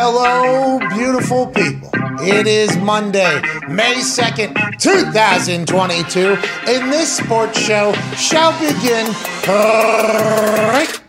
Hello, beautiful people. It is Monday, May 2nd, 2022, and this sports show shall begin right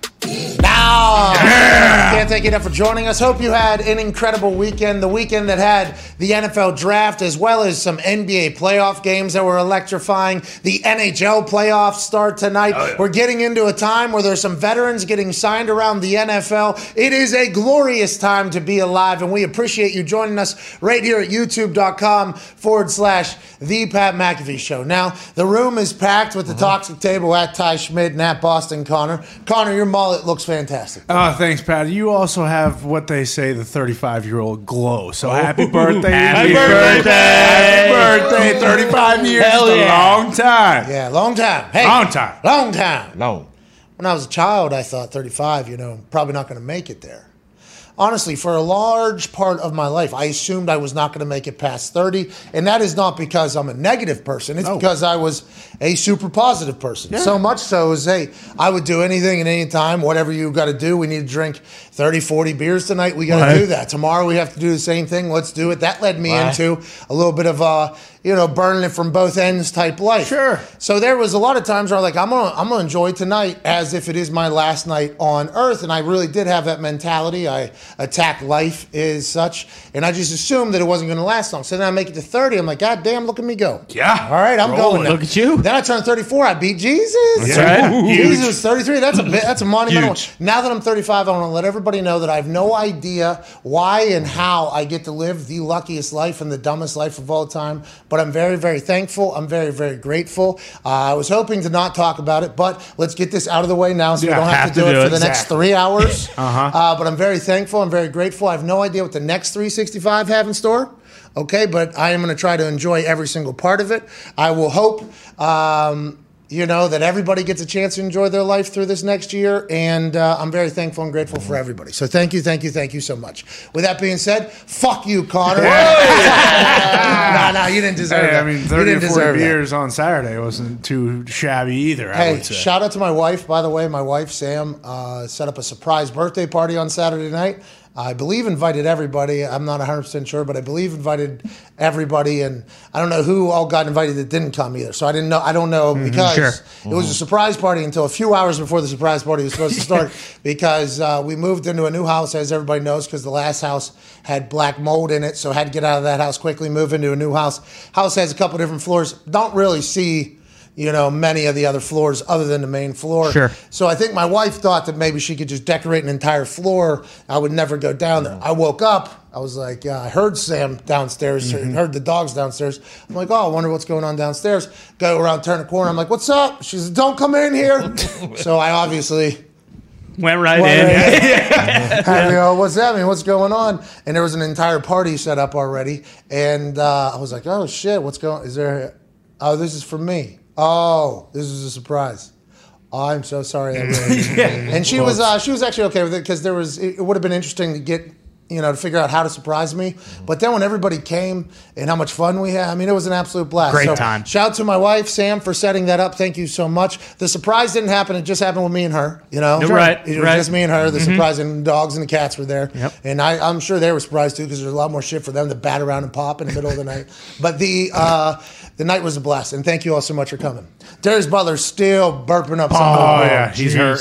now. Can't thank you enough for joining us. Hope you had an incredible weekend. The weekend that had the NFL draft as well as some NBA playoff games that were electrifying. The NHL playoffs start tonight. Oh, we're getting into a time where there's some veterans getting signed around the NFL. It is a glorious time to be alive, and we appreciate you joining us right here at youtube.com forward slash the Pat McAfee Show. Now, the room is packed with the uh-huh. toxic table at Ty Schmidt and at Boston Connor. Connor, your mullet looks fantastic. Oh, thanks, Pat. You also have what they say the 35 year old glow. So oh. happy birthday. Happy Happy birthday. Happy birthday. 35 years. Hell is a yeah. long time. Yeah, long time. Hey, Long time. Long time. No. When I was a child, I thought 35, you know, probably not going to make it there. Honestly, for a large part of my life, I assumed I was not going to make it past 30. And that is not because I'm a negative person. It's because I was a super positive person. So much so as, hey, I would do anything at any time, whatever you got to do. We need to drink 30, 40 beers tonight. We got to Right. do that. Tomorrow we have to do the same thing. Let's do it. That led me Right. into a little bit of, uh, you know, burning it from both ends type life. Sure. So there was a lot of times where I'm like, I'm gonna, I'm gonna enjoy tonight as if it is my last night on Earth, and I really did have that mentality. I attack life as such, and I just assumed that it wasn't gonna last long. So then I make it to 30. I'm like, God damn, look at me go. Yeah. All right, I'm Rolling. going. Now. Look at you. Then I turn 34. I beat Jesus. That's right. Huge. Jesus, 33. That's a bit, that's a monumental. Huge. one. Now that I'm 35, I want to let everybody know that I have no idea why and how I get to live the luckiest life and the dumbest life of all time. But I'm very, very thankful. I'm very, very grateful. Uh, I was hoping to not talk about it, but let's get this out of the way now so Yeah, we don't have, have to to do, do it for it. the next three hours. Uh-huh. Uh, but I'm very thankful. I'm very grateful. I have no idea what the next 365 have in store. Okay, but I am going to try to enjoy every single part of it. I will hope, um, you know, that everybody gets a chance to enjoy their life through this next year. And uh, I'm very thankful and grateful for everybody. So thank you, thank you, thank you so much. With that being said, fuck you, Connor. no, no, you didn't deserve Hey, that. I mean, 30 didn't or 40 deserve that. beers on Saturday wasn't too shabby either, I Hey, would say. shout out to my wife, by the way. My wife, Sam, uh, set up a surprise birthday party on Saturday night. I believe invited everybody. I'm not 100% sure, but I believe invited everybody. And I don't know who all got invited that didn't come either. So I didn't know. I don't know because sure. it was a surprise party until a few hours before the surprise party was supposed to start because uh, we moved into a new house, as everybody knows, because the last house had black mold in it. So I had to get out of that house quickly, move into a new house. House has a couple different floors. Don't really see you know, many of the other floors other than the main floor. Sure. So I think my wife thought that maybe she could just decorate an entire floor. I would never go down there. I woke up. I was like, uh, I heard Sam downstairs, heard the dogs downstairs. I'm like, oh, I wonder what's going on downstairs. Go around, turn a corner. I'm like, what's up? She says, don't come in here. so I obviously Went right Well, in. yeah. had to go, what's that mean? What's going on? And there was an entire party set up already. And uh, I was like, oh shit, what's going Is there, oh, this is for me. Oh, this is a surprise. I'm so sorry. Really, and she was, uh, she was actually okay with it because there was, it, it would have been interesting to get, you know, to figure out how to surprise me. But then when everybody came and how much fun we had, I mean, it was an absolute blast. Great So time. Shout out to my wife, Sam, for setting that up. Thank you so much. The surprise didn't happen. It just happened with me and her, you know? Sure. Right, It was right. just me and her. The surprise and the dogs and the cats were there. Yep. And I, I'm sure they were surprised too because there's a lot more shit for them to bat around and pop in the middle of the night. But the uh, the night was a blast. And thank you all so much for coming. Darius Butler's still burping up some Oh, yeah. He's hurt.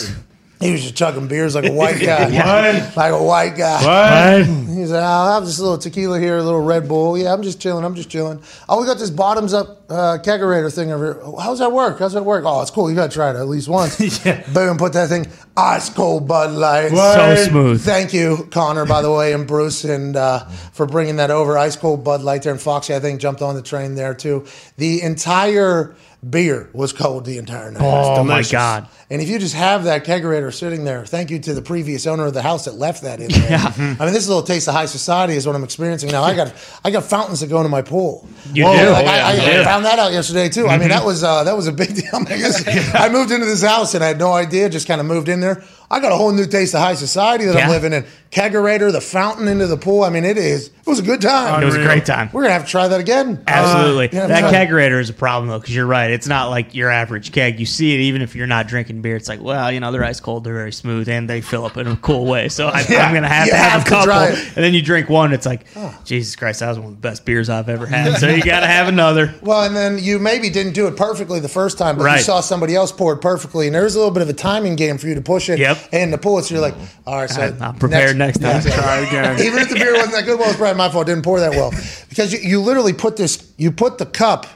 He was just chugging beers like a white guy. What? Like a white guy. What? He's like, I'll have this little tequila here, a little Red Bull. Yeah, I'm just chilling. I'm just chilling. Oh, we got this bottoms up uh, kegerator thing over here. How's that work? How's that work? Oh, it's cool. You got to try it at least once. Yeah. Boom, put that thing ice cold Bud Light. What? So smooth. Thank you, Connor, by the way, and Bruce, and uh, for bringing that over. Ice cold Bud Light there, and Foxy, I think, jumped on the train there too. The entire beer was cold the entire night. Oh my god. And if you just have that kegerator sitting there, thank you to the previous owner of the house that left that in there. Yeah. I mean, this is a little taste of high society is what I'm experiencing now. I got I got fountains that go into my pool. You Whoa, do? Like, Oh, I, I, yeah. I Yeah. found that out yesterday too. I mean, that was uh, that was a big deal. I, guess I moved into this house and I had no idea. Just kind of moved in there. I got a whole new taste of high society that I'm living in. Kegerator, the fountain into the pool. I mean, it is. It was a good time. It was a great time. We're gonna have to try that again. Uh, Absolutely. yeah, that kegerator is a problem though, because you're right. It's not like your average keg. You see it even if you're not drinking beer. It's like, well, you know, they're ice cold, they're very smooth, and they fill up in a cool way. So I, Yeah, I'm gonna have you to have, have a to couple. it. And then you drink one, it's like, Jesus Christ, that was one of the best beers I've ever had. So you got to have another. Well, and then you maybe didn't do it perfectly the first time, but you saw somebody else pour it perfectly, and there's a little bit of a timing game for you to push it Yep. in the pool. So you're like, all right, so I'm prepared next time. Try again. Even if the beer wasn't that good, well, it's probably my fault. It didn't pour that well because you, you literally put this. You put the cup.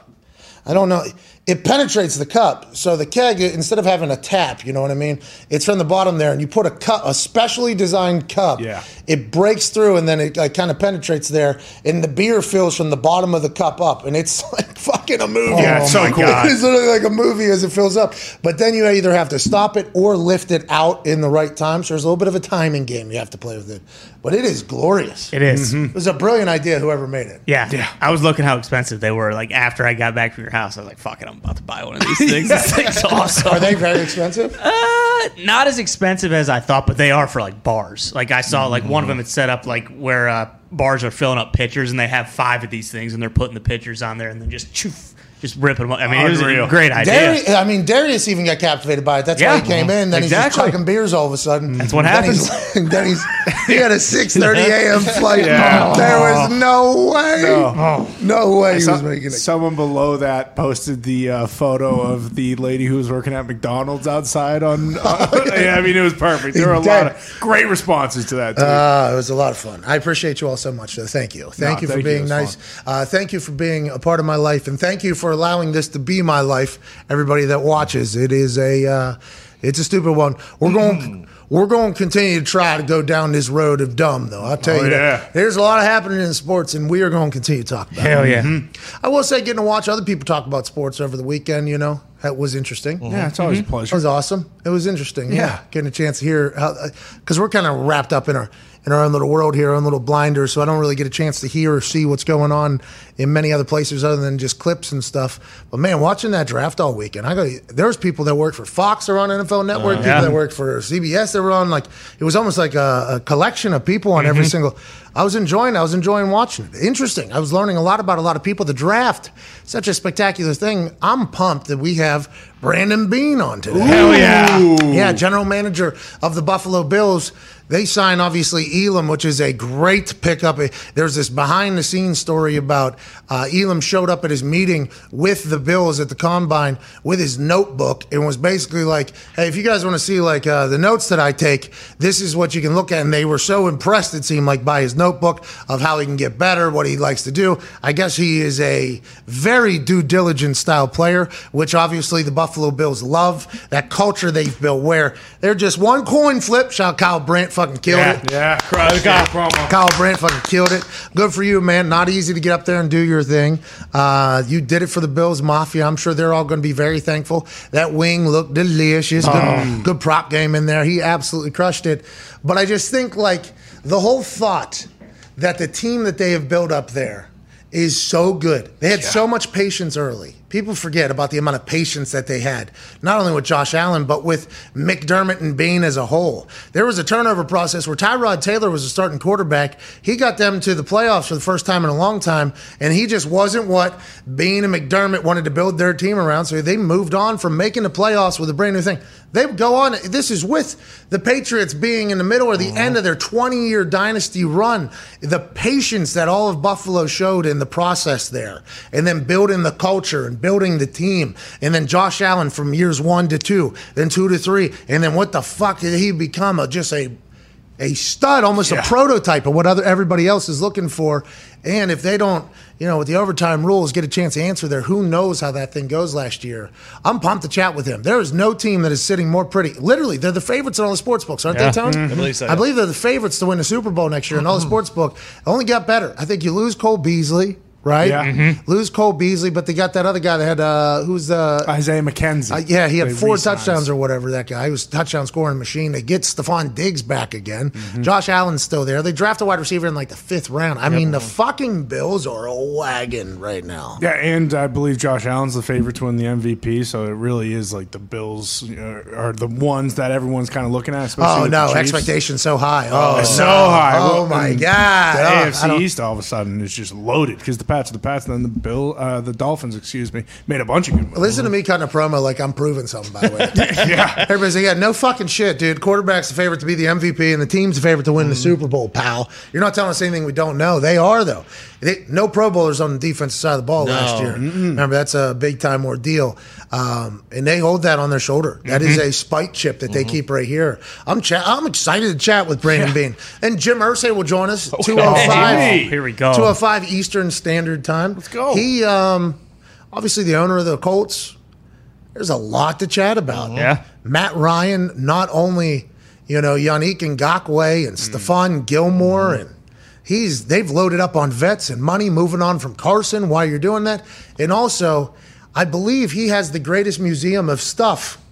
I don't know. It penetrates the cup, so the keg instead of having a tap, you know what I mean? It's from the bottom there, and you put a cup, a specially designed cup. Yeah. It breaks through, and then it like, kind of penetrates there, and the beer fills from the bottom of the cup up, and it's like fucking a movie. Yeah, it's oh so my cool. God. It's literally like a movie as it fills up. But then you either have to stop it or lift it out in the right time. So there's a little bit of a timing game you have to play with it. But it is glorious. It is. It was a brilliant idea, whoever made it. Yeah. Yeah. I was looking how expensive they were. Like after I got back from your house, I was like, fuck it, I'm about to buy one of these things. This thing's awesome. Are they very expensive? Uh, not as expensive as I thought, but they are for like bars. Like I saw, like one of them, it's set up like where uh, bars are filling up pitchers, and they have five of these things, and they're putting the pitchers on there, and then just choof, just ripping them. up. I mean, it was a Unreal. great idea. Darius, I mean, Darius even got captivated by it. That's why Yeah. he came in. Then he's Exactly. just chucking beers all of a sudden. That's what then he's- then he's he had a six thirty a.m. flight. Yeah. There was no way, No. no, way he So- was making it. someone below that posted the uh, photo of the lady who was working at McDonald's outside on. uh, yeah, I mean, it was perfect. There were a lot of great responses to that. Too. Uh, it was a lot of fun. I appreciate you all so much. So thank you. Thank No, you for thank you. It being was nice. Uh, thank you for being a part of my life, and thank you for allowing this to be my life. Everybody that watches, it is a, uh, it's a stupid one. We're mm-hmm. going, we're going to continue to try to go down this road of dumb, though. I'll tell Oh, you yeah. that. There's a lot of happening in sports, and we are going to continue to talk about. Hell it. yeah. Mm-hmm. I will say, getting to watch other people talk about sports over the weekend, you know, that was interesting. Mm-hmm. yeah, it's always a pleasure. It was awesome. It was interesting. Yeah, Yeah. getting a chance to hear how uh, because we're kind of wrapped up in our in our own little world here, our own little blinders. So I don't really get a chance to hear or see what's going on in many other places other than just clips and stuff. But man, watching that draft all weekend, I go. There was people that worked for Fox that were on NFL Network, uh-huh. people yeah. that worked for CBS that were on. Like it was almost like a, a collection of people on every mm-hmm. single. I was enjoying. I was enjoying watching it. Interesting. I was learning a lot about a lot of people. The draft, such a spectacular thing. I'm pumped that we have Brandon Beane on today. Hell yeah. Yeah, general manager of the Buffalo Bills. They sign obviously Elam, which is a great pickup. There's this behind the scenes story about uh, Elam showed up at his meeting with the Bills at the combine with his notebook and was basically like, "Hey, if you guys want to see like uh, the notes that I take, this is what you can look at." And they were so impressed, it seemed like, by his notebook of how he can get better, what he likes to do. I guess he is a very due diligence style player, which obviously the Buffalo Bills love. That culture they've built where they're just one coin flip. Shout Kyle Brandt fucking killed Yeah. it. Yeah, crush that promo. Kyle Brandt fucking killed it. Good for you, man. Not easy to get up there and do your thing. Uh, you did it for the Bills Mafia. I'm sure they're all going to be very thankful. That wing looked delicious. Good, good prop game in there. He absolutely crushed it. But I just think like the whole thought that the team that they have built up there is so good. They had so much patience early. People forget about the amount of patience that they had, not only with Josh Allen, but with McDermott and Beane as a whole. There was a turnover process where Tyrod Taylor was a starting quarterback. He got them to the playoffs for the first time in a long time, and he just wasn't what Beane and McDermott wanted to build their team around. So they moved on from making the playoffs with a brand new thing. They go on. This is with the Patriots being in the middle or the mm-hmm. end of their 20 year dynasty run. The patience that all of Buffalo showed in the process there, and then building the culture and building the team. And then Josh Allen from years one to two, then two to three. And then what the fuck did he become? A, just a a stud, almost a prototype of what other everybody else is looking for. And if they don't, you know, with the overtime rules, get a chance to answer there, who knows how that thing goes last year? I'm pumped to chat with him. There is no team that is sitting more pretty. Literally, they're the favorites in all the sports books, aren't Yeah. they, Tony? Mm-hmm. I believe so, I believe they're the favorites to win the Super Bowl next year in all the sports book. Only got better. I think you lose Cole Beasley. Right? Yeah. Lose Cole Beasley, but they got that other guy that had uh, who's the Isaiah McKenzie. uh, yeah, he had They four re-signed. touchdowns or whatever. That guy, he was a touchdown scoring machine. They get Stefon Diggs back again. Mm-hmm. Josh Allen's still there. They draft a wide receiver in like the fifth round. I mean, the fucking Bills are a wagon right now. Yeah, and I believe Josh Allen's the favorite to win the MVP. So it really is like the Bills uh, are the ones that everyone's kind of looking at. especially Oh with no, Chiefs. expectations so high. Oh, It's so no. high. Oh Well, my god. The Oh, AFC don't- East all of a sudden is just loaded because the Pats are the Pats, and then the Bill, uh, the Dolphins, excuse me, made a bunch of good moves. Listen to me cutting a promo like I'm proving something, by the way. yeah, Everybody's like, yeah, no fucking shit, dude. Quarterback's the favorite to be the MVP, and the team's the favorite to win the Super Bowl, pal. You're not telling us anything we don't know. They are, though. They, no Pro Bowlers on the defensive side of the ball last year. Remember, that's a big time ordeal. Um, and they hold that on their shoulder. That is a spike chip that they keep right here. I'm cha- I'm excited to chat with Brandon Beane. And Jim Irsay will join us, 205. Jimmy. Here we go. 205 Eastern Standard Time. Let's go. He, um, obviously, the owner of the Colts. There's a lot to chat about. Mm-hmm. Yeah. Matt Ryan, not only you know Yannick Ngakoue and mm. Stephon Gilmore, mm-hmm. and he's they've loaded up on vets and money, moving on from Carson while you're doing that, and also I believe he has the greatest museum of stuff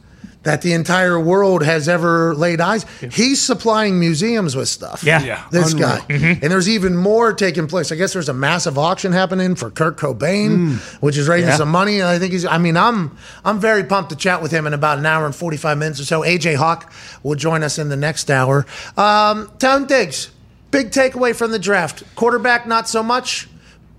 that the entire world has ever laid eyes. He's supplying museums with stuff. Yeah. Yeah. This Unreal. guy. And there's even more taking place. I guess there's a massive auction happening for Kurt Cobain, which is raising Yeah. some money. And I think he's I mean, I'm I'm very pumped to chat with him in about an hour and 45 minutes or so. AJ Hawk will join us in the next hour. Um, Town Diggs, big takeaway from the draft. Quarterback, not so much.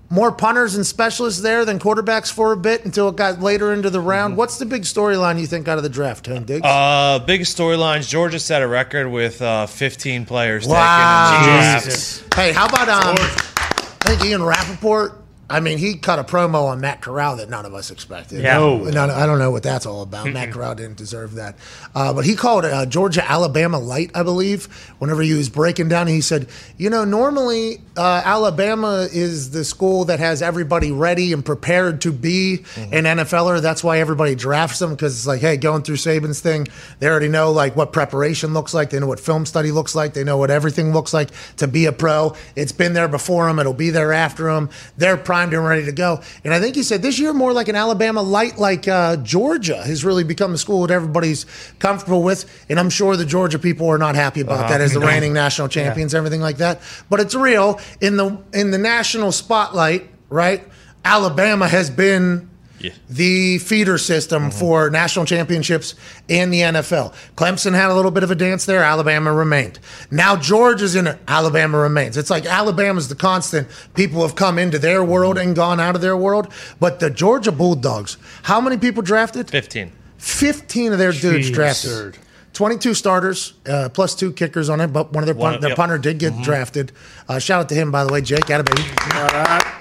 More punters and specialists there than quarterbacks for a bit until it got later into the round. What's the big storyline you think out of the draft, Tone Diggs? Uh, biggest storylines. Georgia set a record with uh, 15 players Wow. taken in the draft. Hey, how about um? I think Ian Rapoport. I mean, he cut a promo on Matt Corral that none of us expected. Yeah. No. No, I don't know what that's all about. Matt Corral didn't deserve that. Uh, but he called uh, Georgia Alabama light, I believe. Whenever he was breaking down, he said, "You know, normally uh, Alabama is the school that has everybody ready and prepared to be an NFLer. That's why everybody drafts them because it's like, hey, going through Saban's thing, they already know like what preparation looks like. They know what film study looks like. They know what everything looks like to be a pro. It's been there before them. It'll be there after them. They're primed and ready to go. And I think he said this year more like an Alabama light, like uh, Georgia has really become a school that everybody's comfortable with. And I'm sure the Georgia people are not happy about that as the reigning national champions, everything like that. But it's real in the in the national spotlight, right? Alabama has been the feeder system for national championships and the NFL. Clemson had a little bit of a dance there. Alabama remained. Now Georgia's in it. Alabama remains. It's like Alabama's the constant. People have come into their world and gone out of their world. But the Georgia Bulldogs, how many people drafted? 15. 15 of their dudes Jeez. drafted. 22 starters, uh, plus two kickers on it, but one of their, One- punt, their yep. punter did get drafted. Uh, shout out to him, by the way, Jake. Atta baby.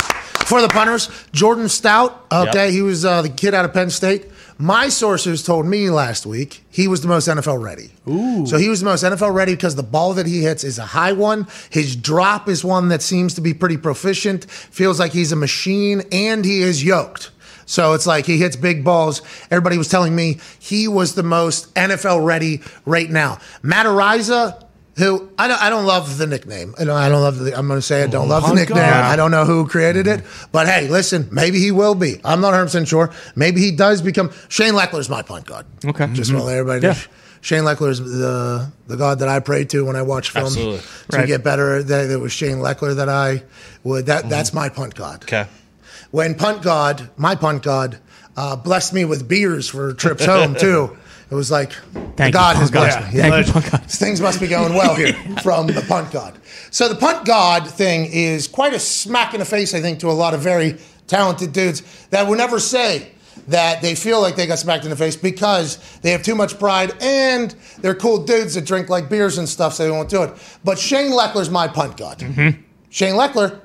For the punters, Jordan Stout. Okay, Yep. he was uh, the kid out of Penn State. My sources told me last week he was the most NFL ready. Ooh. So he was the most NFL ready because the ball that he hits is a high one. His drop is one that seems to be pretty proficient. Feels like he's a machine, and he is yoked. So it's like he hits big balls. Everybody was telling me he was the most NFL ready right now. Matt Araiza, who I don't, I don't love the nickname. I don't, I don't love the, I'm going to say I don't oh love the nickname. God. I don't know who created it. Mm-hmm. But hey, listen, maybe he will be. I'm not 100% sure. Maybe he does become. Shane Lechler's my punt god. Okay. Just want to let everybody know. Yeah. Shane Lechler is the the god that I pray to when I watch films Absolutely. to Right. get better. That it was Shane Lechler that I would. That that's mm-hmm. my punt god Okay. when punt god, my punt god, uh, blessed me with beers for trips home too. It was like Thank God you, has blessed god. me. Thank you, god. Things must be going well here from the punt god. So the punt god thing is quite a smack in the face, I think, to a lot of very talented dudes that will never say that they feel like they got smacked in the face because they have too much pride and they're cool dudes that drink like beers and stuff, so they won't do it. But Shane Lechler's my punt god. Mm-hmm. Shane Lechler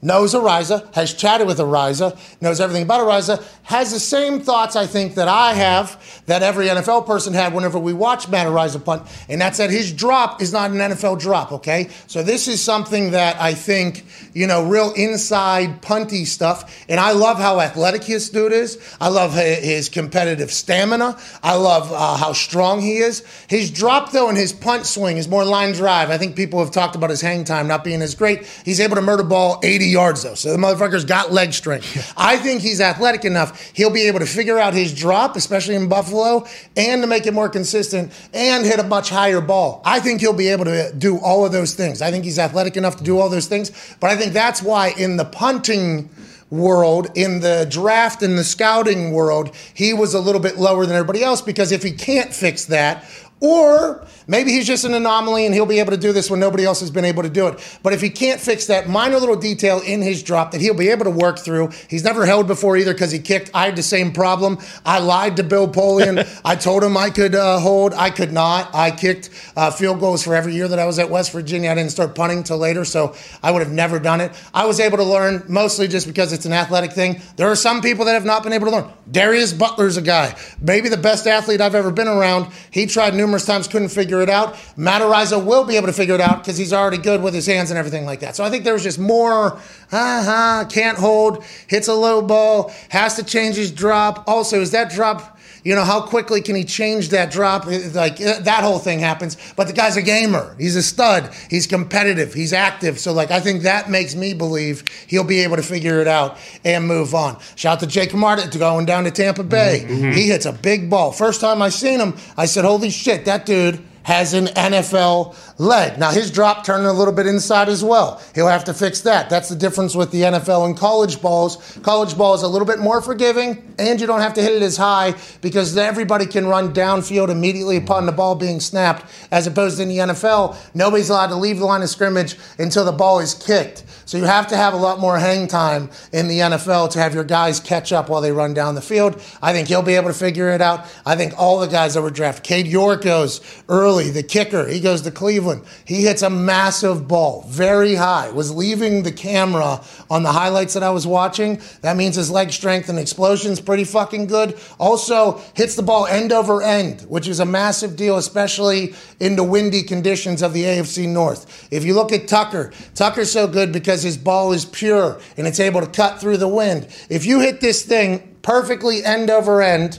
knows Araiza, has chatted with Araiza, knows everything about Araiza, has the same thoughts, I think, that I have, that every NFL person had whenever we watch Matt Araiza punt, and that's that his drop is not an NFL drop, okay? So this is something that I think, you know, real inside punty stuff, and I love how athletic his dude is. I love his competitive stamina. I love uh, how strong he is. His drop, though, and his punt swing is more line drive. I think people have talked about his hang time not being as great. He's able to murder ball 80 yards though. So the motherfucker's got leg strength. I think he's athletic enough. He'll be able to figure out his drop, especially in Buffalo, and to make it more consistent and hit a much higher ball. I think he'll be able to do all of those things. I think he's athletic enough to do all those things. But I think that's why in the punting world, in the draft and the scouting world, he was a little bit lower than everybody else because if he can't fix that, or maybe he's just an anomaly and he'll be able to do this when nobody else has been able to do it. But if he can't fix that minor little detail in his drop that he'll be able to work through, he's never held before either because he kicked. I had the same problem. I lied to Bill Polian. I told him I could uh, hold. I could not. I kicked uh, field goals for every year that I was at West Virginia. I didn't start punting till later, so I would have never done it. I was able to learn mostly just because it's an athletic thing. There are some people that have not been able to learn. Darius Butler's a guy, maybe the best athlete I've ever been around. He tried numerous times, couldn't figure it out. Matt Araiza will be able to figure it out because he's already good with his hands and everything like that. So I think there was just more, uh-huh, can't hold, hits a low ball, has to change his drop. Also, is that drop you know, how quickly can he change that drop? Like uh, that whole thing happens. But the guy's a gamer. He's a stud. He's competitive. He's active. So, like, I think that makes me believe he'll be able to figure it out and move on. Shout out to Jake Martin going down to Tampa Bay. Mm-hmm. He hits a big ball. First time I seen him, I said, holy shit, that dude has an NFL leg. Now, his drop turning a little bit inside as well. He'll have to fix that. That's the difference with the NFL and college balls. College ball is a little bit more forgiving, and you don't have to hit it as high because everybody can run downfield immediately upon the ball being snapped, as opposed to in the NFL, nobody's allowed to leave the line of scrimmage until the ball is kicked. So you have to have a lot more hang time in the NFL to have your guys catch up while they run down the field. I think he'll be able to figure it out. I think all the guys that were drafted, Cade York goes early, the kicker, he goes to Cleveland. He hits a massive ball, very high, was leaving the camera on the highlights that I was watching. That means his leg strength and explosion is pretty fucking good. Also, hits the ball end over end, which is a massive deal, especially in the windy conditions of the AFC North. If you look at Tucker, Tucker's so good because because his ball is pure and it's able to cut through the wind. If you hit this thing perfectly end over end,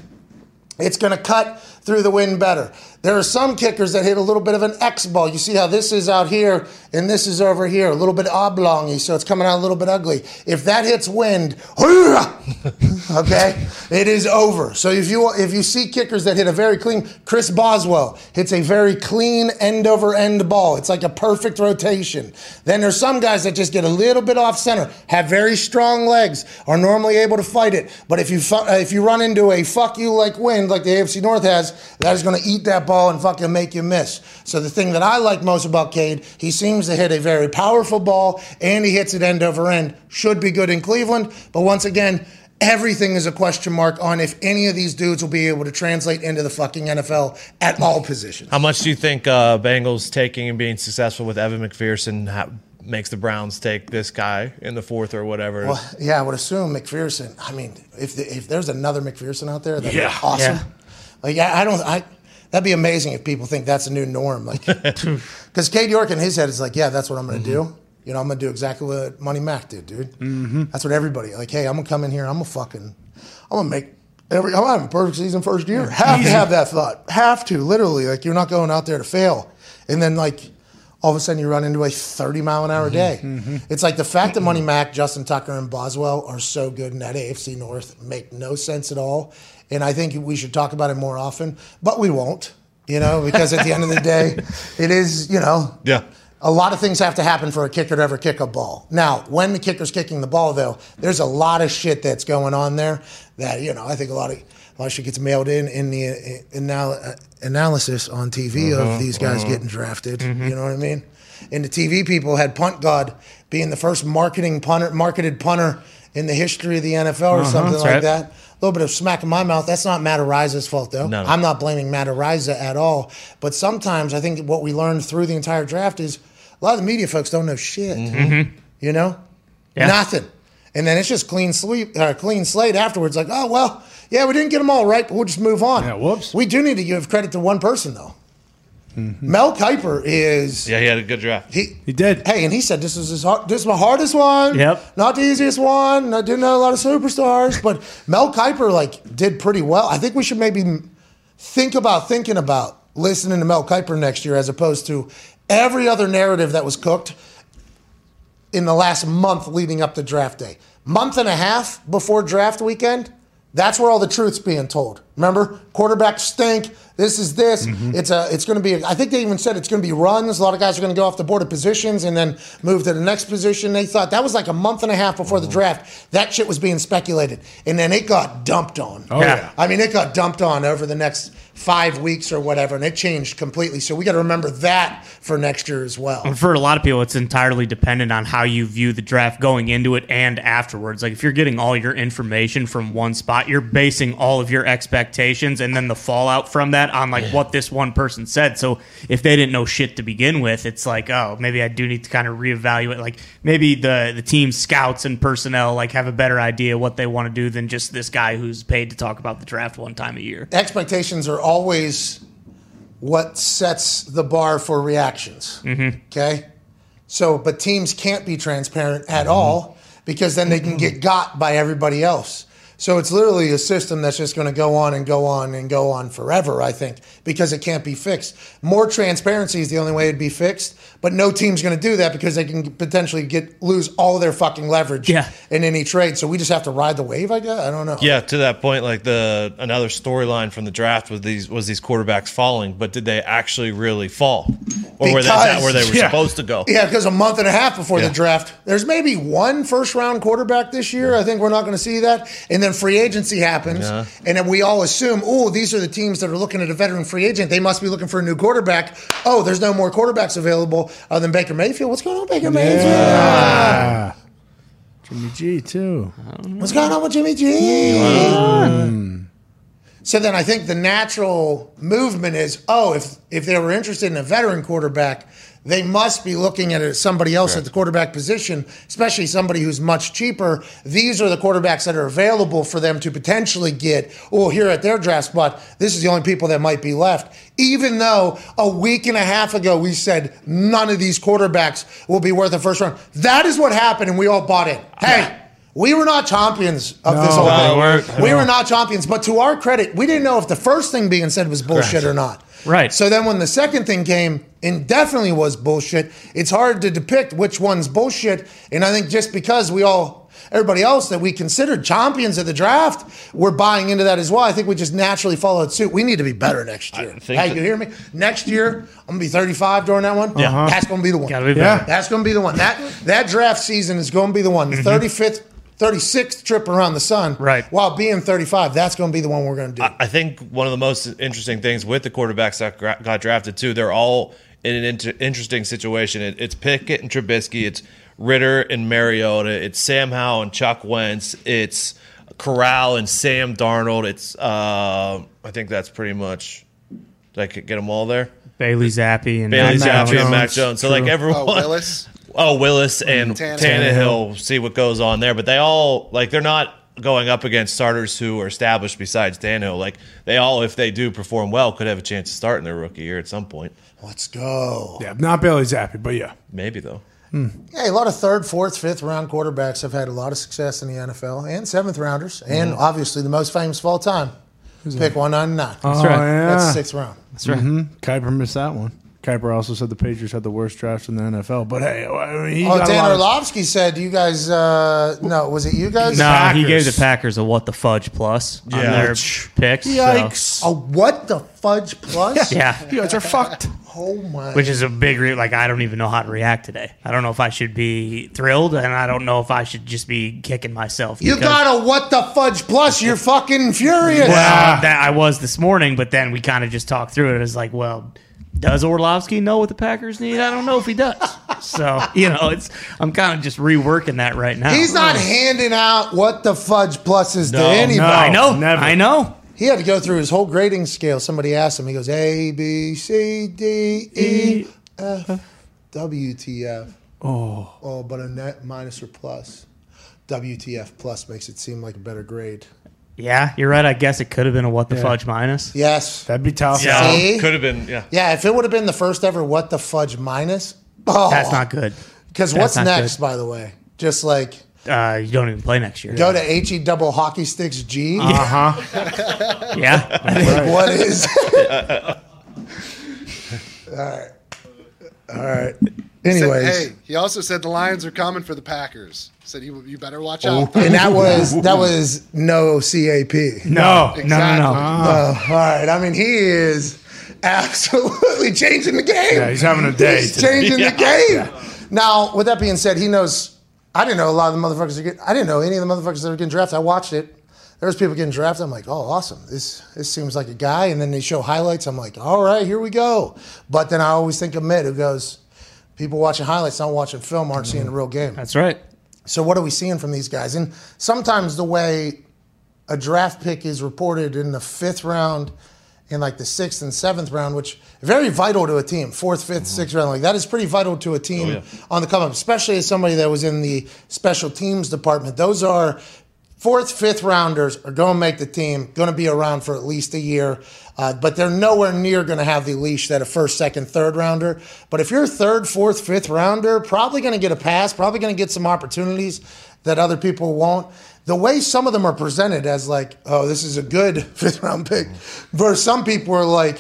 it's going to cut through the wind better. There are some kickers that hit a little bit of an X ball. You see how this is out here and this is over here, a little bit oblongy, so it's coming out a little bit ugly. If that hits wind, okay, it is over. So if you if you see kickers that hit a very clean, Chris Boswell hits a very clean end over end ball. It's like a perfect rotation. Then there's some guys that just get a little bit off center, have very strong legs, are normally able to fight it. But if you if you run into a fuck you like wind like the AFC North has, that is going to eat that ball and fucking make you miss. So the thing that I like most about Cade, he seems to hit a very powerful ball and he hits it end over end. Should be good in Cleveland, but once again, everything is a question mark on if any of these dudes will be able to translate into the fucking NFL at all positions. How much do you think uh, Bengals taking and being successful with Evan McPherson ha- makes the Browns take this guy in the fourth or whatever? Well, yeah, I would assume McPherson. I mean, if the, if there's another McPherson out there, that'd Yeah. be awesome. Yeah. Like, I, I don't. I that'd be amazing if people think that's a new norm. Like, because Cade York in his head is like, yeah, that's what I'm going to mm-hmm. do. You know, I'm going to do exactly what Money Mac did, dude. Mm-hmm. That's what everybody like. Hey, I'm going to come in here. I'm going to fucking. I'm going to make. Every, I'm having a perfect season first year. Have to have that thought. Have to, literally. Like, you're not going out there to fail. And then, like, all of a sudden you run into a 30 mile an hour mm-hmm. day. Mm-hmm. It's like the fact that Money Mac, Justin Tucker, and Boswell are so good in that AFC North make no sense at all. And I think we should talk about it more often, but we won't, you know, because at the end of the day, it is, you know, Yeah. a lot of things have to happen for a kicker to ever kick a ball. Now, when the kicker's kicking the ball, though, there's a lot of shit that's going on there that you know. I think a lot of a lot of shit gets mailed in in the anal- uh, analysis on TV of mm-hmm, these guys mm-hmm. getting drafted. Mm-hmm. You know what I mean? And the TV people had Punt God being the first marketing punter, marketed punter in the history of the NFL or uh-huh, something like right. that. A little bit of smack in my mouth. That's not Matt Araiza's fault, though. No. I'm not blaming Matt Araiza at all. But sometimes I think what we learned through the entire draft is a lot of the media folks don't know shit. You know, Yeah. nothing. And then it's just clean sleep, uh, clean slate afterwards. Like, oh well, yeah, we didn't get them all right, but we'll just move on. Yeah, whoops. We do need to give credit to one person though. Mm-hmm. Mel Kiper is Yeah, he had a good draft. he. He did. Hey, and he said this is his hard, this is my hardest one. Yep. Not the easiest one. I didn't know a lot of superstars, but Mel Kiper like did pretty well. I think we should maybe think about thinking about listening to Mel Kiper next year as opposed to every other narrative that was cooked. in the last month leading up to draft day. Month and a half before draft weekend, that's where all the truth's being told. Remember, quarterbacks stink. This is this. Mm-hmm. It's a. It's going to be. I think they even said it's going to be runs. A lot of guys are going to go off the board of positions and then move to the next position. They thought that was like a month and a half before the oh. draft. That shit was being speculated, and then it got dumped on. Oh, yeah. I mean, it got dumped on over the next five weeks or whatever, and it changed completely. So we got to remember that for next year as well. For a lot of people, it's entirely dependent on how you view the draft going into it and afterwards. Like if you're getting all your information from one spot, you're basing all of your expectations and then the fallout from that on like what this one person said. So if they didn't know shit to begin with, it's like, oh, maybe I do need to kind of reevaluate. Like maybe the the team scouts and personnel like have a better idea what they want to do than just this guy who's paid to talk about the draft one time a year. expectations are always what sets the bar for reactions. Mm-hmm. Okay? So, but teams can't be transparent at mm-hmm. all because then they can get got by everybody else. So it's literally a system that's just going to go on and go on and go on forever, I think, because it can't be fixed. More transparency is the only way it'd be fixed, but no team's going to do that because they can potentially get lose all their fucking leverage Yeah. in any trade. So we just have to ride the wave, I guess. I don't know. Yeah, to that point, like the another storyline from the draft was these was these quarterbacks falling, but did they actually really fall, or were they is that Because- where they were yeah. supposed to go? Yeah, because a month and a half before Yeah. the draft, there's maybe one first round quarterback this year. I think we're not going to see that. And then free agency happens. Yeah. And then we all assume, oh, these are the teams that are looking at a veteran free agent. They must be looking for a new quarterback. Oh, there's no more quarterbacks available other than Baker Mayfield. What's going on, Baker Mayfield? Jimmy G too. What's going on with Jimmy G? So then I think the natural movement is, oh, if if they were interested in a veteran quarterback, they must be looking at somebody else at the quarterback position, especially somebody who's much cheaper. These are the quarterbacks that are available for them to potentially get. Oh, here at their draft spot, this is the only people that might be left. Even though a week and a half ago we said none of these quarterbacks will be worth a first round. That is what happened, and we all bought in. Hey. We were not champions of this whole no, thing. we're- we were not champions, but to our credit, we didn't know if the first thing being said was bullshit or not. Right. So then when the second thing came and definitely was bullshit, it's hard to depict which one's bullshit. And I think just because we all, everybody else that we considered champions of the draft, we're buying into that as well. I think we just naturally followed suit. We need to be better next year. think Hey, that- you hear me? Next year, I'm gonna be 35 during that one. Yeah. That's gonna be the one. Gotta be Yeah. That's going to be the one. That that draft season is going to be the one. The mm-hmm. 35th, 36th trip around the sun. Right. While being 35, that's going to be the one we're going to do. I think one of the most interesting things with the quarterbacks that gra- got drafted too, they're all in an inter- interesting situation. It, it's Pickett and Trubisky, it's Ridder and Mariota, it's Sam Howell and Chuck Wentz, it's Corral and Sam Darnold. It's uh, I think that's pretty much. Did I get them all there? Bailey Zappe and Bailey Mac Zappe and Mac Jones. Jones. So like everyone. Oh, Willis. Oh, Willis and mm, Tannehill. Tannehill. See what goes on there, but they all like they're not going up against starters who are established besides Tannehill. Like they all, if they do perform well, could have a chance to start in their rookie year at some point. Let's go. Yeah, not Bailey Zappe, but yeah. Maybe though. Hmm. Yeah, a lot of third, fourth, fifth round quarterbacks have had a lot of success in the NFL and seventh rounders, and mm-hmm. obviously the most famous of all time. Pick 199. Oh, right. yeah. That's sixth round. That's right. Mm-hmm. Kiper missed that one. Kiper also said the Patriots had the worst draft in the NFL. But hey, I mean, he Oh, got Dan lot of- Orlovsky said, "You guys, uh, no, was it you guys? No, he gave the Packers a what the fudge plus on Yeah. their picks. so- Yikes! A what the fudge plus? Yeah. you guys are fucked. Oh my. Which is a big re- like I don't even know how to react today. I don't know if I should be thrilled and I don't know if I should just be kicking myself. you got a what the fudge plus? You're fucking furious. Well, that I was this morning, but then we kind of just talked through it. It's like, well, does Orlovsky know what the Packers need? I don't know if he does. So you know, it's I'm kind of just reworking that right now. He's not handing out what the fudge pluses to anybody. no. I know. Never. I know. He had to go through his whole grading scale. Somebody asked him. He goes A B C D E F W T F. Oh, oh, but a net minus or plus. WTF plus makes it seem like a better grade. Yeah, you're right. I guess it could have been a what the fudge minus. Yes. That'd be tough. Yeah, See? could have been. Yeah, Yeah, if it would have been the first ever what the fudge minus. Oh, That's not good. Because that's what's not next, good. by the way? Just like Uh, you don't even play next year. go to HE double hockey sticks G. Uh huh. Yeah, What is? All right. All right. Said, hey, he also said the Lions are coming for the Packers. Said you, you better watch oh. out. and that was that was no CAP. No, Exactly. no, no, no. Oh, all right. I mean, he is absolutely changing the game. Yeah, he's having a day He's today. changing the game. Now, with that being said, he knows. I didn't know a lot of the motherfuckers. Are getting, I didn't know any of the motherfuckers that were getting drafted. I watched it. There was people getting drafted. I'm like, oh, awesome. This this seems like a guy. And then they show highlights. I'm like, all right, here we go. But then I always think of Mitt, who goes, people watching highlights, not watching film, aren't seeing the real game. That's right. So what are we seeing from these guys? And sometimes the way a draft pick is reported in the fifth round, in like the sixth and seventh round, which very vital to a team, fourth, 5th mm-hmm. sixth round, like that is pretty vital to a oh, team on the come up, especially as somebody that was in the special teams department. Those are fourth, fifth rounders are going to make the team, going to be around for at least a year, uh, but they're nowhere near going to have the leash that a first, second, third rounder. But if you're a third, fourth, fifth rounder, probably going to get a pass, probably going to get some opportunities that other people won't. The way some of them are presented as like, oh, this is a good fifth round pick, versus some people are like,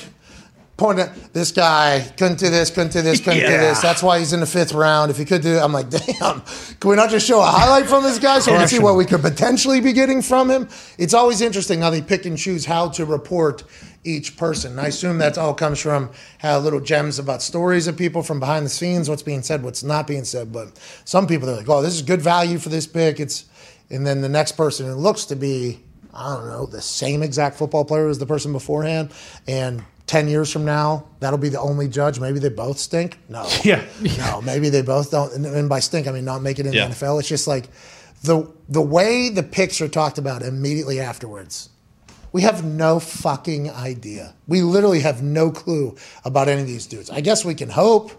pointing at this guy couldn't do this, couldn't do this, couldn't do this. That's why he's in the fifth round. If he could do it, I'm like, damn, can we not just show a highlight from this guy so we can see what we could potentially be getting from him? It's always interesting how they pick and choose how to report each person. And I assume that all comes from how little gems about stories of people from behind the scenes, what's being said, what's not being said. But some people they're like, oh, this is good value for this pick. It's and then the next person who looks to be I don't know, the same exact football player as the person beforehand. And 10 years from now, that'll be the only judge. Maybe they both stink. No. Yeah. No, maybe they both don't. And- And by stink, I mean not make it in Yeah. the NFL. It's just like the, the way the picks are talked about immediately afterwards. We have no fucking idea. We literally have no clue about any of these dudes. I guess we can hope.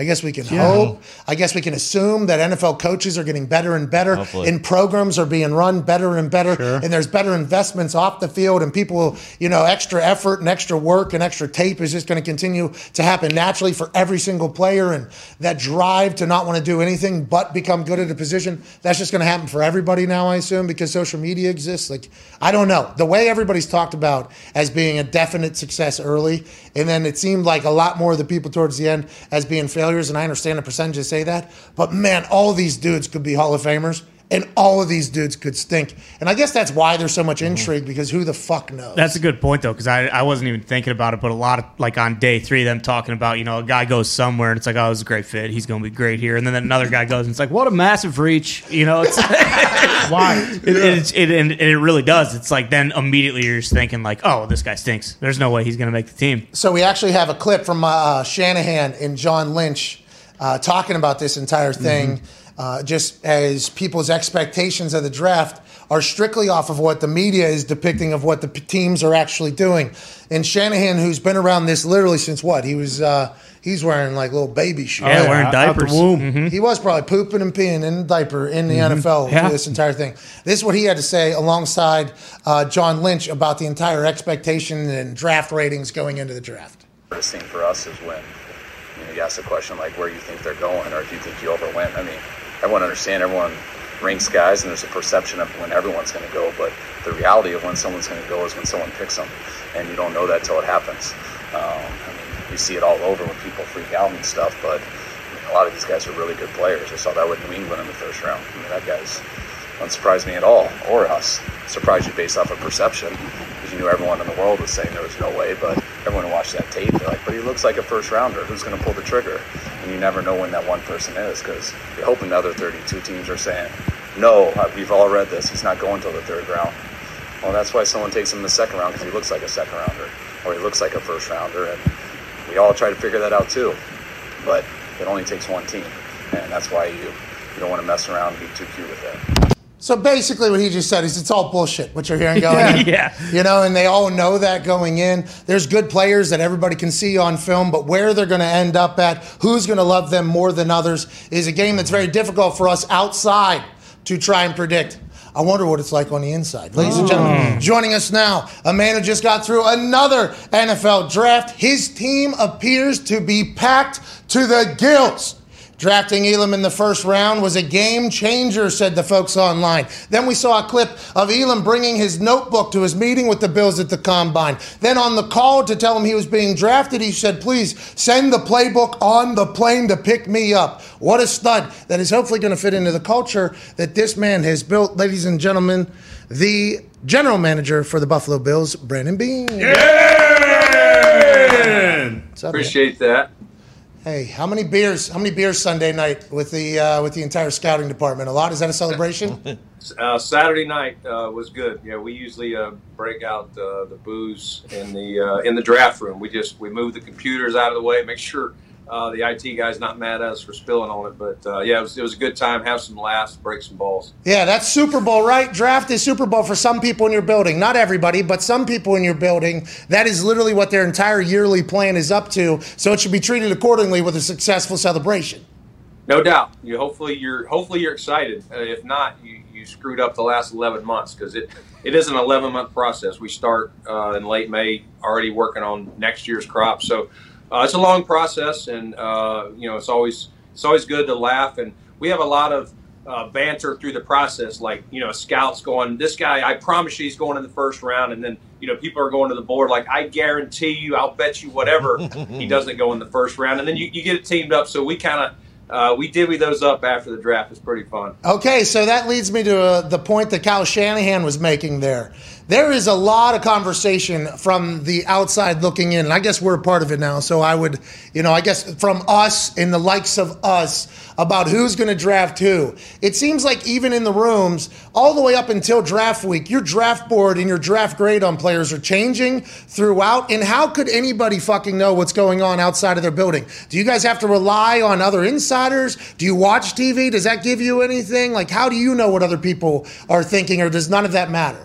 I guess we can hope. I guess we can assume that NFL coaches are getting better and better, Hopefully. and programs are being run better and better, and there's better investments off the field, and people, you know, extra effort and extra work and extra tape is just going to continue to happen naturally for every single player, and that drive to not want to do anything but become good at a position, that's just going to happen for everybody now, I assume, because social media exists. Like, I don't know. The way everybody's talked about as being a definite success early, and then it seemed like a lot more of the people towards the end as being failures, and I understand the percentages say that, but man, all these dudes could be Hall of Famers. And all of these dudes could stink. And I guess that's why there's so much intrigue because who the fuck knows? That's a good point though, because I, I wasn't even thinking about it, but a lot of like on day three, them talking about you know a guy goes somewhere and it's like oh, it's a great fit, he's going to be great here, and then another guy goes and it's like what a massive reach, you know? It's Why? it, it's, it, and it really does. It's like then immediately you're just thinking like oh, this guy stinks. There's no way he's going to make the team. So we actually have a clip from uh, Shanahan and John Lynch uh, talking about this entire thing, uh, just as people's expectations of the draft are strictly off of what the media is depicting of what the teams are actually doing. And Shanahan, who's been around this literally since what he was, uh, he's wearing like little baby shoes. Yeah, wearing out- out the diapers. womb. He was probably pooping and peeing in a diaper in the NFL Yeah. for this entire thing. This is what he had to say alongside uh, John Lynch about the entire expectation and draft ratings going into the draft. hardest thing for us is when you, know, you ask the question like where you think they're going or if you think you overwent. I mean, everyone understand everyone ranks guys and there's a perception of when everyone's going to go, but the reality of when someone's going to go is when someone picks them, and you don't know that till it happens. Um, I mean, you see it all over when people freak out and stuff, but I mean, a lot of these guys are really good players. I saw that with New England in the first round. I mean, that guy's doesn't surprise me at all, or us. Surprise you based off of perception, because you knew everyone in the world was saying there was no way, but everyone who watched that tape, they're like, but he looks like a first rounder. Who's going to pull the trigger? And you never know when that one person is, because you're hoping the other 32 teams are saying, no, uh, we've all read this. He's not going till the third round. Well, that's why someone takes him in the second round, because he looks like a second rounder, or he looks like a first rounder, and we all try to figure that out too. But it only takes one team, and that's why you you don't want to mess around and be too cute with it. So basically, what he just said is it's all bullshit. What you're hearing going, in. Yeah. you know, and they all know that going in. There's good players that everybody can see on film, but where they're going to end up at, who's going to love them more than others, is a game that's very difficult for us outside to try and predict. I wonder what it's like on the inside. Ladies and gentlemen, mm. joining us now, a man who just got through another NFL draft. His team appears to be packed to the gills. Drafting Elam in the first round was a game changer, said the folks online. Then we saw a clip of Elam bringing his notebook to his meeting with the Bills at the combine. Then on the call to tell him he was being drafted, he said, please send the playbook on the plane to pick me up. What a stud that is hopefully going to fit into the culture that this man has built. Ladies and gentlemen, the general manager for the Buffalo Bills, Brandon Beane. What's up, man? Appreciate that. Hey, how many beers? How many beers Sunday night with the uh, with the entire scouting department? A lot. Is that a celebration? Uh, Saturday night uh, was good. Yeah, we usually uh, break out uh, the booze in the uh, in the draft room. We just we move the computers out of the way, make sure uh, the IT guy's not mad at us for spilling on it. But uh, yeah, it was, it was a good time. Have some laughs, break some balls. yeah, that's Super Bowl, right? Draft is Super Bowl for some people in your building. Not everybody, but some people in your building. That is literally what their entire yearly plan is up to. So it should be treated accordingly with a successful celebration. No doubt. You hopefully you're hopefully you're excited. Uh, if not, you, you screwed up the last 11 months because it it is an 11 month process. We start uh, in late May, already working on next year's crop. So uh, it's a long process, and uh, you know it's always it's always good to laugh. And we have a lot of uh, banter through the process, like you know scouts going, this guy, I promise you, he's going in the first round, and then you know people are going to the board like, I guarantee you, I'll bet you whatever he doesn't go in the first round, and then you, you get it teamed up. So we kind of uh, we divvy those up after the draft. It's pretty fun. Okay, so that leads me to uh, the point that Kyle Shanahan was making there. There is a lot of conversation from the outside looking in, and I guess we're a part of it now. So I would, you know, I guess from us and the likes of us about who's going to draft who. It seems like even in the rooms, all the way up until draft week, your draft board and your draft grade on players are changing throughout. And how could anybody fucking know what's going on outside of their building? Do you guys have to rely on other insiders? Do you watch TV? Does that give you anything? Like, how do you know what other people are thinking, or does none of that matter?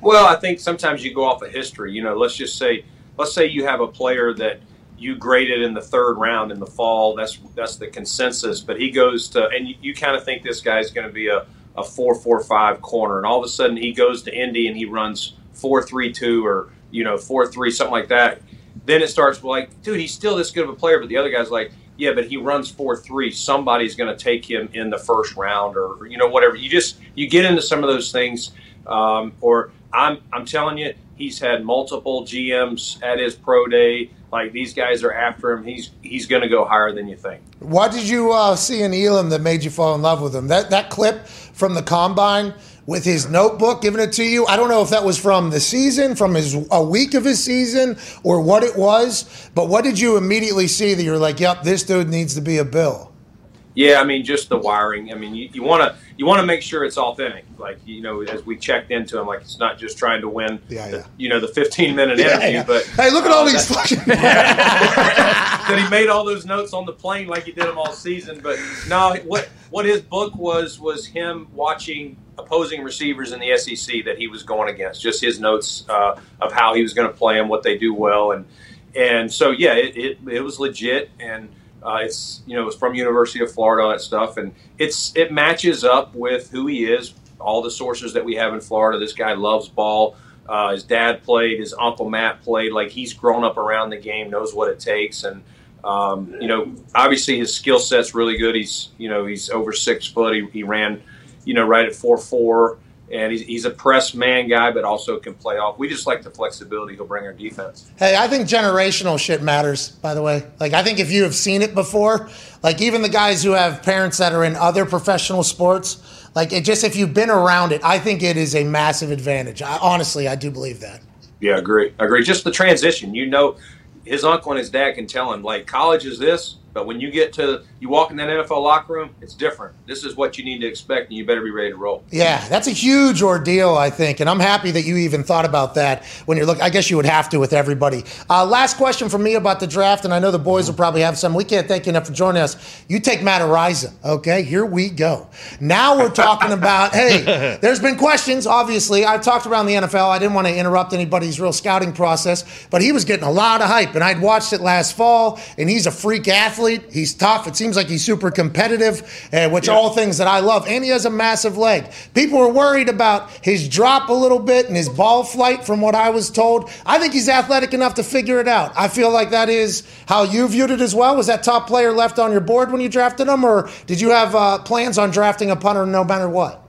Well, I think sometimes you go off of history. You know, let's just say, let's say you have a player that you graded in the third round in the fall. That's that's the consensus. But he goes to, and you, you kind of think this guy's going to be a, a four four five corner, and all of a sudden he goes to Indy and he runs four three two or you know four three something like that. Then it starts like, dude, he's still this good of a player, but the other guy's like, yeah, but he runs four three. Somebody's going to take him in the first round, or, or, you know whatever. You just you get into some of those things, um, or I'm I'm telling you, he's had multiple GMs at his pro day. Like these guys are after him. He's he's going to go higher than you think. What did you uh, see in Elam that made you fall in love with him? That that clip from the combine with his notebook giving it to you. I don't know if that was from the season, from his a week of his season, or what it was. But what did you immediately see that you're like, "Yep, this dude needs to be a Bill." Yeah, I mean, just the wiring. I mean, you want to you want to make sure it's authentic. Like you know, as we checked into him, like it's not just trying to win. Yeah, the, yeah. you know, the 15 minute interview. yeah. But Hey, look at all uh, these that- fucking. that he made all those notes on the plane like he did them all season. But no, what what his book was was him watching opposing receivers in the SEC that he was going against. Just his notes uh, of how he was going to play them, what they do well, and and so yeah, it it, it was legit and. Uh, it's you know from University of Florida that stuff and it's it matches up with who he is all the sources that we have in Florida. This guy loves ball. Uh, his dad played his uncle Matt played like he's grown up around the game knows what it takes and um, you know obviously his skill set's really good. He's you know he's over six foot. He, he ran you know right at four four and he's, he's a press man guy but also can play off we just like the flexibility he'll bring our defense Hey, I think generational shit matters, by the way. Like, I think if you have seen it before, like, even the guys who have parents that are in other professional sports, like, it just, if you've been around it, I think it is a massive advantage. I, honestly, I do believe that. Yeah, agree. Agree. Just the transition. You know, his uncle and his dad can tell him like college is this, but when you get to you walk in that NFL locker room, it's different. This is what you need to expect, and you better be ready to roll. Yeah, that's a huge ordeal, I think, and I'm happy that you even thought about that when you're looking. I guess you would have to with everybody. Uh, last question for me about the draft, and I know the boys will probably have some. We can't thank you enough for joining us. You take Matt Araiza, okay? Here we go. Now we're talking about. hey, there's been questions. Obviously, I've talked around the NFL. I didn't want to interrupt anybody's real scouting process, but he was getting a lot of hype, and I'd watched it last fall, and he's a freak athlete. Athlete. He's tough. It seems like he's super competitive, uh, which are all things that I love. And he has a massive leg. People were worried about his drop a little bit and his ball flight, from what I was told. I think he's athletic enough to figure it out. I feel like that is how you viewed it as well. Was that top player left on your board when you drafted him, or did you have uh, plans on drafting a punter no matter what?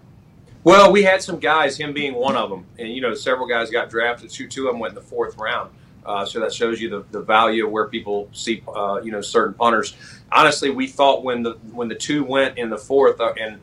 Well, we had some guys, him being one of them, and you know, several guys got drafted. Two, two of them went in the fourth round. Uh, so that shows you the, the value of where people see, uh, you know, certain punters. Honestly, we thought when the when the two went in the fourth, uh, and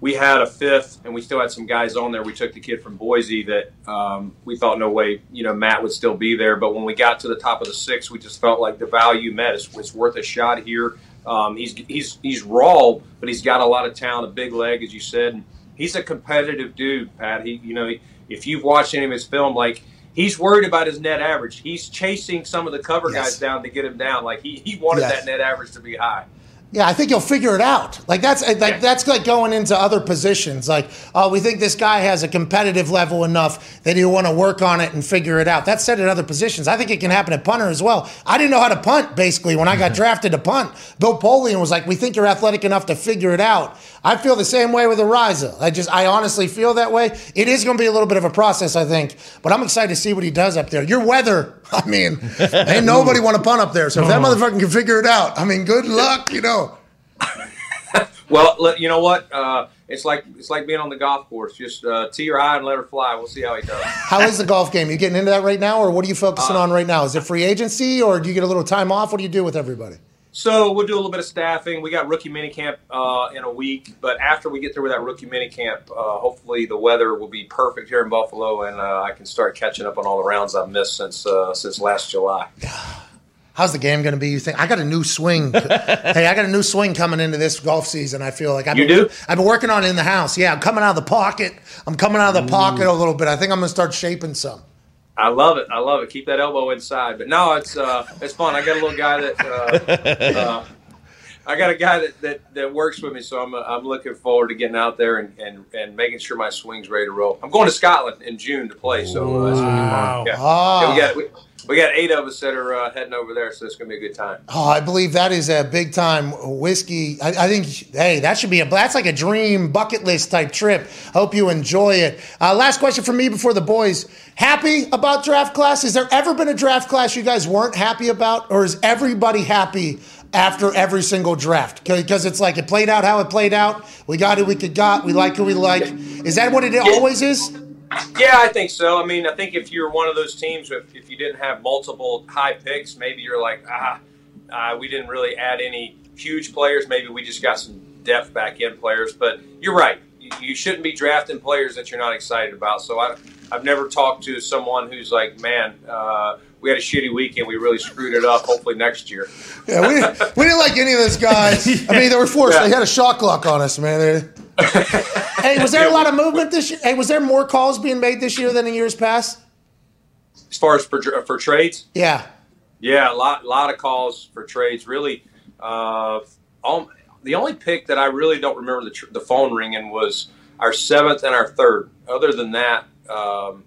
we had a fifth, and we still had some guys on there. We took the kid from Boise that um, we thought no way, you know, Matt would still be there. But when we got to the top of the six, we just felt like the value met. It's worth a shot here. Um, he's he's he's raw, but he's got a lot of talent, a big leg, as you said. And he's a competitive dude, Pat. He, you know, if you've watched any of his film, like he's worried about his net average. He's chasing some of the cover Yes. guys down to get him down. Like he, he wanted Yes. that net average to be high. Yeah, I think he'll figure it out. Like that's uh, like that's like going into other positions. Like, oh, we think this guy has a competitive level enough that he'll want to work on it and figure it out. That's said at other positions. I think it can happen at punter as well. I didn't know how to punt basically when I got drafted to punt. Bill Polian was like, "We think you're athletic enough to figure it out." I feel the same way with Araiza. I just, I honestly feel that way. It is going to be a little bit of a process, I think, but I'm excited to see what he does up there. Your weather, I mean, ain't nobody want to punt up there. So if that motherfucker can figure it out, I mean, good luck, you know. Well, you know what? Uh, it's like it's like being on the golf course. Just uh, tee her high and let her fly. We'll see how he does. How is the golf game? You getting into that right now, or what are you focusing Uh, on right now? Is it free agency, or do you get a little time off? What do you do with everybody? So we'll do a little bit of staffing. We got rookie minicamp uh, in a week, but after we get through with that rookie minicamp, uh, hopefully the weather will be perfect here in Buffalo, and uh, I can start catching up on all the rounds I've missed since uh, since last July. How's the game going to be? You think I got a new swing? hey, I got a new swing coming into this golf season. I feel like I've You been, do? I've been working on it in the house. Yeah, I'm coming out of the pocket. I'm coming out of the pocket a little bit. I think I'm going to start shaping some. I love it. I love it. Keep that elbow inside. But no, it's uh, it's fun. I got a little guy that uh, uh, I got a guy that, that, that works with me, so I'm, uh, I'm looking forward to getting out there and, and, and making sure my swing's ready to roll. I'm going to Scotland in June to play, so uh, it's gonna be fun. Yeah. Ah. Yeah, we got we, we got eight of us that are uh, heading over there, so it's gonna be a good time. Oh, I believe that is a big time whiskey. I, I think, hey, that should be a that's like a dream bucket list type trip. Hope you enjoy it. Uh, last question from me before the boys. Happy about draft class? Has there ever been a draft class you guys weren't happy about, or is everybody happy? After every single draft, because it's like it played out how it played out. We got who we could got. We like who we like. Is that what it always is? Yeah, I think so. I mean, I think if you're one of those teams, if, if you didn't have multiple high picks, maybe you're like, ah, uh, we didn't really add any huge players. Maybe we just got some depth back end players. But you're right. You, you shouldn't be drafting players that you're not excited about. So I, I've never talked to someone who's like, man, uh, we had a shitty weekend. We really screwed it up. Hopefully next year. Yeah, we, we didn't like any of those guys. I mean, they were forced. Yeah. They had a shot clock on us, man. They- hey, was there a lot of movement this year? Hey, was there more calls being made this year than in years past? As far as for, for trades, Yeah. Yeah, a lot, lot of calls for trades. Really, uh, all, the only pick that I really don't remember the, tr- the phone ringing was our seventh and our third. Other than that, um,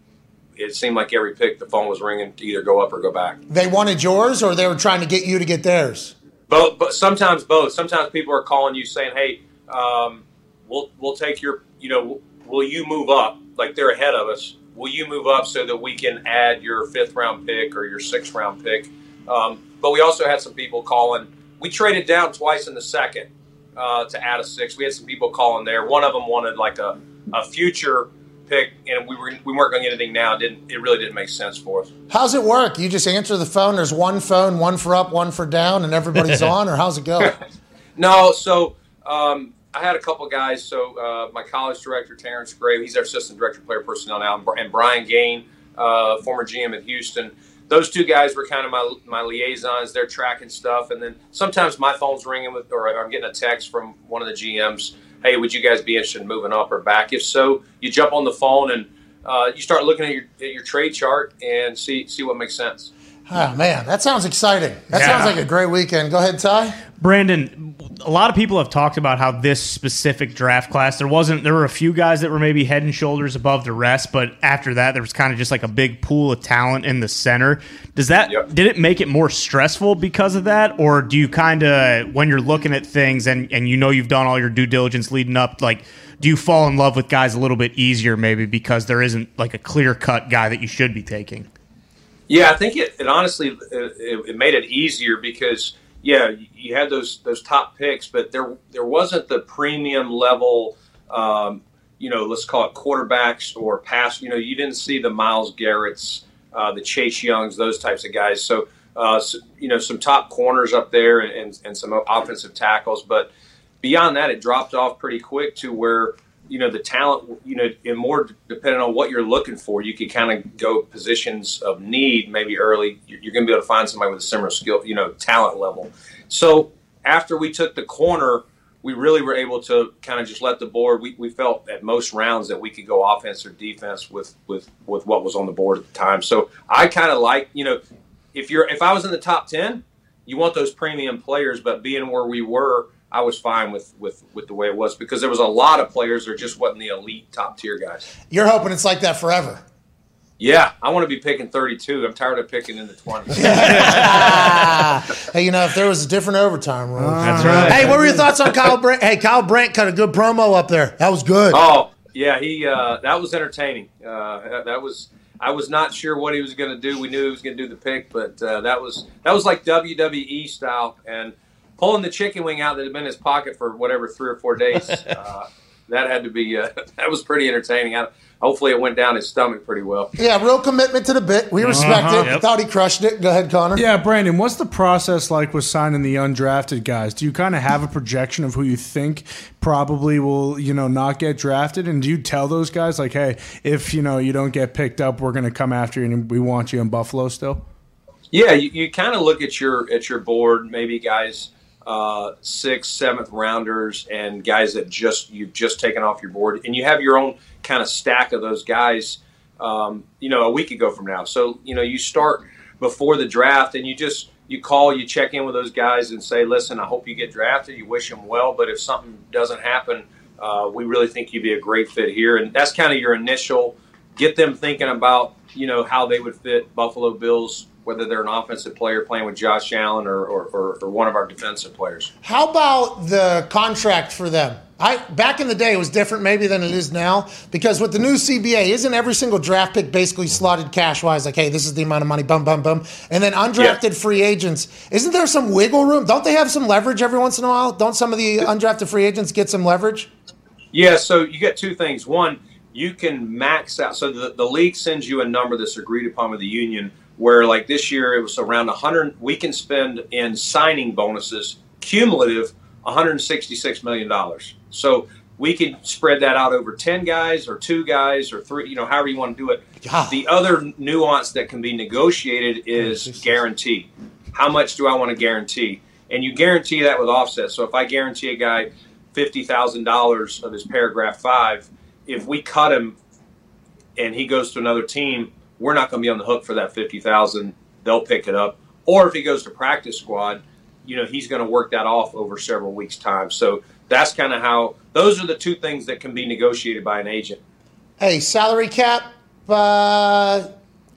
it seemed like every pick the phone was ringing to either go up or go back. They wanted yours, or they were trying to get you to get theirs. Both, but sometimes both. Sometimes people are calling you saying, "Hey, um, we'll we'll take your, you know, will you move up? Like they're ahead of us. Will you move up so that we can add your fifth round pick or your sixth round pick?" Um, but we also had some people calling. We traded down twice in the second uh, to add a six. We had some people calling there. One of them wanted like a, a future pick, and we were we weren't going to get anything now. It didn't it really didn't make sense for us? How's it work? You just answer the phone. There's one phone, one for up, one for down, and everybody's on, or how's it go? No, so um, I had a couple guys. So uh, my college director, Terrance Gray, he's our assistant director player personnel now, and and Brian Gaine, uh, former GM at Houston. Those two guys were kind of my my liaisons. They're tracking stuff, and then sometimes my phone's ringing with, or I'm getting a text from one of the GMs. Hey, would you guys be interested in moving up or back? If so, you jump on the phone and uh, you start looking at your at your trade chart and see see what makes sense. Oh man, that sounds exciting. That Yeah. sounds like a great weekend. Go ahead, Ty. Brandon, a lot of people have talked about how this specific draft class there wasn't there were a few guys that were maybe head and shoulders above the rest, but after that there was kind of just like a big pool of talent in the center. Does that Yep. did it make it more stressful because of that, or do you kind of when you're looking at things and and you know you've done all your due diligence leading up, like do you fall in love with guys a little bit easier maybe because there isn't like a clear cut guy that you should be taking? Yeah, I think it, it honestly it, it made it easier because yeah, you- had those those top picks, but there there wasn't the premium level. Um, you know, let's call it quarterbacks or pass. You know, you didn't see the Myles Garrett's, uh, the Chase Youngs, those types of guys. So, uh, so, you know, some top corners up there and, and some offensive tackles, but beyond that, it dropped off pretty quick to where you know the talent. You know, and more depending on what you're looking for, you can kind of go positions of need maybe early. You're, going to be able to find somebody with a similar skill, you know, talent level. So after we took the corner, we really were able to kind of just let the board. We, we felt at most rounds that we could go offense or defense with with with what was on the board at the time. So I kind of like you know if you're if I was in the top ten, you want those premium players, but being where we were, I was fine with with with the way it was because there was a lot of players that just wasn't the elite top tier guys. You're hoping it's like that forever. Yeah, I want to be picking 32. I'm tired of picking in the 20s. Hey, you know, if there was a different overtime rule. That's right. Hey, what were your thoughts on Kyle Brandt? Hey, Kyle Brandt cut a good promo up there. That was good. Oh, yeah, he uh, that was entertaining. Uh, that- that was I was not sure what he was going to do. We knew he was going to do the pick, but uh, that was that was like WWE style and pulling the chicken wing out that had been in his pocket for whatever three or four days. Uh, that had to be uh, that was pretty entertaining. I, hopefully, it went down his stomach pretty well. Yeah, real commitment to the bit. We respect Uh-huh. it. Yep. Thought he crushed it. Go ahead, Connor. Yeah, Brandon, what's the process like with signing the undrafted guys? Do you kind of have a projection of who you think probably will, you know, not get drafted? And do you tell those guys, like, hey, if, you know, you don't get picked up, we're going to come after you and we want you in Buffalo still? Yeah, you, you kind of look at your at your board, maybe guys uh, sixth, seventh rounders, and guys that just you've just taken off your board, and you have your own kind of stack of those guys. Um, you know, a week ago from now. So you know, you start before the draft, and you just you call, you check in with those guys, and say, "Listen, I hope you get drafted. You wish them well, but if something doesn't happen, uh, we really think you'd be a great fit here." And that's kind of your initial get them thinking about you know how they would fit Buffalo Bills, whether they're an offensive player playing with Josh Allen or, or, or, or one of our defensive players. How about the contract for them? I back in the day it was different maybe than it is now because with the new CBA, isn't every single draft pick basically slotted cash wise? Like, hey, this is the amount of money, bum bum bum, and then undrafted Yeah. free agents. Isn't there some wiggle room? Don't they have some leverage every once in a while? Don't some of the undrafted free agents get some leverage? Yeah, so you get two things. One, you can max out. So the, the league sends you a number that's agreed upon with the union. Where like this year it was around 100. We can spend in signing bonuses cumulative 166 million dollars. So we could spread that out over 10 guys or two guys or three. You know, however you want to do it. God. The other nuance that can be negotiated is guarantee. How much do I want to guarantee? And you guarantee that with offset. So if I guarantee a guy fifty thousand dollars of his paragraph five, if we cut him and he goes to another team, we're not going to be on the hook for that fifty thousand. They'll pick it up. Or if he goes to practice squad, you know he's going to work that off over several weeks' time. So that's kind of how. Those are the two things that can be negotiated by an agent. Hey, salary cap. Uh,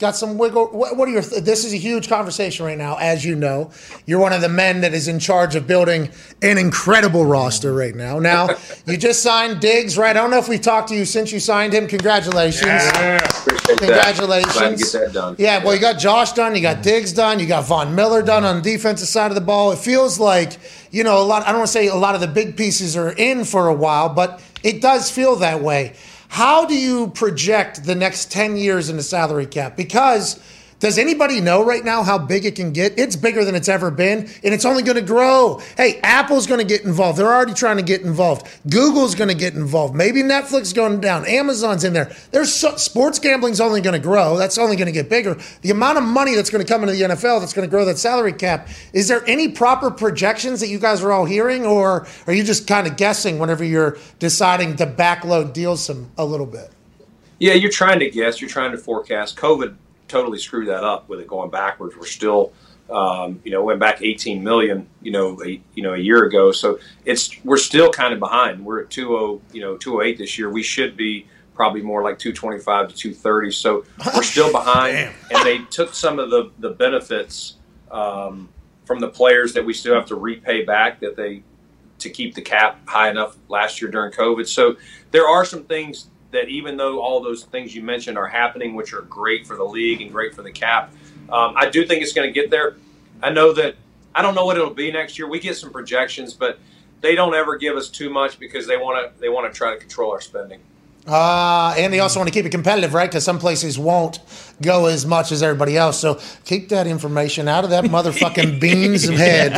got some wiggle. What, what are your? Th- this is a huge conversation right now, as you know. You're one of the men that is in charge of building an incredible roster right now. Now, you just signed Diggs, right? I don't know if we've talked to you since you signed him. Congratulations. Yeah, Appreciate Congratulations. that. Glad to get that done. Yeah, well, you got Josh done, you got mm-hmm. Diggs done, you got Von Miller done on the defensive side of the ball. It feels like, you know, a lot, I don't want to say a lot of the big pieces are in for a while, but it does feel that way. How do you project the next 10 years in the salary cap? Because does anybody know right now how big it can get? It's bigger than it's ever been, and it's only going to grow. Hey, Apple's going to get involved. They're already trying to get involved. Google's going to get involved. Maybe Netflix going down. Amazon's in there. There's so, sports gambling's only going to grow. That's only going to get bigger. The amount of money that's going to come into the NFL that's going to grow that salary cap. Is there any proper projections that you guys are all hearing, or are you just kind of guessing whenever you're deciding to backload deals some a little bit? Yeah, you're trying to guess. You're trying to forecast. COVID totally screwed that up with it going backwards. We're still Um, you know, went back 18 million, you know, a, you know, a year ago. So it's we're still kind of behind. We're at 20, you know, 208 this year. We should be probably more like 225 to 230. So we're still behind. and they took some of the the benefits um, from the players that we still have to repay back that they to keep the cap high enough last year during COVID. So there are some things that even though all those things you mentioned are happening, which are great for the league and great for the cap, um, I do think it's going to get there. I know that I don't know what it'll be next year. We get some projections, but they don't ever give us too much because they want to they want to try to control our spending. Uh, and they also want to keep it competitive, right? Because some places won't go as much as everybody else. So keep that information out of that motherfucking Beane's head.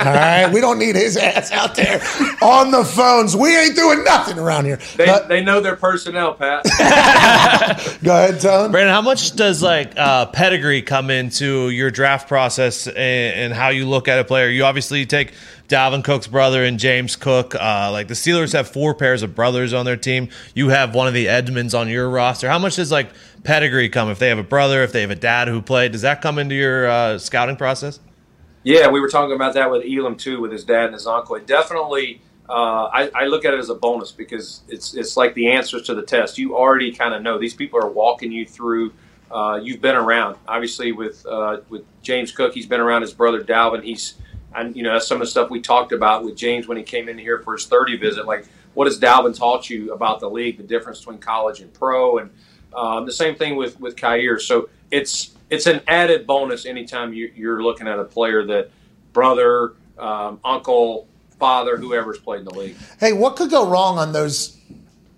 All right, we don't need his ass out there on the phones. We ain't doing nothing around here. They, But- they know their personnel, Pat. go ahead, Tone. Brandon, how much does like uh, pedigree come into your draft process and, and how you look at a player? You obviously take Dalvin Cook's brother and James Cook. Uh, like the Steelers have four pairs of brothers on their team. You have one of the Edmunds on your roster. How much does like pedigree come if they have a brother, if they have a dad who played? Does that come into your uh, scouting process? Yeah, we were talking about that with Elam too, with his dad and his uncle. It definitely, uh, I, I look at it as a bonus because it's it's like the answers to the test. You already kind of know these people are walking you through. Uh, you've been around, obviously, with uh, with James Cook. He's been around his brother Dalvin. He's, and you know, that's some of the stuff we talked about with James when he came in here for his thirty visit. Like, what has Dalvin taught you about the league, the difference between college and pro, and um, the same thing with with Kaiir. So it's it's an added bonus anytime you, you're looking at a player that brother, um, uncle, father, whoever's played in the league. Hey, what could go wrong on those,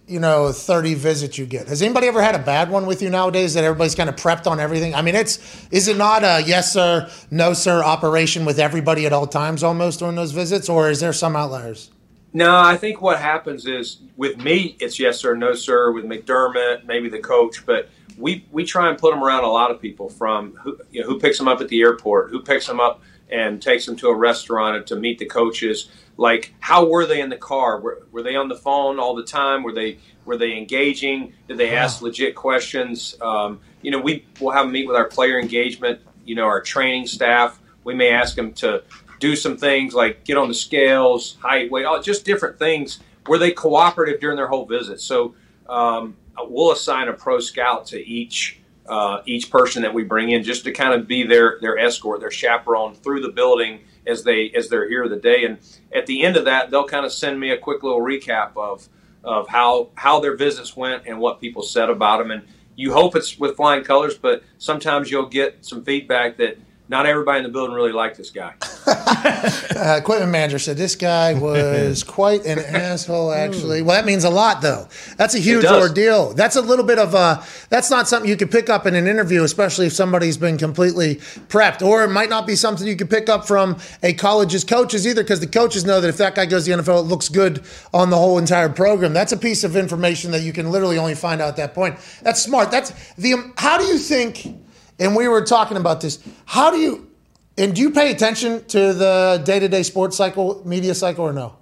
you know, 30 visits you get? Has anybody ever had a bad one with you nowadays that everybody's kind of prepped on everything? I mean, it's is it not a yes sir, no sir operation with everybody at all times almost during those visits, or is there some outliers? No, I think what happens is with me, it's yes sir, no sir. With McDermott, maybe the coach, but we we try and put them around a lot of people from who you know, who picks them up at the airport, who picks them up and takes them to a restaurant to meet the coaches. Like, how were they in the car? Were, were they on the phone all the time? Were they were they engaging? Did they ask legit questions? Um, you know, we will have them meet with our player engagement. You know, our training staff. We may ask them to do some things like get on the scales, height, weight, all just different things. Were they cooperative during their whole visit? So um, we'll assign a pro scout to each uh, each person that we bring in just to kind of be their their escort, their chaperone through the building as they as they're here the day. And at the end of that, they'll kind of send me a quick little recap of of how how their visits went and what people said about them. And you hope it's with flying colors, but sometimes you'll get some feedback that not everybody in the building really liked this guy. Uh, equipment manager said this guy was quite an asshole. Actually, well, that means a lot, though. That's a huge ordeal. That's a little bit of a. That's not something you could pick up in an interview, especially if somebody's been completely prepped. Or it might not be something you could pick up from a college's coaches either, because the coaches know that if that guy goes to the NFL, it looks good on the whole entire program. That's a piece of information that you can literally only find out at that point. That's smart. That's the. How do you think? And we were talking about this. How do you? And do you pay attention to the day to day sports cycle, media cycle, or no?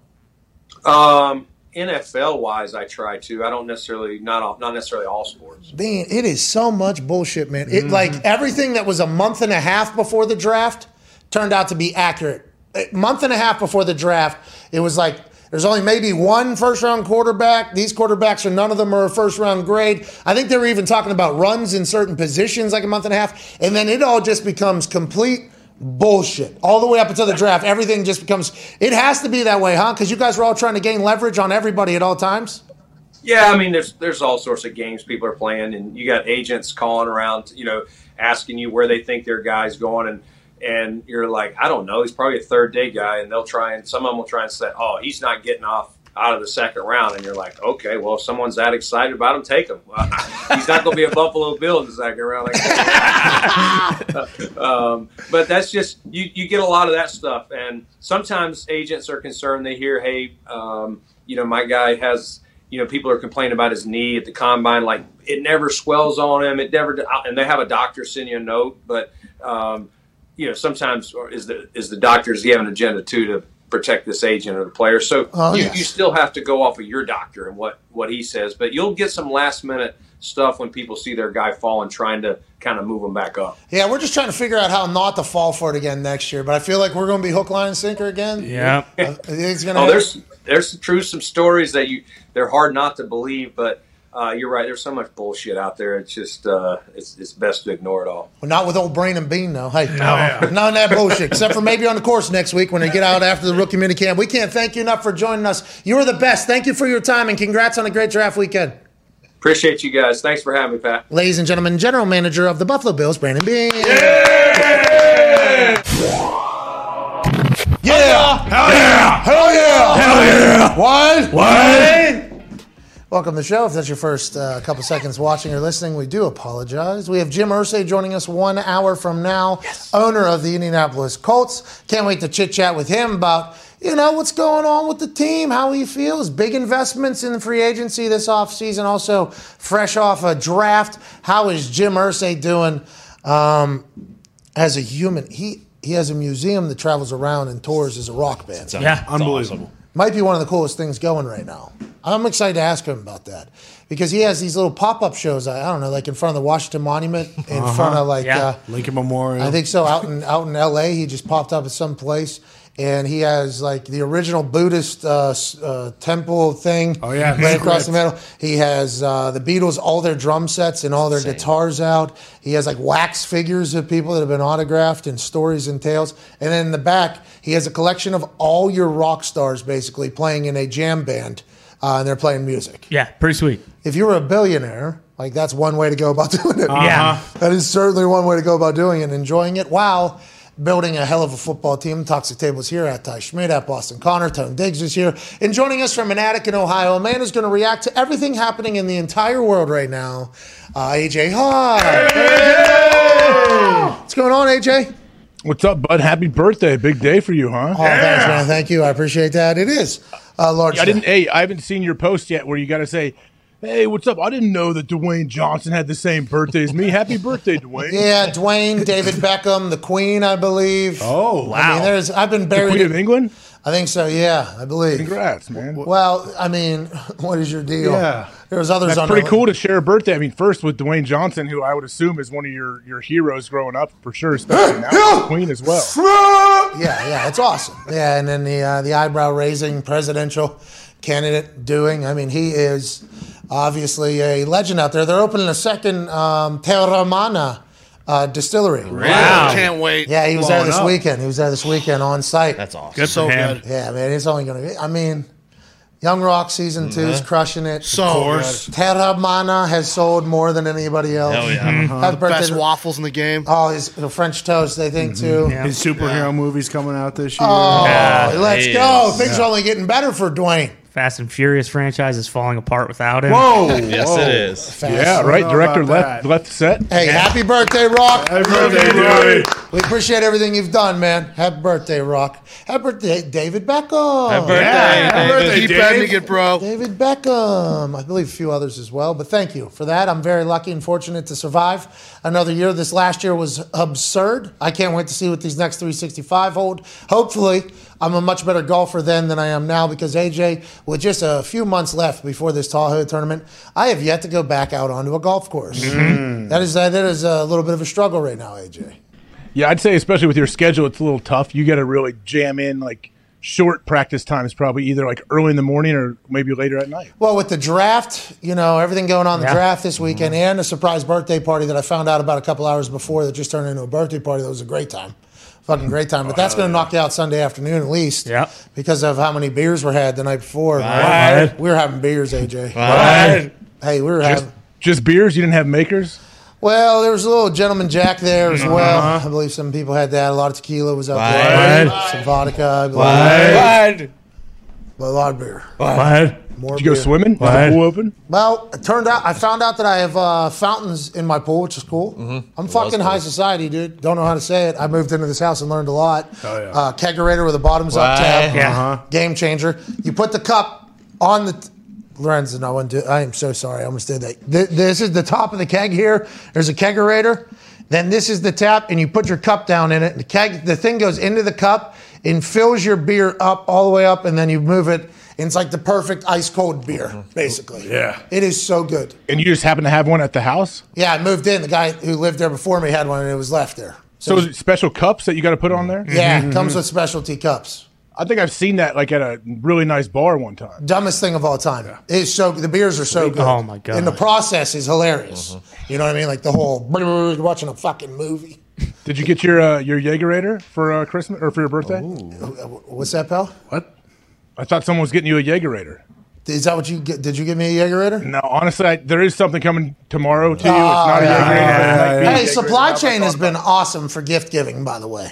Um, NFL wise, I try to. I don't necessarily not all, not necessarily all sports. Man, it is so much bullshit, man. It like everything that was a month and a half before the draft turned out to be accurate. A month and a half before the draft, it was like there's only maybe one first round quarterback. These quarterbacks are none of them are a first round grade. I think they were even talking about runs in certain positions like a month and a half, and then it all just becomes complete bullshit all the way up until the draft. Everything just becomes. It has to be that way, huh? Because you guys were all trying to gain leverage on everybody at all times. Yeah, I mean, there's there's all sorts of games people are playing, and you got agents calling around, you know, asking you where they think their guy's going, and and you're like, I don't know, he's probably a third day guy, and they'll try and some of them will try and say, oh, he's not getting off out of the second round, and you're like, okay, well, if someone's that excited about him, take him. Well, he's not going to be a Buffalo Bill in the second round. Like, um, but that's just you. You get a lot of that stuff, and sometimes agents are concerned. They hear, hey, um, you know, my guy has. You know, people are complaining about his knee at the combine. Like it never swells on him. It never, and they have a doctor send you a note. But um, you know, sometimes or is the is the doctor does he have an agenda too to protect this agent or the player. So Oh, you, yes. you still have to go off of your doctor and what what he says, but you'll get some last minute stuff when people see their guy falling, trying to kind of move him back up. Yeah, we're just trying to figure out how not to fall for it again next year. But I feel like we're going to be hook, line, and sinker again. Yeah. I think it's going to. Oh, there's there's true some stories that you they're hard not to believe, but uh, you're right. There's so much bullshit out there. It's just uh, it's it's best to ignore it all. Well, not with old Brandon Beane, though. Hey, no, none of that bullshit. Except for maybe on the course next week when they get out after the rookie minicamp. We can't thank you enough for joining us. You are the best. Thank you for your time and congrats on a great draft weekend. Appreciate you guys. Thanks for having me, Pat. Ladies and gentlemen, General Manager of the Buffalo Bills, Brandon Beane. Yeah! Hell yeah! Hell yeah! Hell yeah! What? What? Welcome to the show. If that's your first uh, couple seconds watching or listening, we do apologize. We have Jim Irsay joining us one hour from now, yes. owner of the Indianapolis Colts. Can't wait to chit chat with him about, you know, what's going on with the team, how he feels, big investments in the free agency this offseason, also fresh off a draft. How is Jim Irsay doing um, as a human? He he has a museum that travels around and tours as a rock band Yeah. Unbelievable. might be one of the coolest things going right now. I'm excited to ask him about that because he has these little pop up shows. I, I don't know, like in front of the Washington Monument, in front of like Yeah. uh, Lincoln Memorial. I think so. Out in out in L.A., he just popped up at some place, and he has like the original Buddhist uh, uh, temple thing. Oh, yeah. right across the Script. middle. He has uh, the Beatles, all their drum sets and all their guitars out. He has like wax figures of people that have been autographed and stories and tales. And then in the back, he has a collection of all your rock stars basically playing in a jam band, uh, and they're playing music. Yeah. Pretty sweet. If you were a billionaire, like that's one way to go about doing it. Yeah. That is certainly one way to go about doing it and enjoying it while building a hell of a football team. Toxic Tables here at Ty Schmidt, at Boston Connor. Tone Diggs is here. And joining us from an attic in Ohio, a man who's going to react to everything happening in the entire world right now, uh, AJ Hawk. What's going on, AJ? What's up, bud? Happy birthday. Big day for you, huh? Oh, thanks, man. Thank you. I appreciate that. It is Uh, large I didn't. Hey, I haven't seen your post yet where you got to say, "Hey, what's up?" I didn't know that Dwayne Johnson had the same birthday as me. Happy birthday, Dwayne. Yeah, Dwayne, David Beckham, the Queen, I believe. oh, I mean, there's. I've been The buried. Queen of England. I think so. Yeah, I believe. Congrats, man. Well, I mean, what is your deal? Yeah. there was others That's on pretty cool to share a birthday. I mean, first with Dwayne Johnson, who I would assume is one of your your heroes growing up for sure, especially now the Queen as well. Yeah, yeah, it's awesome. Yeah, and then the uh, the eyebrow raising presidential candidate doing. I mean, he is obviously a legend out there. They're opening a second um, Teremana uh, distillery. Wow. Can't wait. Yeah, he was there Blowing this up. weekend. He was there this weekend on site. That's awesome. Good So for him. good. yeah, man, it's only going to be. I mean, Young Rock season two is mm-hmm. crushing it. So Of course. good. Teremana has sold more than anybody else. Hell yeah. Mm-hmm. Happy birthday Best to- waffles in the game. Oh, his the French toast, they think mm-hmm. too. Yeah. His superhero movie's coming out this oh, year. Oh, Yeah, let's go. is. Things are only getting better for Dwayne. Fast and Furious franchise is falling apart without him. Whoa! Yes, whoa. it is. Fast. Yeah, right. Director left that. left set. Hey, happy birthday, Rock. Happy birthday, Dwayne. We appreciate everything you've done, man. Happy birthday, Rock. Happy birthday, David Beckham. Happy birthday, happy David. birthday, Keep Dave. bending it, bro. David Beckham. I believe a few others as well, but thank you for that. I'm very lucky and fortunate to survive another year. This last year was absurd. I can't wait to see what these next 365 hold. Hopefully, I'm a much better golfer then than I am now because AJ, with just a few months left before this Tahoe tournament, I have yet to go back out onto a golf course. Mm-hmm. That is that is a little bit of a struggle right now, AJ. Yeah, I'd say especially with your schedule, it's a little tough. You got to really jam in like short practice times, probably either like early in the morning or maybe later at night. Well, with the draft, you know, everything going on in the draft this weekend mm-hmm. and a surprise birthday party that I found out about a couple hours before that just turned into a birthday party that was a great time. Fucking great time. But that's going to uh, knock you out Sunday afternoon at least. Yep. Because of how many beers were had the night before. Right. We were having beers, AJ. Right. Hey, we were Just having. just beers. You didn't have makers. Well, there was a little gentleman Jack there as uh-huh. well. I believe some people had that. A lot of tequila was out there. Right. Some vodka. I believe. But a lot of beer. What? More Did you go beer. swimming? Was the pool open? Well, it turned out I found out that I have uh, fountains in my pool, which is cool. I'm fucking high society, dude. Don't know how to say it. I moved into this house and learned a lot. Oh, yeah. uh, kegerator with a bottoms up tab. Yeah. Uh-huh. Game changer. You put the cup on the. T- Lorenzen, I wouldn't do. I am so sorry. I almost did that. Th- This is the top of the keg here. There's a kegerator. Then this is the tap, and you put your cup down in it. The keg, the thing goes into the cup, and fills your beer up all the way up, and then you move it. And it's like the perfect ice cold beer, basically. Yeah. It is so good. And you just happen to have one at the house? Yeah, I moved in. The guy who lived there before me had one, and it was left there. So is it special cups that you got to put on there? Yeah, it comes with specialty cups. I think I've seen that like at a really nice bar one time. Dumbest thing of all time. It's so the beers are so good. Oh, my God. And the process is hilarious. You know what I mean? Like the whole you're watching a fucking movie. Did you get your uh, your Jaegerator for uh, Christmas or for your birthday? What's that, pal? What? I thought someone was getting you a Jaegerator. Is that what you get? Did you give me a Jaegerator? No, honestly, I, there is something coming tomorrow to you. Oh, it's not a oh, yeah, Jaegerator. yeah, but it might be a Hey, supply chain has been awesome for gift giving, by the way.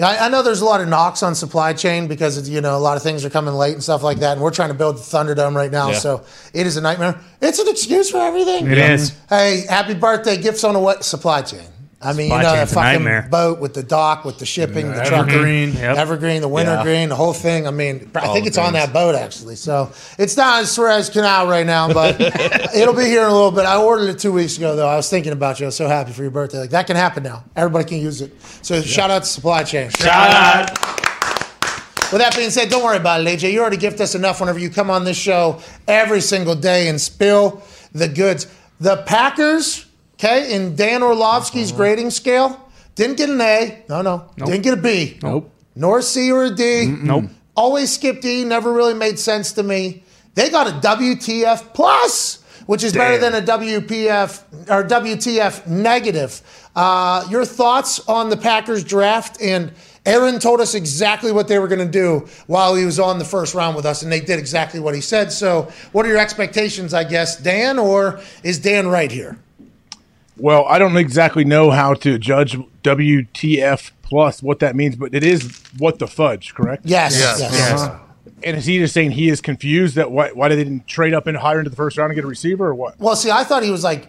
I, I know there's a lot of knocks on supply chain because you know a lot of things are coming late and stuff like that, and we're trying to build the Thunderdome right now, Yeah. so it is a nightmare. It's an excuse for everything. It is. Hey, happy birthday! Gifts on a what supply chain? I mean, Supply you know a fucking nightmare. boat with the dock, with the shipping, the mm-hmm. trucking, Evergreen. Yep. Evergreen, the wintergreen, the whole thing. I mean, I think the it's on things. that boat actually. So it's not as Suez Canal right now, but it'll be here in a little bit. I ordered it two weeks ago though. I was thinking about you. I was so happy for your birthday. Like that can happen now. Everybody can use it. So shout out to supply chain. Shout out. With that being said, don't worry about it, AJ. You already gift us enough whenever you come on this show every single day and spill the goods. The Packers, okay, in Dan Orlovsky's grading scale, didn't get an A. No, no. Didn't get a B. Nope. Nor a C or a D. Nope. Always skipped E. Never really made sense to me. They got a WTF plus, which is better than a WPF or WTF negative. Uh, your thoughts on the Packers draft? And Aaron told us exactly what they were going to do while he was on the first round with us, and they did exactly what he said. So, what are your expectations, I guess, Dan, or is Dan right here? Well, I don't exactly know how to judge WTF plus what that means, but it is what the fudge, correct? Yes. Yes. yes. Yes. Uh-huh. And is he just saying he is confused that why, why they didn't trade up and higher into the first round and get a receiver or what? Well, see, I thought he was like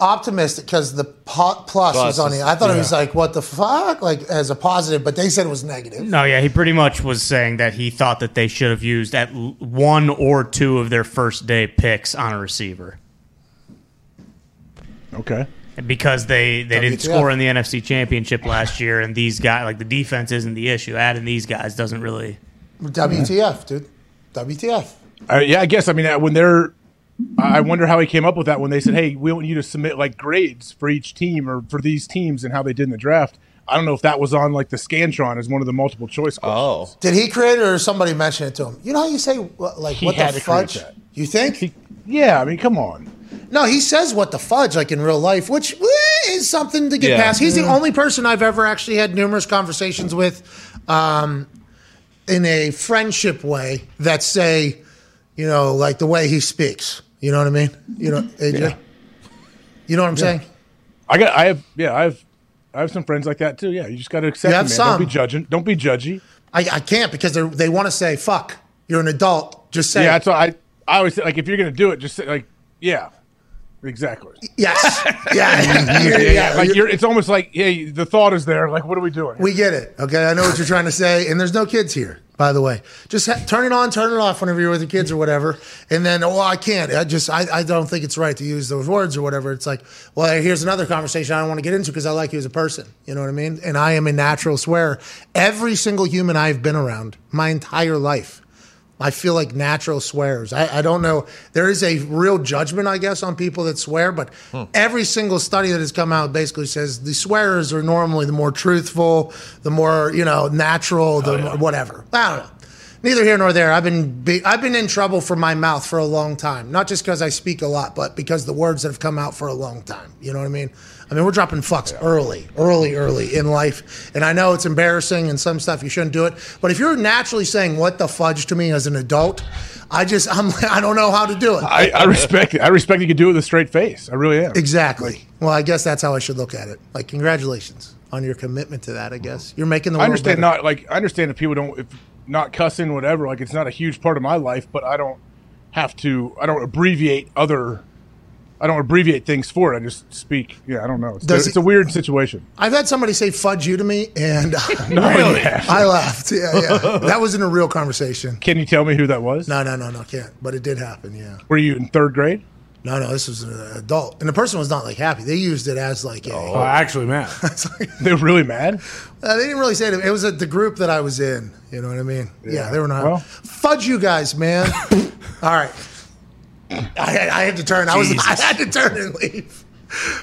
optimistic because the po- plus was on is- it. I thought he was like, "What the fuck?" Like as a positive, but they said it was negative. No, yeah, he pretty much was saying that he thought that they should have used at l- one or two of their first day picks on a receiver Okay. Because they, they didn't score in the NFC Championship last year, and these guys like the defense isn't the issue. Adding these guys doesn't really. WTF, dude? WTF? Uh, yeah, I guess. I mean, uh, when they're, I wonder how he came up with that when they said, "Hey, we want you to submit like grades for each team or for these teams and how they did in the draft." I don't know if that was on like the Scantron as one of the multiple choice questions. Oh, Did he create it or somebody mention it to him? You know how you say like He what had the to fudge? You think? He- yeah, I mean, come on. No, he says what the fudge like in real life, which eh, is something to get Yeah. past. He's the only person I've ever actually had numerous conversations with, um, in a friendship way that say, you know, like the way he speaks. You know what I mean? You know, AJ. Yeah. You know what I'm saying? I got, I have, yeah, I have, I have some friends like that too. Yeah, you just got to accept You have man. some. Don't be judging. Don't be judgy. I, I can't because they they want to say fuck. You're an adult. Just say Yeah, it. that's what I, I always say. Like, if you're gonna do it, just say like, yeah, exactly. yes. Yeah. yeah, yeah, like you're- it's almost like, hey, the thought is there. Like, what are we doing? We get it. Okay, I know what you're trying to say, and there's no kids here, by the way. Just ha- turn it on, turn it off whenever you're with your kids or whatever, and then oh, I can't. I just I, I don't think it's right to use those words or whatever. It's like, well, here's another conversation I don't want to get into because I like you as a person. You know what I mean? And I am a natural swearer. Every single human I've been around my entire life. I feel like natural swears. I, I don't know. There is a real judgment, I guess, on people that swear, but hmm. every single study that has come out basically says the swearers are normally the more truthful, the more you know natural, the oh, more whatever. I don't know. Neither here nor there. I've been be, I've been in trouble for my mouth for a long time, not just because I speak a lot, but because the words that have come out for a long time. You know what I mean? I mean, we're dropping fucks early, early, early in life, and I know it's embarrassing and some stuff you shouldn't do it. But if you're naturally saying "what the fudge" to me as an adult, I just I'm I don't know how to do it. I, I respect it. I respect you can do it with a straight face. I really am. exactly. Well, I guess that's how I should look at it. Like, congratulations on your commitment to that. I guess you're making the. I understand better. not like I understand if people don't if not cussing whatever like it's not a huge part of my life, but I don't have to. I don't abbreviate other. I don't abbreviate things for it. I just speak. Yeah, I don't know. It's, Does it's it- a weird situation. I've had somebody say "fudge you" to me, and Really? I laughed. Yeah, yeah. That was in a real conversation. Can you tell me who that was? No, no, no, no, can't. But it did happen. Yeah. Were you in third grade? no, no, this was an adult. And the person was not like happy. They used it as like a. Oh, actually, man. They're really mad. Uh, they didn't really say it. It was at the group that I was in. You know what I mean? Yeah, they were not. Well. Fudge you guys, man. All right. I, I had to turn. I was. I had to turn and leave.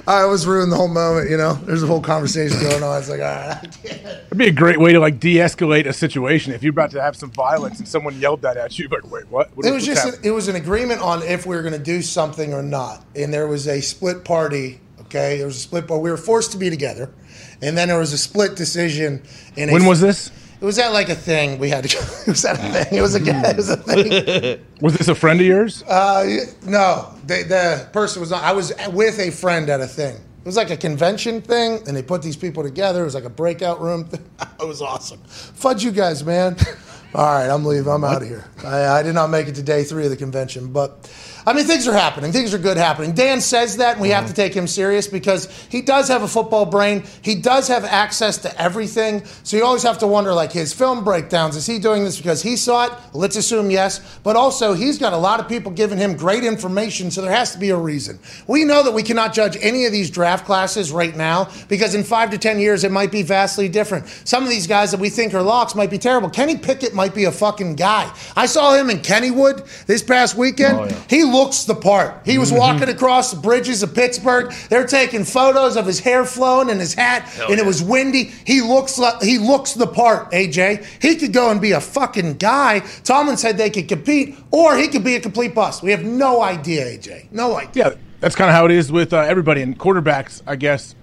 I was ruined the whole moment. You know, there's a whole conversation going on. It's like, all right, I can't. It'd be a great way to like de-escalate a situation if you're about to have some violence and someone yelled that at you. Like, wait, what? what It was just an, it was an agreement on if we were going to do something or not, and there was a split party. Okay, there was a split, but we were forced to be together, and then there was a split decision. In a, when was this? It was at like a thing we had to. go It was at a thing. It was a. It was a thing. Was this a friend of yours? Uh, no, the, the person was not. I was with a friend at a thing. It was like a convention thing, and they put these people together. It was like a breakout room. Thing. It was awesome. Fudge you guys, man. All right, I'm leaving. I'm out of here. I, I did not make it to day three of the convention, but I mean, things are happening. Things are good happening. Dan says that, and we have to mm-hmm. take him serious because he does have a football brain. He does have access to everything. So you always have to wonder, like his film breakdowns. Is he doing this because he saw it? Let's assume yes. But also, he's got a lot of people giving him great information, so there has to be a reason. We know that we cannot judge any of these draft classes right now because in five to ten years, it might be vastly different. Some of these guys that we think are locks might be terrible. Kenny Pickett might be a fucking guy. I saw him in Kennywood this past weekend. Oh, he looks the part. He was walking across the bridges of Pittsburgh. They're taking photos of his hair flowing and his hat, and it was windy. He looks like he looks the part. AJ, he could go and be a fucking guy. Tomlin said they could compete, or he could be a complete bust. We have no idea, AJ. No idea. Yeah, that's kind of how it is with uh, everybody. And quarterbacks, I guess,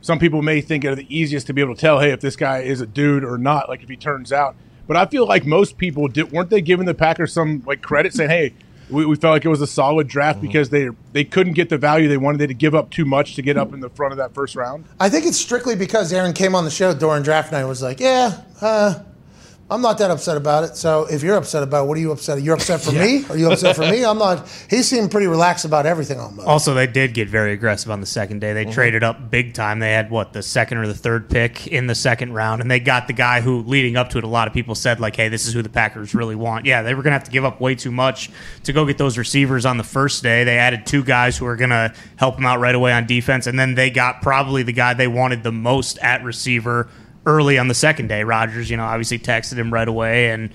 some people may think it the easiest to be able to tell, hey, if this guy is a dude or not, like if he turns out. But I feel like most people did, weren't they giving the Packers some like credit, saying, hey, we, we felt like it was a solid draft because they they couldn't get the value they wanted. They had to give up too much to get up in the front of that first round. I think it's strictly because Aaron came on the show during draft night and was like, yeah, uh, I'm not that upset about it. So if you're upset about it, what are you upset? You're upset for me? Are you upset for me? I'm not. He seemed pretty relaxed about everything almost. Also, they did get very aggressive on the second day. They mm-hmm. traded up big time. They had what the second or the third pick in the second round, and they got the guy who, leading up to it, a lot of people said like, "Hey, this is who the Packers really want." Yeah, they were going to have to give up way too much to go get those receivers on the first day. They added two guys who are going to help them out right away on defense, and then they got probably the guy they wanted the most at receiver early on the second day. Rodgers, you know, obviously texted him right away and.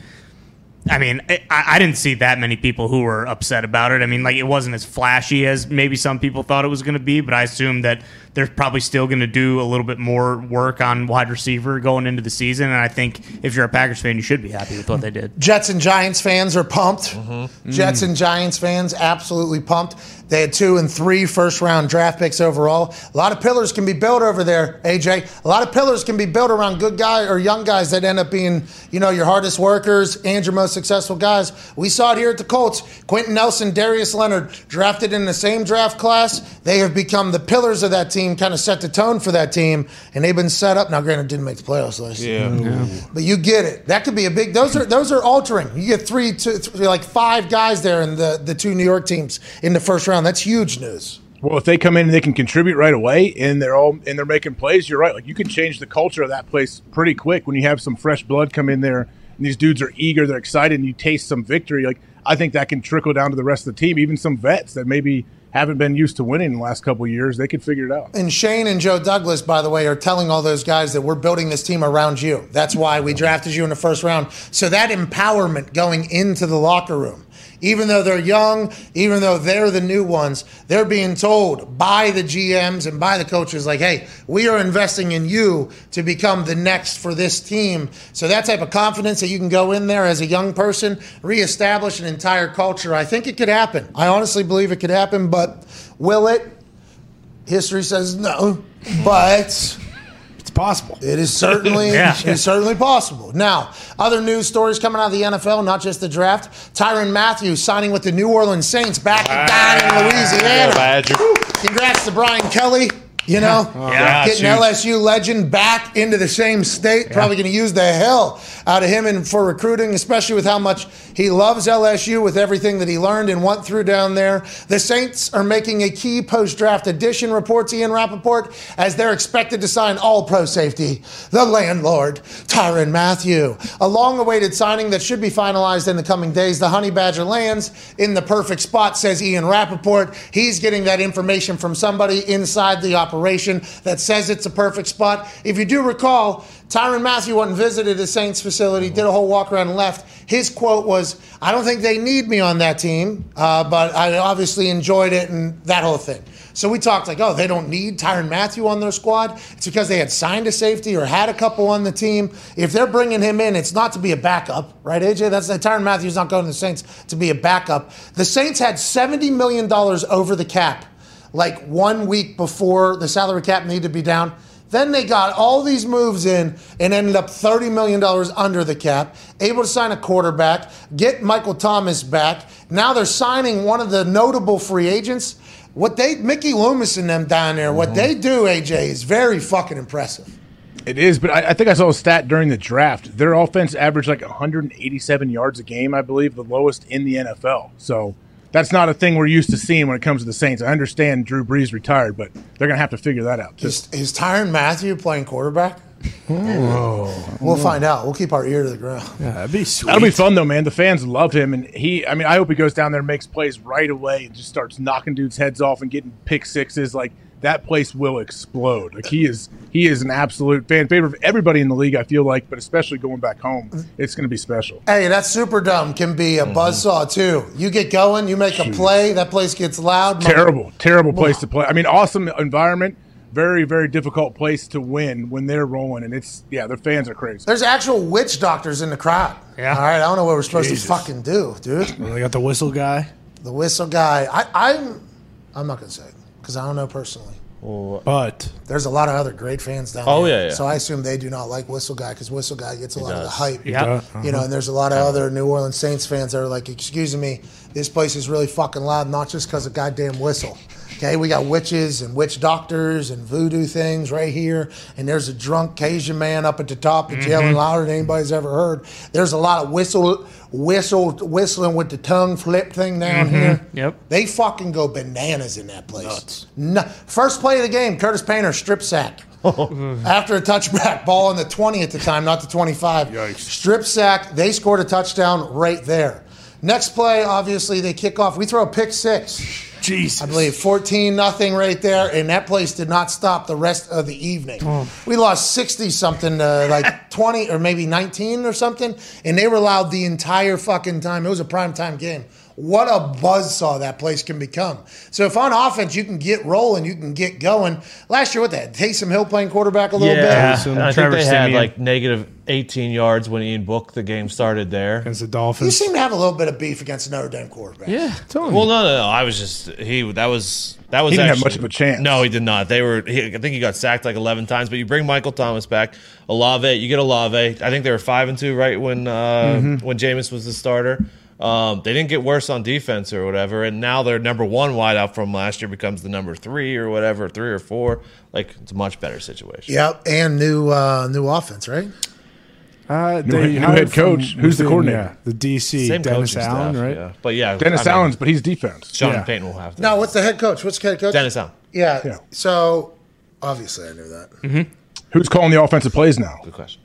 I mean, I, I didn't see that many people who were upset about it. I mean, like it wasn't as flashy as maybe some people thought it was going to be, but I assume that they're probably still going to do a little bit more work on wide receiver going into the season. And I think if you're a Packers fan, you should be happy with what they did. Jets and Giants fans are pumped. Mm-hmm. Jets and Giants fans absolutely pumped. They had two and three first round draft picks overall. A lot of pillars can be built over there, AJ. A lot of pillars can be built around good guys or young guys that end up being, you know, your hardest workers and your most successful guys. We saw it here at the Colts. Quenton Nelson, Darius Leonard, drafted in the same draft class. They have become the pillars of that team, kind of set the tone for that team, and they've been set up. Now, granted, didn't make the playoffs last year. But you get it. That could be a big. Those are those are altering. You get three, two, three, like five guys there in the the two New York teams in the first round. That's huge news. Well, if they come in and they can contribute right away, and they're all and they're making plays, you're right. Like you can change the culture of that place pretty quick when you have some fresh blood come in there, and these dudes are eager, they're excited, and you taste some victory. Like I think that can trickle down to the rest of the team, even some vets that maybe haven't been used to winning in the last couple years. They could figure it out. And Schoen and Joe Douglas, by the way, are telling all those guys that we're building this team around you. That's why we drafted you in the first round. So that empowerment going into the locker room, even though they're young, even though they're the new ones, they're being told by the GMs and by the coaches, like, hey, we are investing in you to become the next for this team. So that type of confidence that you can go in there as a young person, reestablish an entire culture, I think it could happen. I honestly believe it could happen, but will it? History says no, but possible. it is certainly Yeah. it's certainly possible. Now, other news stories coming out of the NFL, not just the draft. Tyrann Matthews signing with the New Orleans Saints back down in ah, Louisiana. Badger. Congrats to Brian Kelly. You know, oh, Yeah, getting. LSU legend back into the same state, probably going to use the hell out of him and for recruiting, especially with how much he loves LSU with everything that he learned and went through down there. The Saints are making a key post-draft addition, reports Ian Rapoport, as they're expected to sign all pro safety, the landlord, Tyrann Mathieu. A long-awaited signing that should be finalized in the coming days. The Honey Badger lands in the perfect spot, says Ian Rapoport. He's getting that information from somebody inside the operation that says it's a perfect spot. If you do recall, Tyrann Mathieu went and visited the Saints facility, did a whole walk around and left. His quote was, I don't think they need me on that team, uh, but I obviously enjoyed it and that whole thing. So we talked like, oh, they don't need Tyrann Mathieu on their squad. It's because they had signed a safety or had a couple on the team. If they're bringing him in, it's not to be a backup, right, AJ? That's Tyrann Mathieu's not going to the Saints to be a backup. The Saints had $70 million over the cap like one week before the salary cap needed to be down. Then they got all these moves in and ended up $30 million under the cap, able to sign a quarterback, get Michael Thomas back. Now they're signing one of the notable free agents. What they, Mickey Loomis and them down there, what mm-hmm. they do, AJ, is very fucking impressive. It is, but I, I think I saw a stat during the draft. Their offense averaged like 187 yards a game, I believe, the lowest in the NFL. So that's not a thing we're used to seeing when it comes to the Saints. I understand Drew Brees retired, but they're going to have to figure that out. Too. Is, is Tyrann Mathieu playing quarterback? We'll find out. We'll keep our ear to the ground. Yeah, that'd be sweet. That'll be fun though, man. The fans love him, and he. I mean, I hope he goes down there, and makes plays right away, and just starts knocking dudes' heads off and getting pick sixes. Like that place will explode. Like he is. He is an absolute fan favorite of everybody in the league. I feel like, but especially going back home, it's going to be special. Hey, that Superdome can be a Mm-hmm. buzzsaw too. You get going, you make a play, that place gets loud. Terrible, terrible place to play. I mean, awesome environment. Very, very difficult place to win when they're rolling, and it's yeah, their fans are crazy. There's actual witch doctors in the crowd. Yeah. All right, I don't know what we're supposed Jesus. to fucking do, dude. They got the whistle guy, The whistle guy. I, I'm. I'm not gonna say because I don't know personally. but There's a lot of other great fans down Oh, there. yeah, yeah. So I assume they do not like Whistle Guy because Whistle Guy gets a lot of the does. hype. Yeah. You know, and there's a lot of other New Orleans Saints fans that are like, excuse me, this place is really fucking loud, not just because of goddamn whistle. Okay, we got witches and witch doctors and voodoo things right here, and there's a drunk Cajun man up at the top that's yelling mm-hmm. louder than anybody's ever heard. There's a lot of whistle, whistle, whistling with the tongue flip thing down mm-hmm. here. Yep. They fucking go bananas in that place. Nuts. No, first play of the game, Curtis Painter strip sack. After a touchback ball in the 20 at the time, not the 25. Yikes. Strip sack, they scored a touchdown right there. Next play, obviously, they kick off. We throw a pick six. Jesus. I believe 14 nothing right there, and that place did not stop the rest of the evening. We lost 60 something, uh, like 20 or maybe 19 or something, and they were loud the entire fucking time. It was a prime time game. What a buzzsaw that place can become. So if on offense you can get rolling, you can get going. Last year, what that Taysom Hill playing quarterback a little Yeah, bit. and I think Trevor they had like negative 18 yards when Ian Book the game started there. against the Dolphins. You seem to have a little bit of beef against Notre Dame quarterback. yeah, totally. Well, no, no, no. I was just he. That was that was. He didn't have much of a chance. No, he did not. They were. He, I think he got sacked like 11 times. But you bring Michael Thomas back, Olave. You get Olave. I think they were five and two right when uh, Mm-hmm. when Jameis was the starter. Um, they didn't get worse on defense or whatever, and now their number one wideout from last year becomes the number three or whatever, three or four. Like it's a much better situation. Yep, and new uh, new offense, right? Uh, New- they new hired head coach. from Who's the coordinator? Yeah, the DC Same Dennis Allen, staff, right? Yeah. But yeah, Dennis I mean, Allen's, but he's defense. Sean Yeah. Payton will have to. No, what's the head coach? What's the head coach? Dennis Allen. Yeah. Yeah. So obviously I knew that. Who's calling the offensive plays now? Good question.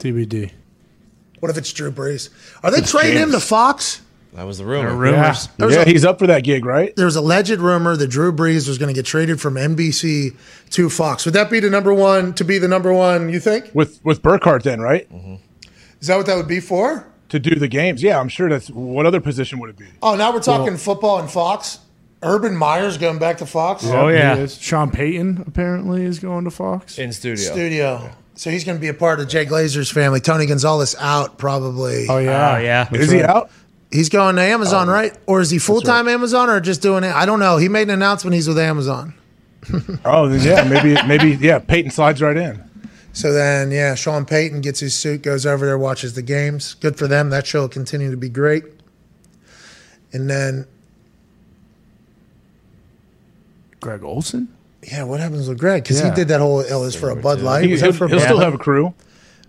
TBD. What if it's Drew Brees? Are they trading him to Fox? That was the rumor. Rumors. There's yeah, a- he's up for that gig, right? There was alleged rumor that Drew Brees was going to get traded from NBC to Fox. Would that be the number one to be the number one? You think? With with Burkhardt, then, right? Mm-hmm. Is that what that would be for? To do the games. Yeah, I'm sure that's what other position would it be? Oh, now we're talking football and Fox. Urban Meyer's going back to Fox Oh, yeah. He. Sean Payton apparently is going to Fox. In studio. studio. So he's going to be a part of Jay Glazer's family. Tony Gonzalez out probably. Oh yeah, Oh, yeah. That's Is he out? He's going to Amazon, oh. right? Or is he full time Amazon or just doing it? I don't know. He made an announcement he's with Amazon. Oh, yeah, maybe maybe yeah. Peyton slides right in. So then, yeah, Sean Payton gets his suit, goes over there, watches the games. Good for them. That show will continue to be great. And then, Greg Olsen. Yeah, what happens with Greg? Because Yeah. he did that whole. It was for a Bud Light. He, Was will for a he'll Bud still Light? have a crew.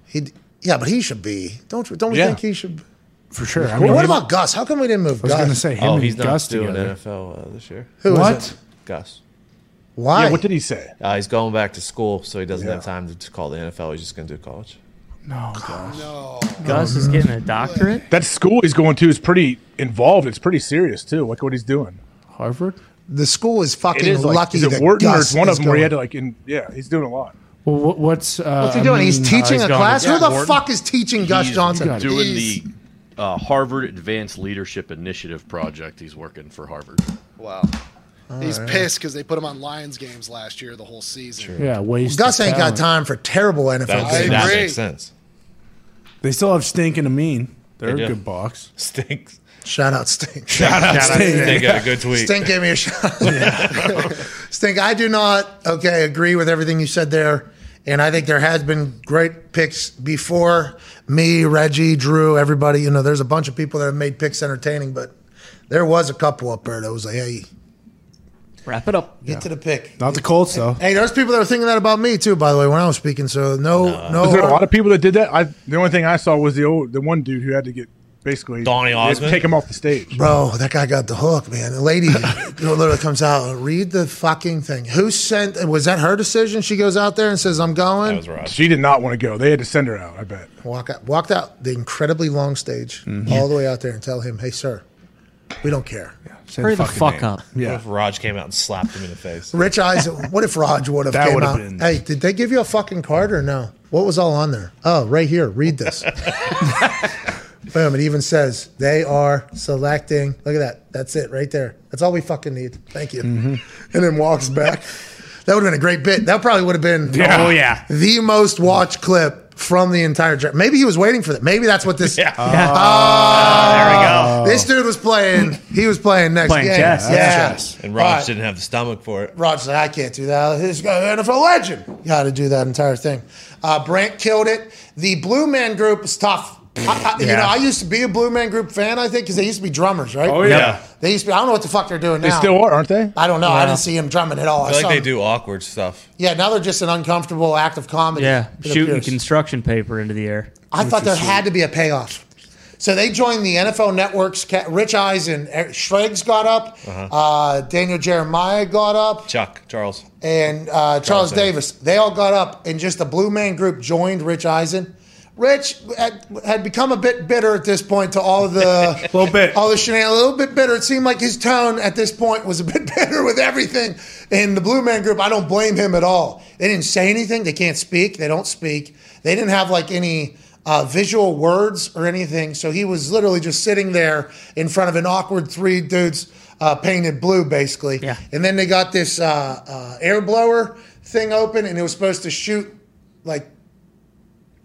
He, yeah, but he should be. Don't don't we Yeah. think he should? For sure. I mean, what about Gus? How come we didn't move I was Gus? going to say him Oh, and he's Gus doing together. NFL uh, this year. Who is What? Gus. Why? Yeah, what did he say? Uh, he's going back to school, so he doesn't Yeah. have time to call the NFL. He's just going to do college. No, gosh. No. Gus is getting a doctorate. That school he's going to is pretty involved. It's pretty serious too. Like what he's doing. Harvard? The school is fucking It is like lucky is it that Wharton or it's one of them where he had to like in yeah he's doing a lot. Well, what, what's uh, What's he I doing? he's mean, teaching he's a class. Who the Wharton. fuck is teaching Gus He's Johnson? doing He's- the uh, Harvard Advanced Leadership Initiative project. He's working for Harvard. Wow. He's pissed because they put him on Lions games last year, the whole season. Yeah, waste. Gus of ain't got time for terrible NFL That, games. that makes sense. They still have Stink and Amin. They're They a good box. Stinks. Shout out Stink. Shout out Stink. They got a good tweet. Stink gave me a shot. Stink, I do not okay agree with everything you said there, and I think there has been great picks before me, Reggie, Drew, everybody. You know, there's a bunch of people that have made picks entertaining, but there was a couple up there that was like, hey, Wrap it up. get to the pick. Not the Colts though. Hey, there's people that are thinking that about me too, by the way, when I was speaking. So no, no, Was there a lot of people that did that? I the only thing I saw was the old the one dude who had to get basically Donny they had to Osmond? take him off the stage. Bro, that guy got the hook, man. The lady literally comes out, read the fucking thing. Who sent? Was that her decision? She goes out there and says, "I'm going." That was Rod. She did not want to go. They had to send her out. I bet. Walk out, walked out the incredibly long stage, mm-hmm. all the way out there, and tell him, "Hey, sir, we don't care." Same Hurry the fucking fuck name. up. What Yeah. if Raj came out and slapped him in the face? Rich Eisen. what if Raj would have That came would've out? been- Hey, did they give you a fucking card or no? What was all on there? Oh, right here. Read this. Boom. It even says they are selecting. Look at that. That's it right there. That's all we fucking need. Thank you. And then walks back. That would have been a great bit. That probably would have been Oh yeah. the most watched clip from the entire draft. Maybe he was waiting for that. Maybe that's what this. Yeah. there we go. This dude was playing. He was playing next Playing game. chess, Yeah. chess. And All Raj right. didn't have the stomach for it. Rod said, I can't do that. This guy, NFL legend. You got to do that entire thing. Uh, Brant killed it. The Blue Man Group is tough. I, I, You know, I used to be a Blue Man Group fan, I think, because they used to be drummers, right? Oh Yep. yeah. They used to be, I don't know what the fuck they're doing now. They still are, aren't they? I don't know. I didn't see them drumming at all. I feel saw like they them- do awkward stuff. Yeah, now they're just an uncomfortable act of comedy. Yeah. Shooting appears. construction paper into the air. I thought there had to be a payoff. So they joined the NFL Network's. Rich Eisen, and got up. uh Daniel Jeremiah got up. Chuck, Charles. and uh, Charles, Davis. They all got up, and just the Blue Man Group joined Rich Eisen. Rich had, had become a bit bitter at this point to all of the Little bit. all the shenanigans. A little bit bitter. It seemed like his tone at this point was a bit bitter with everything. In the Blue Man Group, I don't blame him at all. They didn't say anything. They can't speak. They don't speak. They didn't have like any uh, visual words or anything. So he was literally just sitting there in front of an awkward three dudes uh, painted blue, basically. Yeah. And then they got this uh, uh, air blower thing open, and it was supposed to shoot like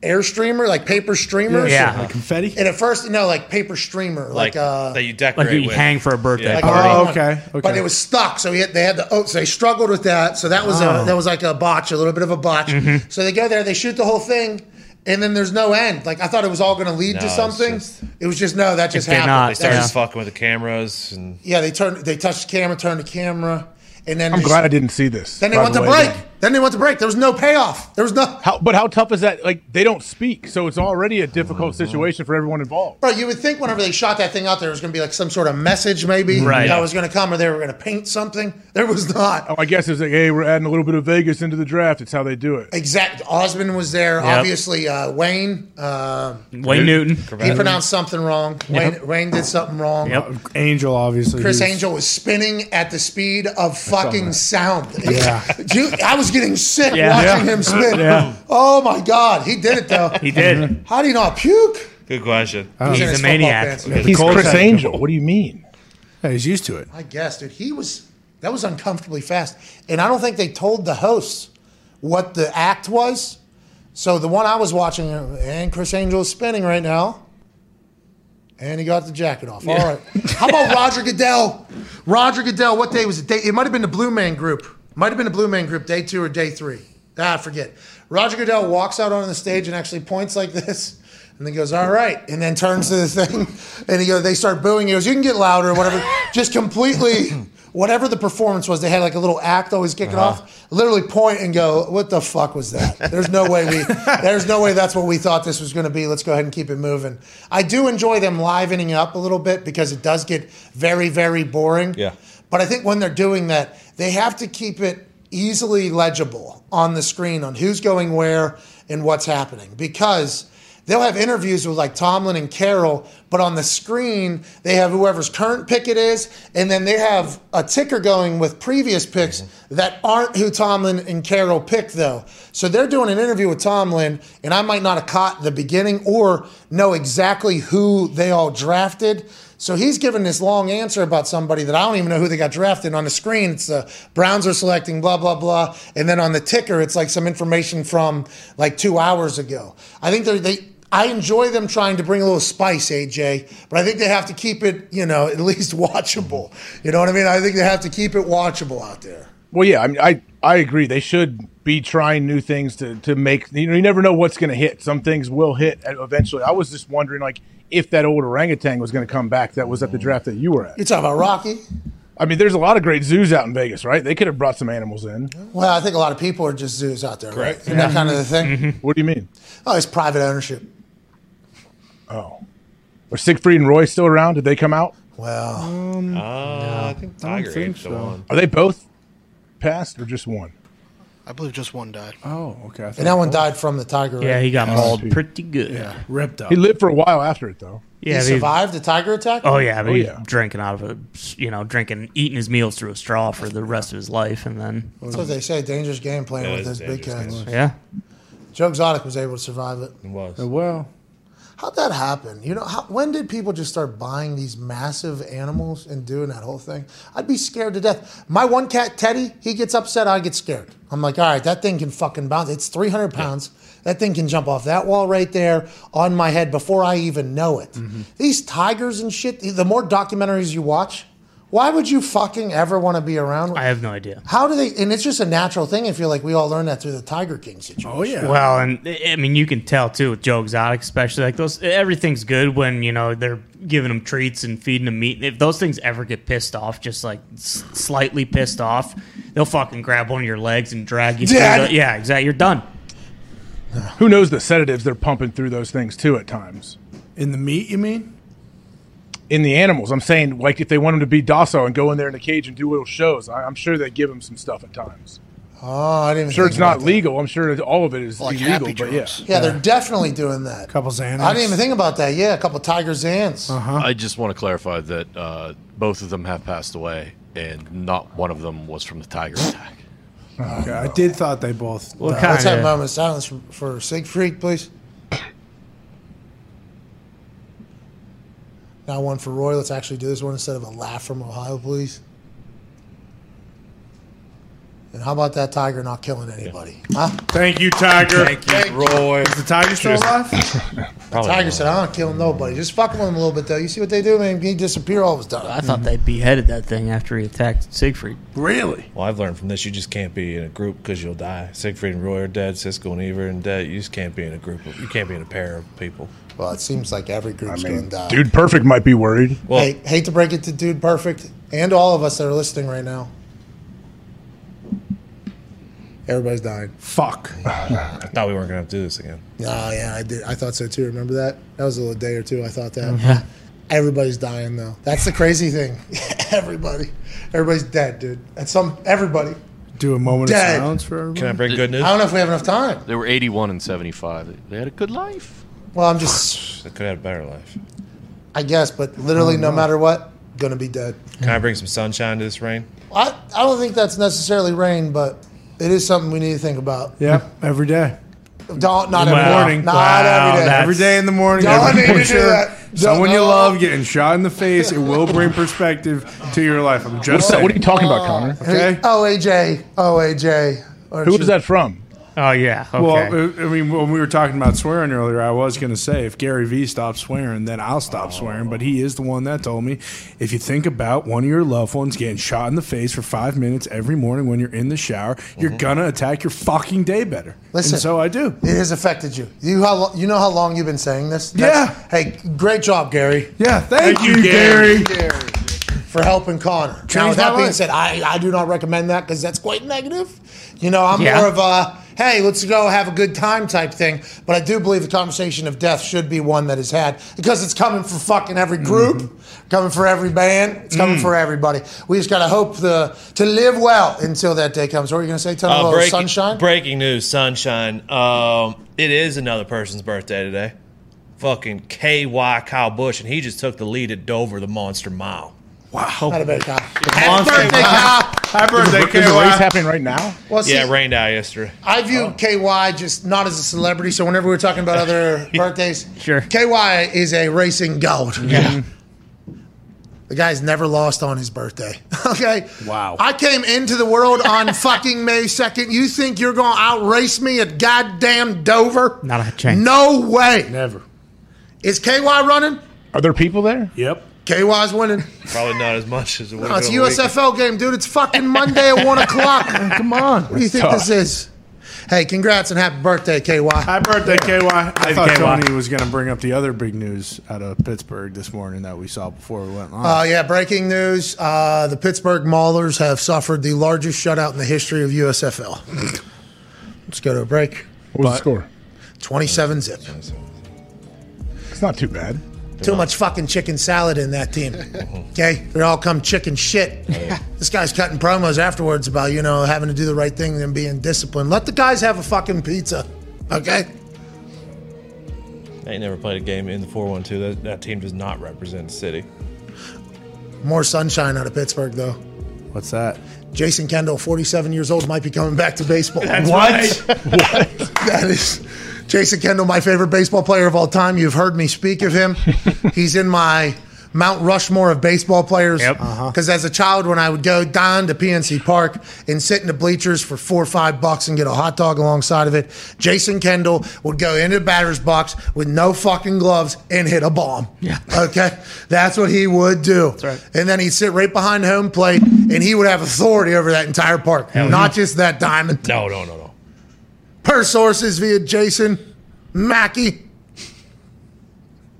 air streamer, like paper streamers. Yeah. Like confetti. And at first, no, like paper streamer, like, Like, uh, that you decorate Like you with. hang for a birthday Yeah. party. Oh, one. okay, okay. But it was stuck, so he had, they had to. Oh, so they struggled with that. So that was Oh. a that was like a botch, a little bit of a botch. Mm-hmm. So they go there, they shoot the whole thing, and then there's no end. Like I thought it was all going to lead No, to it's something. just- it was just no, that just did happened. not. They That started was- fucking with the cameras and yeah, they turned, they touched the camera, turned the camera, and then I'm they- glad I didn't see this. Then they by went the to way. break. Then they went to break. There was no payoff. There was no. How, but how tough is that? Like they don't speak, so it's already a difficult situation for everyone involved. Bro, you would think whenever they shot that thing out there, it was going to be like some sort of message, maybe Right. that was going to come, or they were going to paint something. There was not. Oh, I guess it's like, hey, we're adding a little bit of Vegas into the draft. It's how they do it. Exact. Osmond was there. Yep. Obviously, uh, Wayne. Uh, Wayne Newton. he pronounced something wrong. Wayne, Wayne did something wrong. Yep. Angel, obviously. Chris he's- Angel was spinning at the speed of fucking sound. Yeah. You- I was getting sick Yeah. watching Yeah. him spin. Yeah. Oh my god, he did it though. He did. Mm-hmm. How do you not puke? good question. Oh. He's He's a maniac. Yeah, He's Colts Chris had Angel. What do you mean? Yeah, he's used to it. I guess, dude. He was that was uncomfortably fast, and I don't think they told the hosts what the act was. So the one I was watching, and Criss Angel is spinning right now, and he got the jacket off. All right. How about Roger Goodell? Roger Goodell. What day was it? Day, it might have been the Blue Man Group. Might have been a Blue Man Group. Day two or day three. Ah, I forget. Roger Goodell walks out on the stage and actually points like this. And then goes, all right, and then turns to the thing, and he goes. They start booing. He goes, you can get louder or whatever. Just completely whatever the performance was, they had like a little act always kicking Uh-huh. off. Literally point and go, "What the fuck was that?" There's no way we. there's no way that's what we thought this was going to be. Let's go ahead and keep it moving. I do enjoy them livening up a little bit because it does get very very boring. Yeah. But I think when they're doing that, they have to keep it easily legible on the screen on who's going where and what's happening because they'll have interviews with like Tomlin and Carroll, but on the screen they have whoever's current pick it is, and then they have a ticker going with previous picks mm-hmm. that aren't who Tomlin and Carroll picked though. So they're doing an interview with Tomlin, and I might not have caught the beginning or know exactly who they all drafted. So he's given this long answer about somebody that I don't even know who they got drafted. On the screen, it's the Browns are selecting blah blah blah, and then on the ticker, it's like some information from like two hours ago. I think they're, they. I enjoy them trying to bring a little spice, AJ, but I think they have to keep it, you know, at least watchable. You know what I mean? I think they have to keep it watchable out there. Well, yeah, I mean, I I agree. They should be trying new things to to make. You know, you never know what's going to hit. Some things will hit eventually. I was just wondering, like, if that old orangutan was going to come back. That was at the draft that you were at. You're talking about Rocky? I mean, there's a lot of great zoos out in Vegas, right? They could have brought some animals in. Well, I think a lot of people are just zoos out there, Correct. right? Isn't that kind of the thing? What do you mean? Oh, it's private ownership. Oh, are Siegfried and Roy still around? Did they come out? Well, Uh, I think Tiger think Ape's the so. one. Are they both passed or just one? I believe just one died. Oh, okay. I and that one died from the tiger. Yeah, he got mauled pretty good. Yeah, ripped up. He lived for a while after it, though. he he- survived the tiger attack. Oh yeah, but Oh, he's yeah. drinking out of a, you know, drinking, eating his meals through a straw for the rest of his life, and then That's what they say. Dangerous game playing Yeah, with it's those big dangerous cats. yeah, Joe Exotic was able to survive it. It was. well, How'd that happen? You know, how, when did people just start buying these massive animals and doing that whole thing? I'd be scared to death. My one cat, Teddy, he gets upset, I get scared. I'm like, all right, that thing can fucking bounce. It's 300 pounds. That thing can jump off that wall right there on my head before I even know it. Mm-hmm. These tigers and shit, the more documentaries you watch, why would you fucking ever want to be around? I have no idea. How do they? And it's just a natural thing. I feel like we all learned that through the Tiger King situation. oh yeah. Well, and I mean, you can tell too with Joe Exotic, especially like those. Everything's good when you know they're giving them treats and feeding them meat. If those things ever get pissed off, just like s- slightly pissed off, they'll fucking grab one of your legs and drag you. through Dad! the- yeah, exactly. You're done. Who knows the sedatives they're pumping through those things too at times? In the meat, you mean? In the animals, I'm saying, like if they want them to be docile and go in there in a cage and do little shows, I, I'm sure they give them some stuff at times. Oh, I didn't. I'm sure it's not about that. legal. I'm sure all of it is Like illegal, but yeah. drugs. Yeah, they're definitely doing that. couple Xanax. I didn't even think about that. Yeah, a couple Tiger Zans. I just want to clarify that uh, both of them have passed away, and not one of them was from the tiger attack. Okay, I did thought they both. What died. kind Let's have a of? moment of silence for, for Siegfried, please. Now one for Roy. Let's actually do this one instead of a laugh from Ohio, please. And how about that tiger not killing anybody? Huh? Thank you, Tiger. Thank you, Roy. Is the Tiger still alive? Probably Tiger not. said, "I'm not killing nobody. Just fucking with him a little bit, though. You see what they do, man? He disappear all of his I time. thought they beheaded that thing after he attacked Siegfried. really? Well, I've learned from this. You just can't be in a group because you'll die. Siegfried and Roy are dead. Siskel and Ebert are dead. You just can't be in a group. Of, you can't be in a pair of people. Well, it seems like every I group's mean, going to die. dude, perfect might be worried. Well, hey, hate to break it to Dude Perfect and all of us that are listening right now. Everybody's dying. Fuck. I thought we weren't gonna have to do this again. Oh yeah, I did. I thought so too. Remember that? That was a little day or two. I thought that. Everybody's dying though. That's the crazy thing. Everybody, everybody's dead, dude. And some everybody. Do a moment Dead. of silence for everybody. Can I bring good news? I don't know if we have enough time. They were 81 and 75. They had a good life. Well, I'm just. I could have had a better life. I guess, but literally, oh, no matter what, gonna be dead. Can I bring some sunshine to this rain? I I don't think that's necessarily rain, but it is something we need to think about. Yeah, every day. Don't not In the every morning. Not Wow, every day. that's- Every day in the morning. Don't every need to do picture, that. Someone Don't- you no. love getting shot in the face. It will bring perspective to your life. I'm just What's that? saying. What are you talking about, Connor? Okay. Oh AJ. Oh AJ. Or Who should- was that from? Oh yeah. Okay. Well, uh, I mean, when we were talking about swearing earlier, I was going to say if Gary Vee stops swearing, then I'll stop swearing. But he is the one that told me if you think about one of your loved ones getting shot in the face for five minutes every morning when you're in the shower, you're gonna attack your fucking day better. Listen. and so I do. It has affected you. You how lo- you know how long you've been saying this? Yeah. Hey, great job, Gary. Yeah, thank, you, you, Gary. Gary. For for helping Connor. now, with that being life. said, I, I do not recommend that because that's quite negative. You know, I'm Yeah. more of a hey, let's go have a good time type thing. But I do believe the conversation of death should be one that is had because it's coming for fucking every group, Mm-hmm. coming for every band, it's coming Mm. for everybody. We just gotta hope the to live well until that day comes. What are you gonna say? Tell Uh, breaking, sunshine. breaking news, sunshine. Um, it is another person's birthday today. Fucking KY Kyle Busch, and he just took the lead at Dover, the Monster Mile. Not a bad guy. Monster Happy birthday, Kyle. Happy birthday, Is the race happening right now? Well, see, Yeah, it rained out yesterday. I view oh. KY just not as a celebrity. So whenever we're talking about other birthdays, Sure. KY is a racing goat. Yeah. The guy's never lost on his birthday. Okay. Wow. I came into the world on fucking May 2nd. You think you're going to outrace me at goddamn Dover? Not a chance. No way. Never. Is KY running? Are there people there? Yep. KY's winning. Probably not as much as it would No, it's a been a week. USFL game, dude. It's fucking Monday at 1 o'clock. Come on. What do you think tough. this is? Hey, congrats and happy birthday, KY. Happy birthday, KY. I Happy thought KY. Tony was going to bring up the other big news out of Pittsburgh this morning that we saw before we went on. Uh, yeah, breaking news. Uh, the Pittsburgh Maulers have suffered the largest shutout in the history of USFL. Let's go to a break. What was the score? 27 zip. It's not too bad. Too much fucking chicken salad in that team. Okay? They all come chicken shit. This guy's cutting promos afterwards about, you know, having to do the right thing and being disciplined. Let the guys have a fucking pizza. Okay? I ain't never played a game in the 412. That, that team does not represent the city. More sunshine out of Pittsburgh, though. What's that? Jason Kendall, 47 years old, might be coming back to baseball. What? What? That is Jason Kendall, my favorite baseball player of all time. You've heard me speak of him. He's in my Mount Rushmore of baseball players. Yep. Uh-huh. Because as a child, when I would go down to PNC Park and sit in the bleachers for four or five bucks and get a hot dog alongside of it, Jason Kendall would go into the batter's box with no fucking gloves and hit a bomb. Yeah. Okay? That's what he would do. That's right. And then he'd sit right behind home plate and he would have authority over that entire park, not just that diamond. No, no, no, Per sources via Jason Mackey.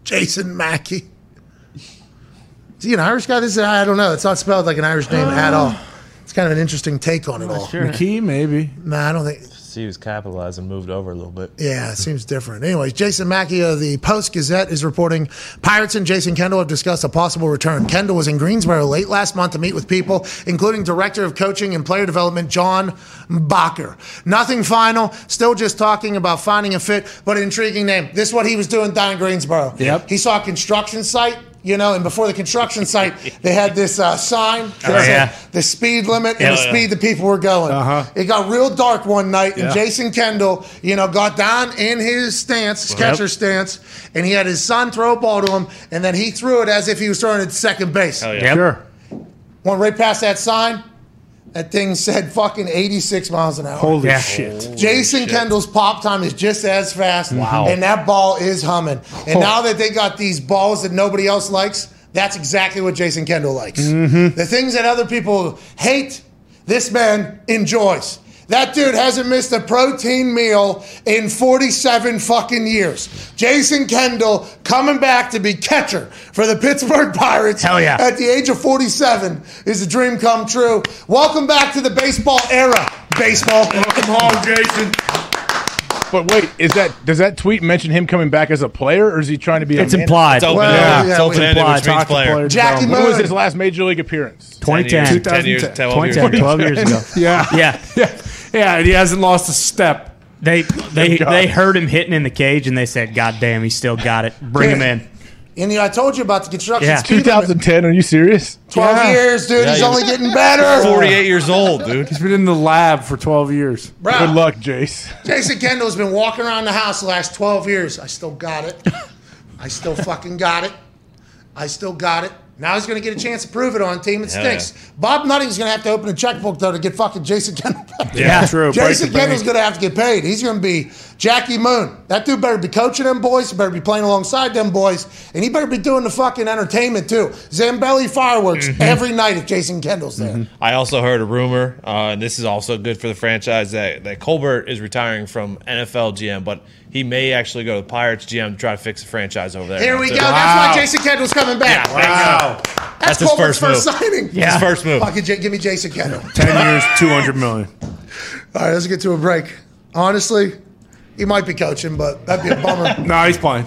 Jason Mackey. Is he an Irish guy? This is, I don't know. It's not spelled like an Irish name at all. It's kind of an interesting take on it all. McKee, maybe. Nah, I don't think. See, he was capitalized and moved over a little bit. Yeah, it seems different. Anyways, Jason Mackey of the Post Gazette is reporting Pirates and Jason Kendall have discussed a possible return. Kendall was in Greensboro late last month to meet with people, including Director of Coaching and Player Development John Baker. Nothing final, still just talking about finding a fit, but an intriguing name. This is what he was doing down in Greensboro. Yep. He saw a construction site. You know, and before the construction site, they had this uh, sign that Oh, said yeah. the speed limit and Yeah, the yeah. speed the people were going. Uh-huh. It got real dark one night, and Jason Kendall, you know, got down in his stance, his catcher stance, and he had his son throw a ball to him, and then he threw it as if he was throwing it to second base. Hell yeah. Yep. Sure. Went right past that sign. That thing said fucking 86 miles an hour. Holy Yeah. shit. Jason Kendall's pop time is just as fast. Wow. And that ball is humming. And now that they got these balls that nobody else likes, that's exactly what Jason Kendall likes. Mm-hmm. The things that other people hate, this man enjoys. That dude hasn't missed a protein meal in 47 fucking years. Jason Kendall coming back to be catcher for the Pittsburgh Pirates Hell yeah. at the age of 47 is a dream come true. Welcome back to the baseball era. Baseball. Welcome home, Jason. But wait, is that does that tweet mention him coming back as a player, or is he trying to be? It's a man- implied. It's open Well, ended. yeah, it's we- open ended, implied. which means Talk to player. players Jackie about- When was his last major league appearance? 2010. 10 years, 10 12 years. 2010, 12 years ago. Yeah. Yeah. Yeah. Yeah. And he hasn't lost a step. They they God. they heard him hitting in the cage and they said, "God damn, he still got it. Bring him in." And you know, I told you about the construction Yeah. speed limit. 2010. Are you serious? 12 Yeah. years, dude. Yeah, He's he only getting better. 48 years old, dude. He's been in the lab for 12 years. Bro, Good luck, Jace. Jason Kendall's been walking around the house the last 12 years. I still got it. I still fucking got it. I still got it. Now he's going to get a chance to prove it on team. It Hell stinks. Bob Nutting's going to have to open a checkbook, though, to get fucking Jason Kendall back. Yeah, true. Jason. Kendall's going to have to get paid. He's going to be Jackie Moon. That dude better be coaching them boys. He better be playing alongside them boys. And he better be doing the fucking entertainment too. Zambelli fireworks every night if Jason Kendall's there. I also heard a rumor, uh, and this is also good for the franchise that, that Colbert is retiring from NFL GM, but he may actually go to the Pirates GM to try to fix the franchise over there. Here we So- go. That's why Jason Kendall's coming back. Wow. That's, That's his Colbert's first first, move. signing. His first move. Fucking J- give me Jason Kendall. 10 years, 200 million. All right, let's get to a break. Honestly, he might be coaching, but that'd be a bummer. No, he's playing.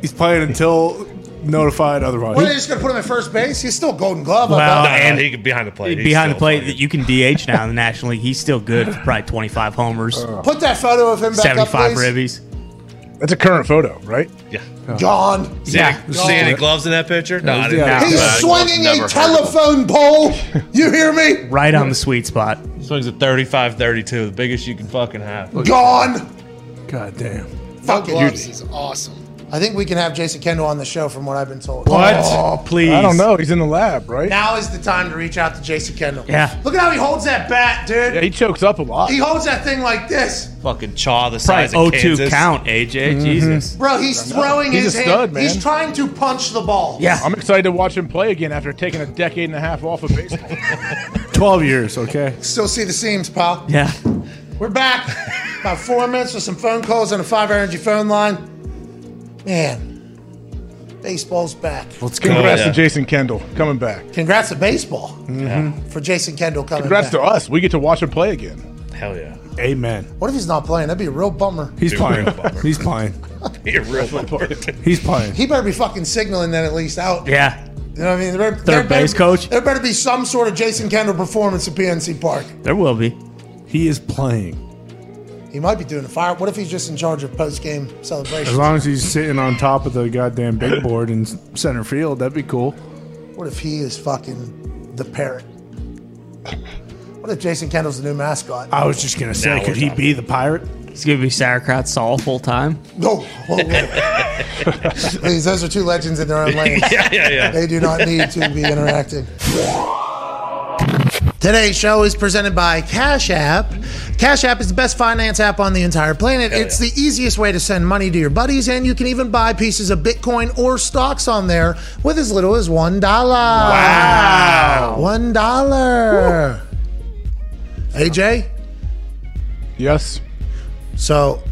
He's playing until notified otherwise. What are they just going to put him at first base? He's still Golden Glove. I Well, bet. No, no, and he could behind the plate. He's behind the plate, fucking- you can DH now in the National League. He's still good for probably 25 homers, uh. Put that photo of him back 75 please. ribbies. That's a current photo, right? Yeah. Oh. Gone. See, Yeah. any, see any gloves in that picture? No, I didn't. Yeah. He's Nah, swinging a telephone pole. You hear me? Right on the sweet spot. of. Swings at 35 32, the biggest you can fucking have. Gone. God damn. No Fuck it. gloves is awesome. I think we can have Jason Kendall on the show from what I've been told. What? Oh, please. I don't know. He's in the lab, right? Now is the time to reach out to Jason Kendall. Yeah. Look at how he holds that bat, dude. Yeah, he chokes up a lot. He holds that thing like this. Fucking chaw the Probably size of 0-2 Kansas. count, AJ. Mm-hmm. Jesus. Bro, he's throwing He's his a hand. stud, man. He's trying to punch the ball. Yeah. I'm excited to watch him play again after taking a decade and a half off of baseball. 12 years, okay? Still see the seams, pal. Yeah. We're back. About four minutes with some phone calls on a five energy phone line. Man, baseball's back. Let's go. Congrats yeah. to Jason Kendall coming back. Congrats to baseball mm-hmm. for Jason Kendall coming back. Congrats back. to us. We get to watch him play again. Hell yeah. Amen. What if he's not playing? That'd be a real bummer. He's Be a playing. bummer. He's playing. You're real bummer. He's playing. He better be fucking signaling that at least out. Yeah. You know what I mean? There, there better- base coach? There better be some sort of Jason Kendall performance at PNC Park. There will be. He is playing. He might be doing a fire. What if he's just in charge of post game celebration? As long as he's sitting on top of the goddamn big board in center field, that'd be cool. What if he is fucking the parrot? What if Jason Kendall's the new mascot? I was just gonna say, Now could we're he be the pirate? He's going to be sauerkraut Saul full time. No. whoa, whoa. Please, those are two legends in their own lanes. yeah, yeah, yeah. They do not need to be interacting. Today's show is presented by Cash App. Cash App is the best finance app on the entire planet. it's the easiest way to send money to your buddies, and you can even buy pieces of Bitcoin or stocks on there with as little as one dollar. Wow! One dollar. AJ, Yes. so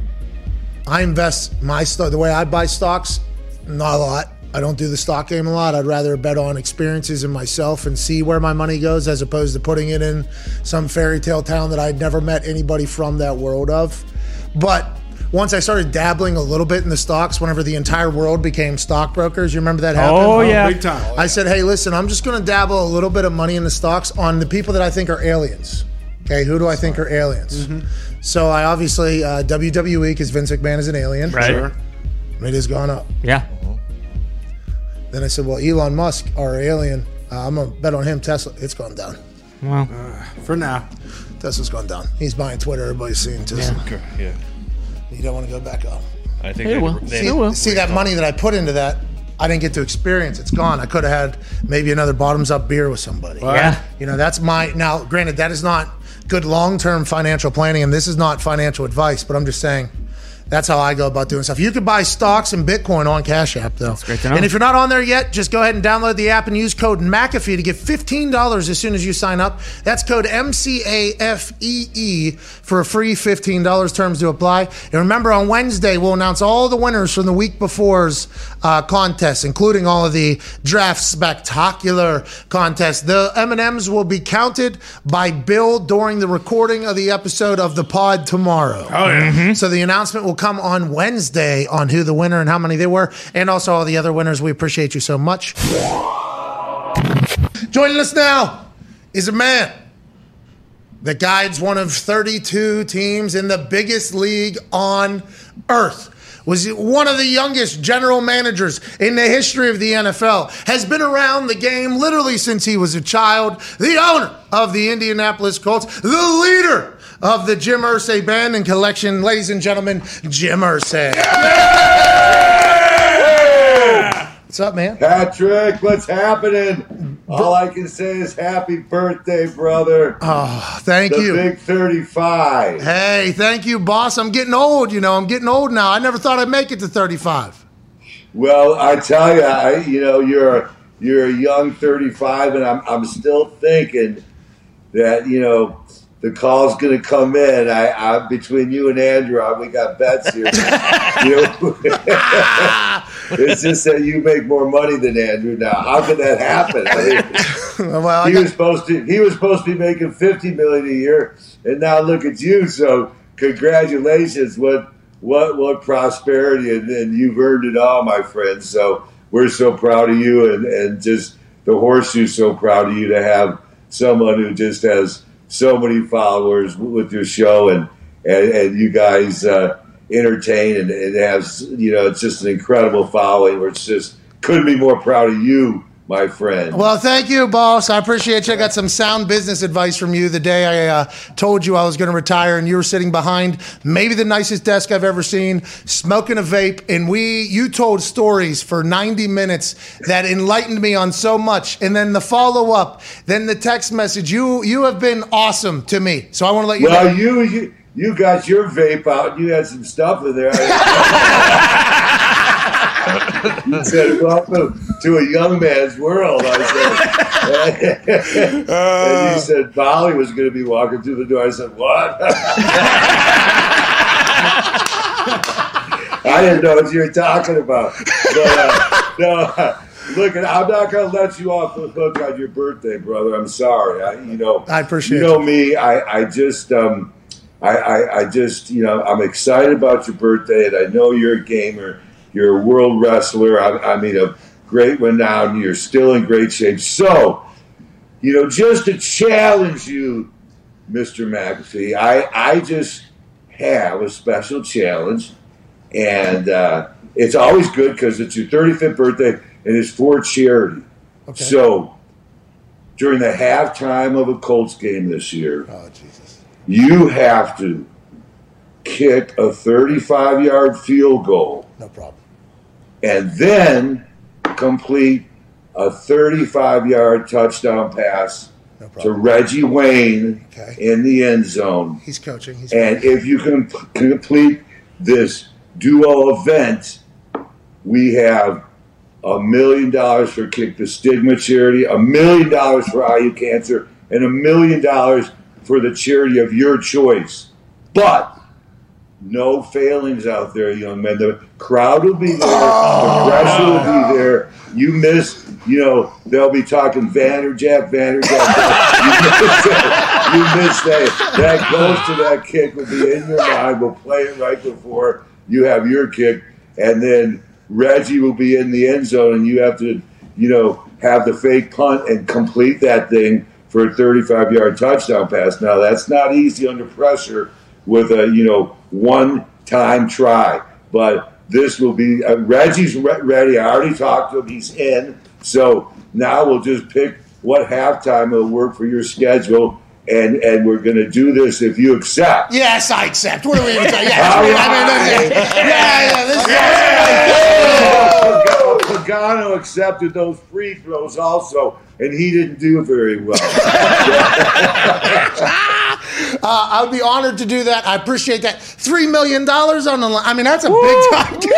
I invest my stock the way I buy stocks, not a lot. I don't do the stock game a lot. I'd rather bet on experiences in myself and see where my money goes as opposed to putting it in some fairy tale town that I'd never met anybody from that world of. But once I started dabbling a little bit in the stocks, whenever the entire world became stockbrokers, you remember that happened? Oh, yeah. Big time. I said, hey, listen, I'm just going to dabble a little bit of money in the stocks on the people that I think are aliens. Okay, who do I think are aliens? So I obviously uh, WWE because Vince McMahon is an alien. Right. Sure. It has gone up. Yeah. Then I said, well, Elon Musk, our alien, uh, I'm gonna bet on him. Tesla, it's gone down. Well, For now. Tesla's gone down. He's buying Twitter. Everybody's seeing Tesla. Yeah. You don't want to go back up. I think It they, will. they, It will. See that money that I put into that, I didn't get to experience. It's gone. I could have had maybe another bottoms up beer with somebody. yeah. You know, that's my now. Granted, that is not good long term financial planning, and this is not financial advice. But I'm just saying, that's how I go about doing stuff. You can buy stocks and Bitcoin on Cash App, though. That's great to know. And if you're not on there yet, just go ahead and download the app and use code McAfee to get $15 as soon as you sign up. That's code MCAFEE E for a free $15 terms to apply. And remember, on Wednesday, we'll announce all the winners from the week before's uh, contest, including all of the draft spectacular contests. The M&Ms will be counted by Bill during the recording of the episode of the pod tomorrow. Oh, yeah. So the announcement will come on Wednesday on who the winner and how many they were, and also all the other winners. We appreciate you so much. Joining us now is a man that guides one of 32 teams in the biggest league on earth. Was one of the youngest general managers in the history of the NFL. Has been around the game literally since he was a child. The owner of the Indianapolis Colts, the leader of the Jim Irsay band and collection, ladies and gentlemen, Jim Irsay. What's up, man? Patrick, what's happening? All I can say is happy birthday, brother. Oh, thank the you. big 35. Hey, thank you, boss. I'm getting old, you know. I'm getting old now. I never thought I'd make it to 35. Well, I tell you, I, you know, you're you're a young 35, and I'm I'm still thinking that you know the call's going to come in. I, I between you and Andrew, I, we got bets here. you know, it's just that you make more money than Andrew now. How could that happen? I mean, well, he got- was supposed to he was supposed to be making 50 million a year, and now look at you. So congratulations! What what what prosperity, and, and you've earned it all, my friend. So we're so proud of you, and and just the horseshoe's so proud of you to have someone who just has so many followers with your show, and and, and you guys uh, entertain, and it has you know it's just an incredible following. We're just couldn't be more proud of you, my friend. Well, thank you, boss. I appreciate you. I got some sound business advice from you the day I uh, told you I was going to retire, and you were sitting behind maybe the nicest desk I've ever seen, smoking a vape, and we you told stories for 90 minutes that enlightened me on so much. And then the follow up, then the text message. You you have been awesome to me. So I want to let you know. Well, you, you you got your vape out. You had some stuff in there. you said, "Welcome to a young man's world." I said, and he said Molly was going to be walking through the door. I said, "What?" I didn't know what you were talking about. But, uh, no, uh, look, I'm not going to let you off the hook on your birthday, brother. I'm sorry. I, you know, I appreciate you know me. I, I just, um, I, I, I just, you know, I'm excited about your birthday, and I know you're a gamer. You're a world wrestler. I, I mean, a great renown. You're still in great shape. So, you know, just to challenge you, Mr. McAfee, I, I just have a special challenge, and uh, it's always good because it's your 35th birthday and it's for charity. Okay. So, during the halftime of a Colts game this year, oh Jesus, you have to kick a 35 yard field goal no problem. And then complete a 35 yard touchdown pass No to. Reggie Wayne Okay. in the end zone. He's coaching. He's And if you can complete this duo event, we have a million dollars for Kick the Stigma charity, a million dollars for IU Cancer, and a million dollars for the charity of your choice. But no failings out there, young men. The crowd will be there. The pressure will be oh. there. You miss, you know, they'll be talking Vanderjagt, Vanderjagt. you miss that. You miss that. That goes to that kick will be in your mind. We'll play it right before you have your kick. And then Reggie will be in the end zone, and you have to, you know, have the fake punt and complete that thing for a 35 yard touchdown pass. Now, that's not easy under pressure with a, you know, one time try. But this will be, uh, Reggie's re- ready. I already talked to him. He's in. So now we'll just pick what halftime will work for your schedule. And, and we're going to do this if you accept. Yes, I accept. What are we even talking? Yes, All I mean, I mean, right. yeah, yeah, this Pagano- Pagano accepted those free throws also, and he didn't do very well. Uh, I would be honored to do that. I appreciate that. Three million dollars on the line. I mean, that's a big time gig.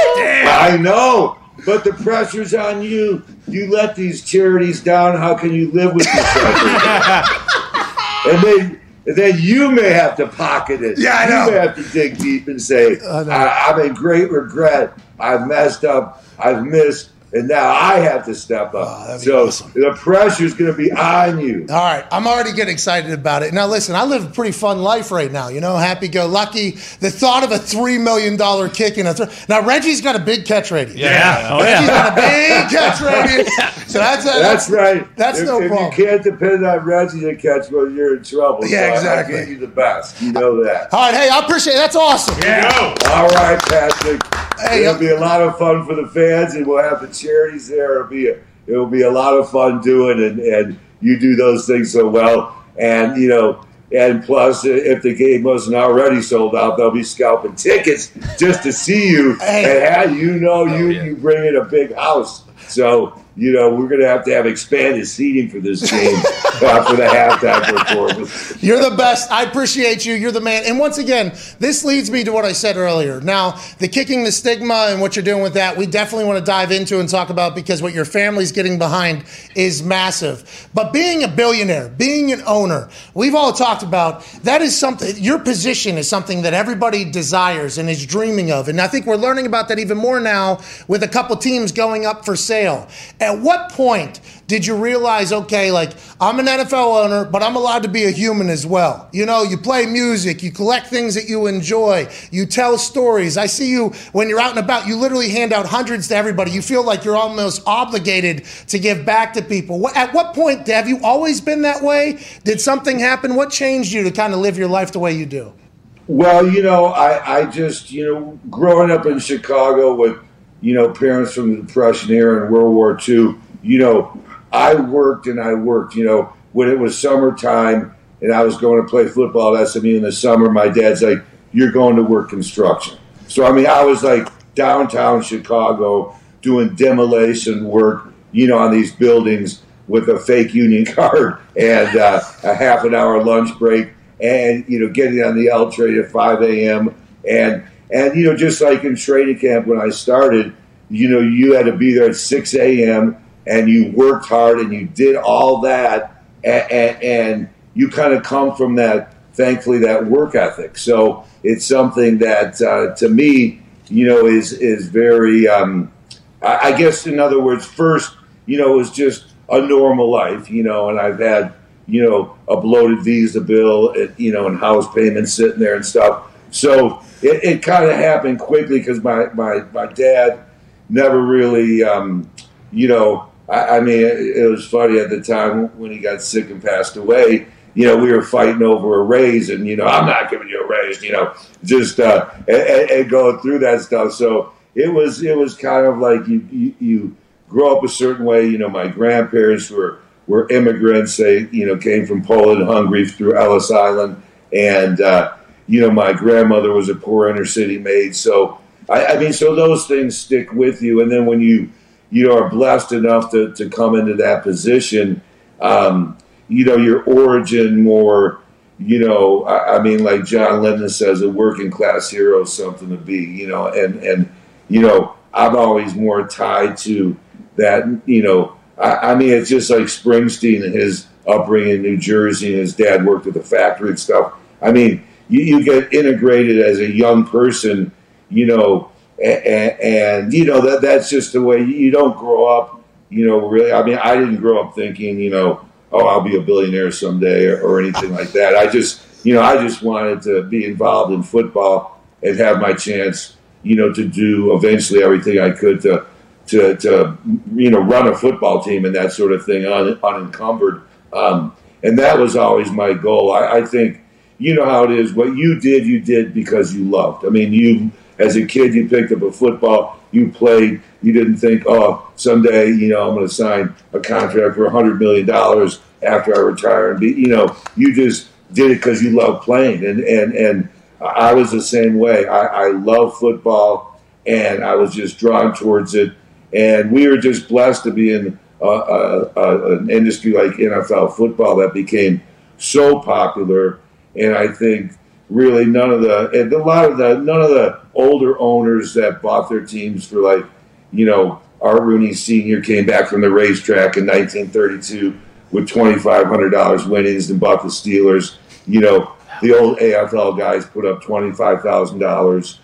I know, but the pressure's on you. You let these charities down. How can you live with yourself? and then, and then you may have to pocket it. Yeah, I know. You may have to dig deep and say, I know. I, I'm in great regret. I've messed up. I've missed. And now I have to step up. Oh, that'd so awesome. the pressure's going to be on you. All right, I'm already getting excited about it. Now, listen, I live a pretty fun life right now. You know, happy go lucky. The thought of a three million dollar kick in a th- now Reggie's got a big catch radius. Yeah. Oh, Reggie's yeah. got a big catch radius. So that's that's, That's right. That's if, no if problem. you can't depend on Reggie to catch one, you're in trouble. Yeah, So I- exactly. I gave you the best. You know that. All right, hey, I appreciate it. That's awesome. Yeah. All right, Patrick. Hey, it'll uh, be a lot of fun for the fans, and we'll have the charities there. It'll be a, it'll be a lot of fun doing, and and you do those things so well, and you know. And plus, if the game wasn't already sold out, they'll be scalping tickets just to see you. Hey. And how you know oh, you yeah. you bring in a big house. So you know, we're going to have to have expanded seating for this game uh, after the halftime performance. You're the best. I appreciate you. You're the man. And once again, this leads me to what I said earlier. Now, the kicking the stigma and what you're doing with that, we definitely want to dive into and talk about because what your family's getting behind is massive. But being a billionaire, being an owner, we've all talked about that is something, your position is something that everybody desires and is dreaming of. And I think we're learning about that even more now with a couple teams going up for sale. At what point did you realize, okay, like I'm an NFL owner, but I'm allowed to be a human as well? You know, you play music, you collect things that you enjoy, you tell stories. I see you when you're out and about, you literally hand out hundreds to everybody. You feel like you're almost obligated to give back to people. At what point have you always been that way? Did something happen? What changed you to kind of live your life the way you do? Well, you know, I, I just, you know, growing up in Chicago with, you know, parents from the Depression era and World War II, you know, I worked and I worked, you know, when it was summertime and I was going to play football at SMU in the summer, my dad's like, you're going to work construction. So, I mean, I was like downtown Chicago doing demolition work, you know, on these buildings with a fake union card and uh, a half an hour lunch break and, you know, getting on the L train at 5 a.m. And, and, you know, just like in training camp when I started, you know, you had to be there at 6 a.m. and you worked hard and you did all that. And, and, and you kind of come from that, thankfully, that work ethic. So it's something that, uh, to me, you know, is, is very, um, I, I guess, in other words, first, you know, it was just a normal life, you know, and I've had, you know, a bloated visa bill, you know, and house payments sitting there and stuff. So it, it kind of happened quickly because my, my, my dad never really, um, you know, I, I mean, it, it, was funny at the time when he got sick and passed away. You know, we were fighting over a raise, and you know, I'm not giving you a raise. You know, just uh, and, and going through that stuff. So it was it was kind of like you, you, you grow up a certain way. You know, my grandparents were were immigrants. They you know came from Poland, Hungary through Ellis Island, and uh, you know my grandmother was a poor inner city maid. So I, I mean, so those things stick with you, and then when you you know are blessed enough to, to come into that position, um, you know your origin more. You know, I, I mean, like John Lennon says, a working class hero is something to be. You know, and and you know, I'm always more tied to that. You know, I, I mean, it's just like Springsteen and his upbringing in New Jersey, and his dad worked at the factory and stuff. I mean, you, you get integrated as a young person you know, and, and, you know that that's just the way you don't grow up. You know, really. I mean, I didn't grow up thinking, you know, oh, I'll be a billionaire someday or, or anything like that. I just, you know, I just wanted to be involved in football and have my chance, you know, to do eventually everything I could to, to, to you know, run a football team and that sort of thing un, unencumbered. Um, and that was always my goal. I, I think, you know how it is. What you did, you did because you loved. I mean, you as a kid, you picked up a football, you played, you didn't think, oh, someday, you know, I'm going to sign a contract for $100 million after I retire. And be, you know, you just did it because you love playing. And, and, and I was the same way. I, I love football and I was just drawn towards it. And we were just blessed to be in a, a, a, an industry like NFL football that became so popular. And I think really none of the and a lot of the none of the older owners that bought their teams for like you know Art Rooney Senior came back from the racetrack in 1932 with twenty five hundred dollars winnings and bought the Steelers. You know the old AFL guys put up twenty five thousand um, dollars.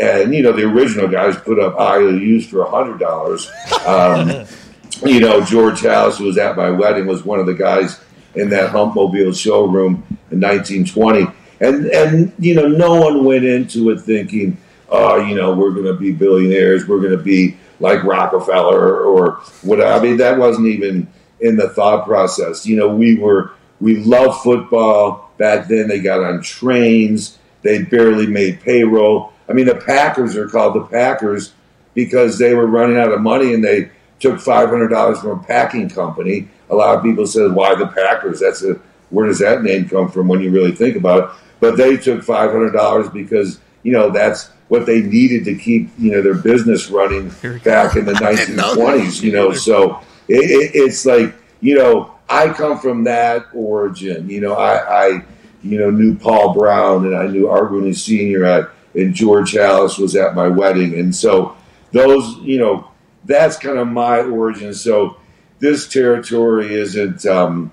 And you know the original guys put up IOUs for hundred dollars. Um, you know George Halas, who was at my wedding, was one of the guys in that Hupmobile showroom in 1920 and and you know no one went into it thinking oh you know we're going to be billionaires we're going to be like rockefeller or whatever. I mean that wasn't even in the thought process. You know we were we loved football back then. They got on trains. They barely made payroll. I mean the packers are called the packers because they were running out of money and they took $500 from a packing company a lot of people said why the packers that's a where does that name come from when you really think about it but they took $500 because you know that's what they needed to keep you know their business running back in the 1920s. You know, so it, it, it's like you know I come from that origin. You know, I, I you know knew Paul Brown and I knew Art Rooney Senior at, and George Halas was at my wedding, and so those you know that's kind of my origin. So this territory isn't um,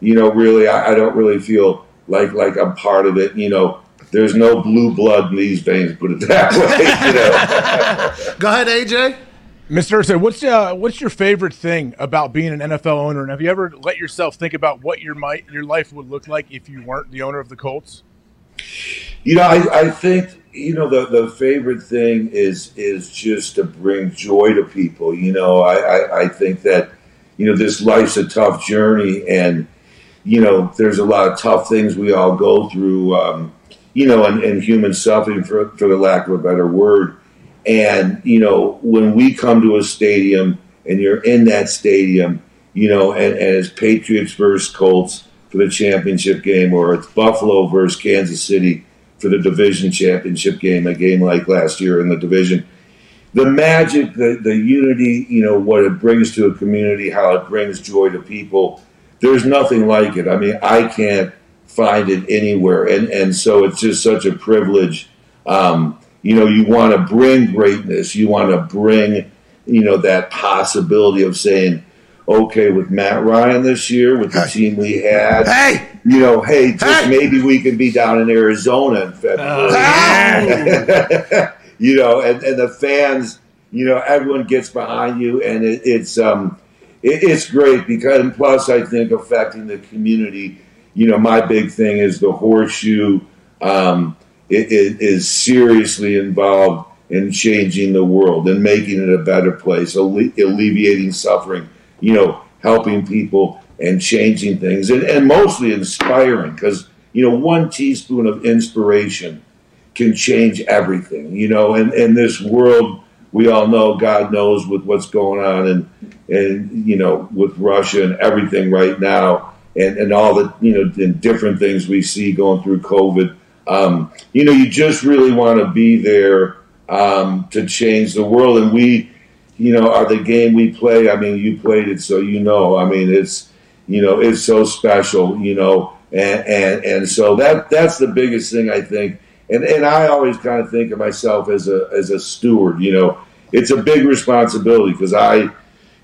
you know really I, I don't really feel like like I'm part of it. You know, there's no blue blood in these veins, put it that way. You know? Go ahead, AJ. Mr. Irsay, what's uh, what's your favorite thing about being an NFL owner? And have you ever let yourself think about what your might your life would look like if you weren't the owner of the Colts? You know, I, I think you know the the favorite thing is is just to bring joy to people. You know, I, I, I think that you know this life's a tough journey, and you know there's a lot of tough things we all go through. Um, you know, and, and human suffering for for the lack of a better word. And you know, when we come to a stadium and you're in that stadium, you know, and, and it's Patriots versus Colts for the championship game, or it's Buffalo versus Kansas City for the division championship game, a game like last year in the division. The magic, the, the unity, you know, what it brings to a community, how it brings joy to people, there's nothing like it. I mean, I can't find it anywhere. And, and so it's just such a privilege. Um, you know, you want to bring greatness, you want to bring, you know, that possibility of saying, okay, with Matt Ryan this year, with the team we had, Hey, you know, hey, just Hey! maybe we can be down in Arizona in February. you know, and, and the fans, you know, everyone gets behind you, and it, it's um, it, it's great because and plus I think affecting the community. You know, my big thing is the horseshoe. Um, it, it is seriously involved in changing the world and making it a better place, alle- alleviating suffering. You know, helping people and changing things, and, and mostly inspiring because you know one teaspoon of inspiration can change everything. You know, and in this world, we all know, God knows, with what's going on, and and you know, with Russia and everything right now, and and all the you know, and different things we see going through COVID. Um, you know, you just really want to be there um, to change the world, and we. You know, are the game we play. I mean, you played it, so you know. I mean, it's you know, it's so special. You know, and and and so that that's the biggest thing I think and and I always kind of think of myself as a as a steward. You know, it's a big responsibility because I,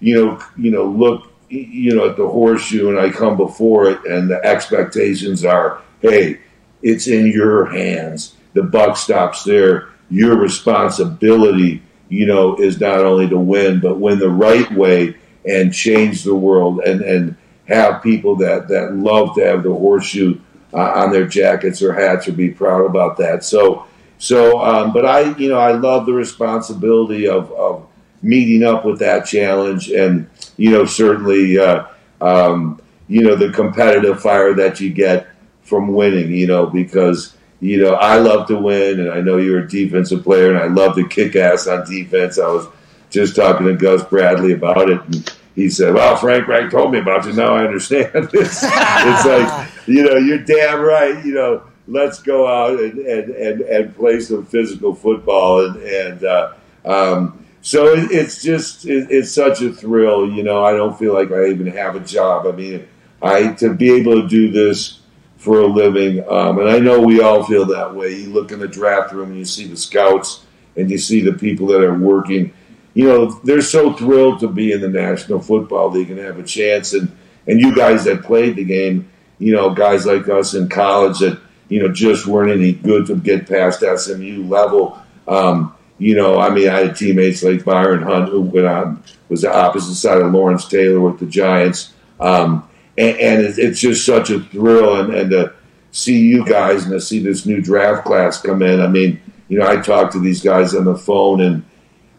you know, you know, look, you know, at the horseshoe and I come before it, and the expectations are, hey, it's in your hands. The buck stops there. Your responsibility, you know, is not only to win, but win the right way and change the world and and have people that that love to have the horseshoe on their jackets or hats or be proud about that. So, so, um, but I, you know, I love the responsibility of, of meeting up with that challenge, and you know, certainly, uh, um, you know, the competitive fire that you get from winning. You know, because you know I love to win, and I know you're a defensive player, and I love to kick ass on defense. I was just talking to Gus Bradley about it, and he said, "Well, Frank Reich told me about you. Now I understand." it's, it's like you know, you're damn right. You know, let's go out and and, and, and play some physical football, and and uh, um, so it, it's just it, it's such a thrill. You know, I don't feel like I even have a job. I mean, I to be able to do this for a living, um, and I know we all feel that way. You look in the draft room and you see the scouts, and you see the people that are working you know, they're so thrilled to be in the National Football League and have a chance. And, and you guys that played the game, you know, guys like us in college that, you know, just weren't any good to get past SMU level. Um, you know, I mean, I had teammates like Byron Hunt who went on, was the opposite side of Lawrence Taylor with the Giants. Um, and, and it's, it's just such a thrill. And, and to see you guys and to see this new draft class come in. I mean, you know, I talked to these guys on the phone and,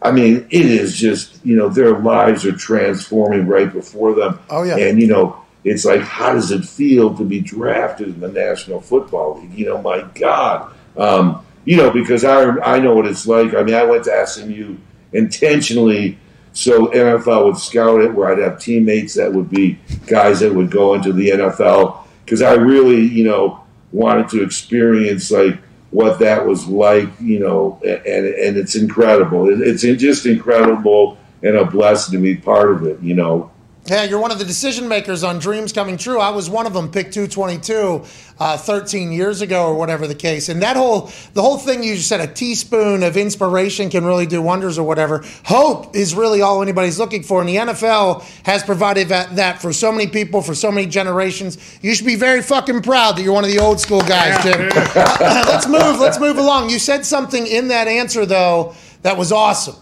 I mean, it is just, you know, their lives are transforming right before them. Oh, yeah. And, you know, it's like, how does it feel to be drafted in the National Football League? You know, my God. Um, you know, because I, I know what it's like. I mean, I went to SMU intentionally so NFL would scout it, where I'd have teammates that would be guys that would go into the NFL. Because I really, you know, wanted to experience, like, what that was like, you know, and and it's incredible. It's just incredible and a blessing to be part of it, you know. Yeah, you're one of the decision makers on dreams coming true. I was one of them, pick 222, uh, 13 years ago or whatever the case. And that whole, the whole thing you said, a teaspoon of inspiration can really do wonders or whatever. Hope is really all anybody's looking for. And the NFL has provided that, that for so many people, for so many generations. You should be very fucking proud that you're one of the old school guys, Jim. Uh, let's move, let's move along. You said something in that answer, though, that was awesome.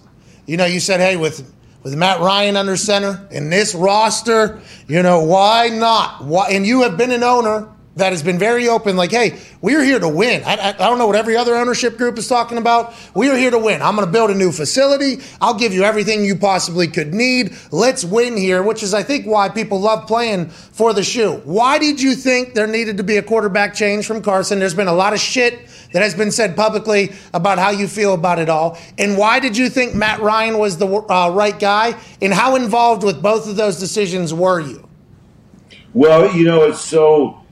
You know, you said, hey, with with Matt Ryan under center in this roster, you know, why not? Why? And you have been an owner that has been very open, like, hey, we're here to win. I, I, I don't know what every other ownership group is talking about. We are here to win. I'm going to build a new facility. I'll give you everything you possibly could need. Let's win here, which is, I think, why people love playing for the shoe. Why did you think there needed to be a quarterback change from Carson? There's been a lot of shit that has been said publicly about how you feel about it all. And why did you think Matt Ryan was the uh, right guy? And how involved with both of those decisions were you? Well, you know, it's so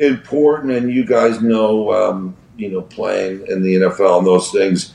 important, and you guys know, um, you know, playing in the NFL and those things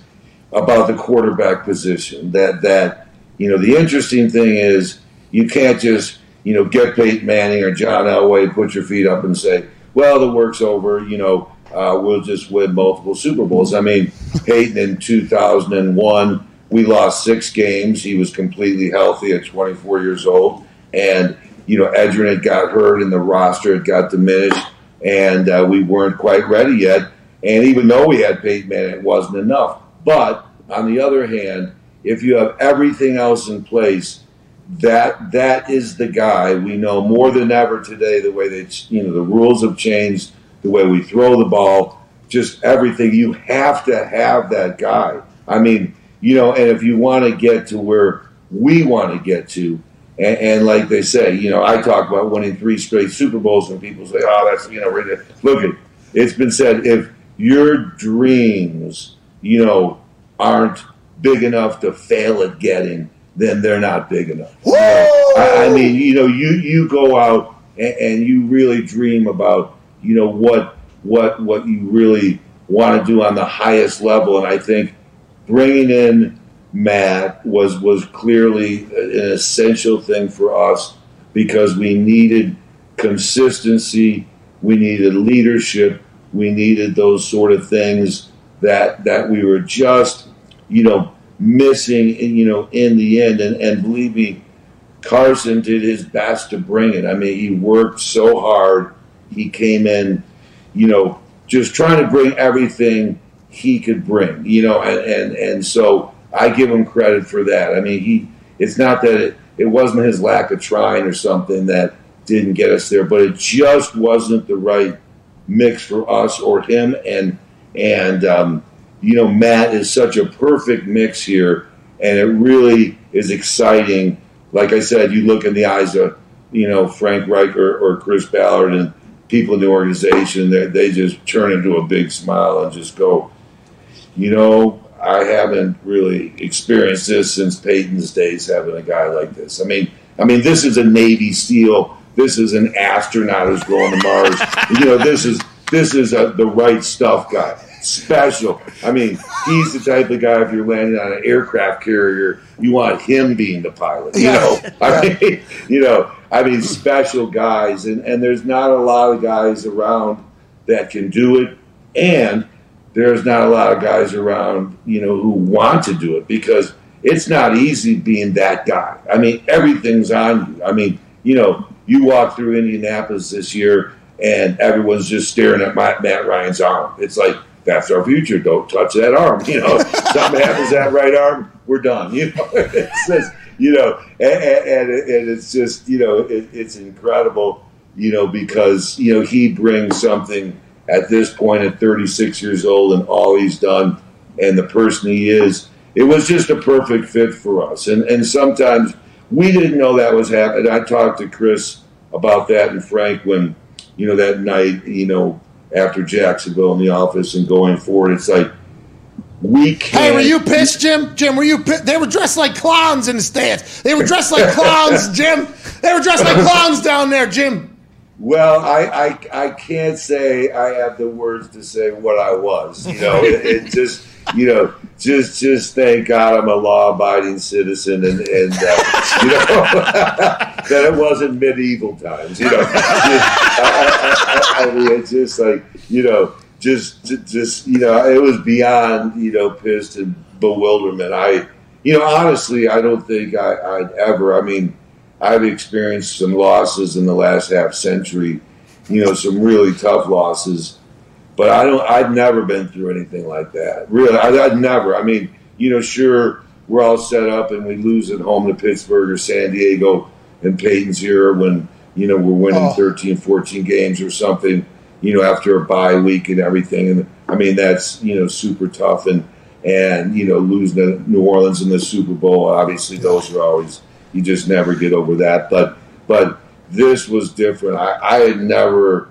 about the quarterback position. That that you know, the interesting thing is you can't just you know get Peyton Manning or John Elway, put your feet up, and say, "Well, the work's over." You know, uh, we'll just win multiple Super Bowls. I mean, Peyton in 2001, we lost six games. He was completely healthy at 24 years old, and you know, had got hurt, and the roster had got diminished, and uh, we weren't quite ready yet. And even though we had Peyton Manning, it wasn't enough. But on the other hand, if you have everything else in place, that that is the guy we know more than ever today. The way that you know the rules have changed, the way we throw the ball, just everything. You have to have that guy. I mean, you know, and if you want to get to where we want to get to, and, and like they say, you know, I talk about winning three straight Super Bowls, and people say, "Oh, that's you know, ridiculous." look at it's been said if your dreams, you know, aren't big enough to fail at getting, then they're not big enough. You know, I, I mean, you know, you you go out and, and you really dream about, you know, what what what you really want to do on the highest level, and I think bringing in Matt was was clearly an essential thing for us because we needed consistency, we needed leadership, we needed those sort of things that that we were just you know missing you know in the end and, and believe me Carson did his best to bring it. I mean, he worked so hard. He came in, you know, just trying to bring everything he could bring, you know, and, and, and so I give him credit for that. I mean, he, it's not that it, it wasn't his lack of trying or something that didn't get us there, but it just wasn't the right mix for us or him. And, and, um, you know, Matt is such a perfect mix here, and it really is exciting. Like I said, you look in the eyes of, you know, Frank Reich or, or Chris Ballard and people in the organization, they, they just turn into a big smile and just go, you know, I haven't really experienced this since Peyton's days having a guy like this. I mean, I mean, this is a Navy SEAL. This is an astronaut who's going to Mars. you know, this is this is a, the right stuff guy. Special. I mean, he's the type of guy. If you're landing on an aircraft carrier, you want him being the pilot. You know, I mean, you know, I mean, special guys, and and there's not a lot of guys around that can do it, and there's not a lot of guys around, you know, who want to do it because it's not easy being that guy. I mean, everything's on you. I mean, you know, you walk through Indianapolis this year and everyone's just staring at Matt, Matt Ryan's arm. It's like, that's our future. Don't touch that arm. You know, something happens to that right arm, we're done. You know, it's just, you know, and, and, and it's just, you know, it, it's incredible, you know, because, you know, he brings something at this point at 36 years old and all he's done and the person he is, it was just a perfect fit for us. And and sometimes we didn't know that was happening. I talked to Chris about that and Frank when, you know, that night, you know, after Jacksonville in the office and going forward, it's like we can't. Hey, were you pissed, Jim? Jim, were you pissed? They were dressed like clowns in the stands. They were dressed like clowns, Jim. They were dressed like clowns down there, Jim. Well, I, I I can't say I have the words to say what I was. You know, it, it just you know just just thank God I'm a law abiding citizen and and uh, you know that it wasn't medieval times. You know, Just- I, I, I, I mean it's just like you know just just you know it was beyond you know pissed and bewilderment. I you know honestly I don't think I, I'd ever. I mean. I've experienced some losses in the last half century, you know, some really tough losses. But I don't. I've never been through anything like that. Really, I, I'd never. I mean, you know, sure, we're all set up and we lose at home to Pittsburgh or San Diego, and Peyton's here when you know we're winning Oh. 13, 14 games or something. You know, after a bye week and everything, and I mean that's you know super tough and and you know losing to New Orleans in the Super Bowl. Obviously, those are always you just never get over that. But but this was different. I, I had never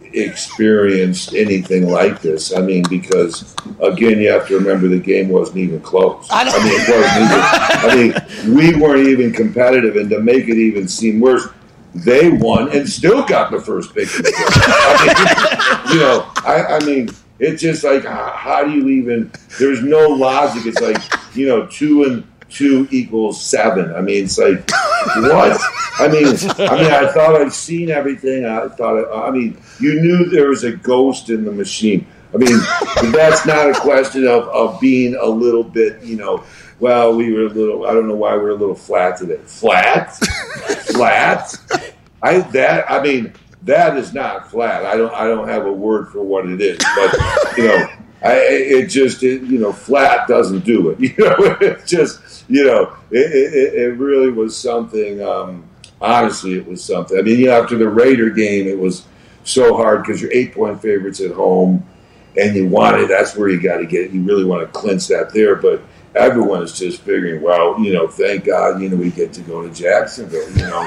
experienced anything like this. I mean, because again, you have to remember the game wasn't even close. I I, mean, it wasn't even. I mean, we weren't even competitive, and to make it even seem worse. They won and still got the first pick. the. I mean, you know, I, I mean, it's just like how, how do you even? There's no logic. It's like you know, two and two equals seven. I mean, it's like what? I mean, I mean, I thought I'd seen everything. I thought, I mean, you knew there was a ghost in the machine. I mean, that's not a question of, of being a little bit, you know. Well, we were a little. I don't know why we we're a little flat today. Flat, flat. I that. I mean, that is not flat. I don't. I don't have a word for what it is. But you know, I, it just it, you know, flat doesn't do it. You know, it just you know, it, it, it really was something. Um, honestly, it was something. I mean, you know, after the Raider game, it was so hard because you're eight point favorites at home, and you want it. That's where you got to get it. You really want to clinch that there, but. Everyone is just figuring, well, you know, thank God, you know, we get to go to Jacksonville, you know,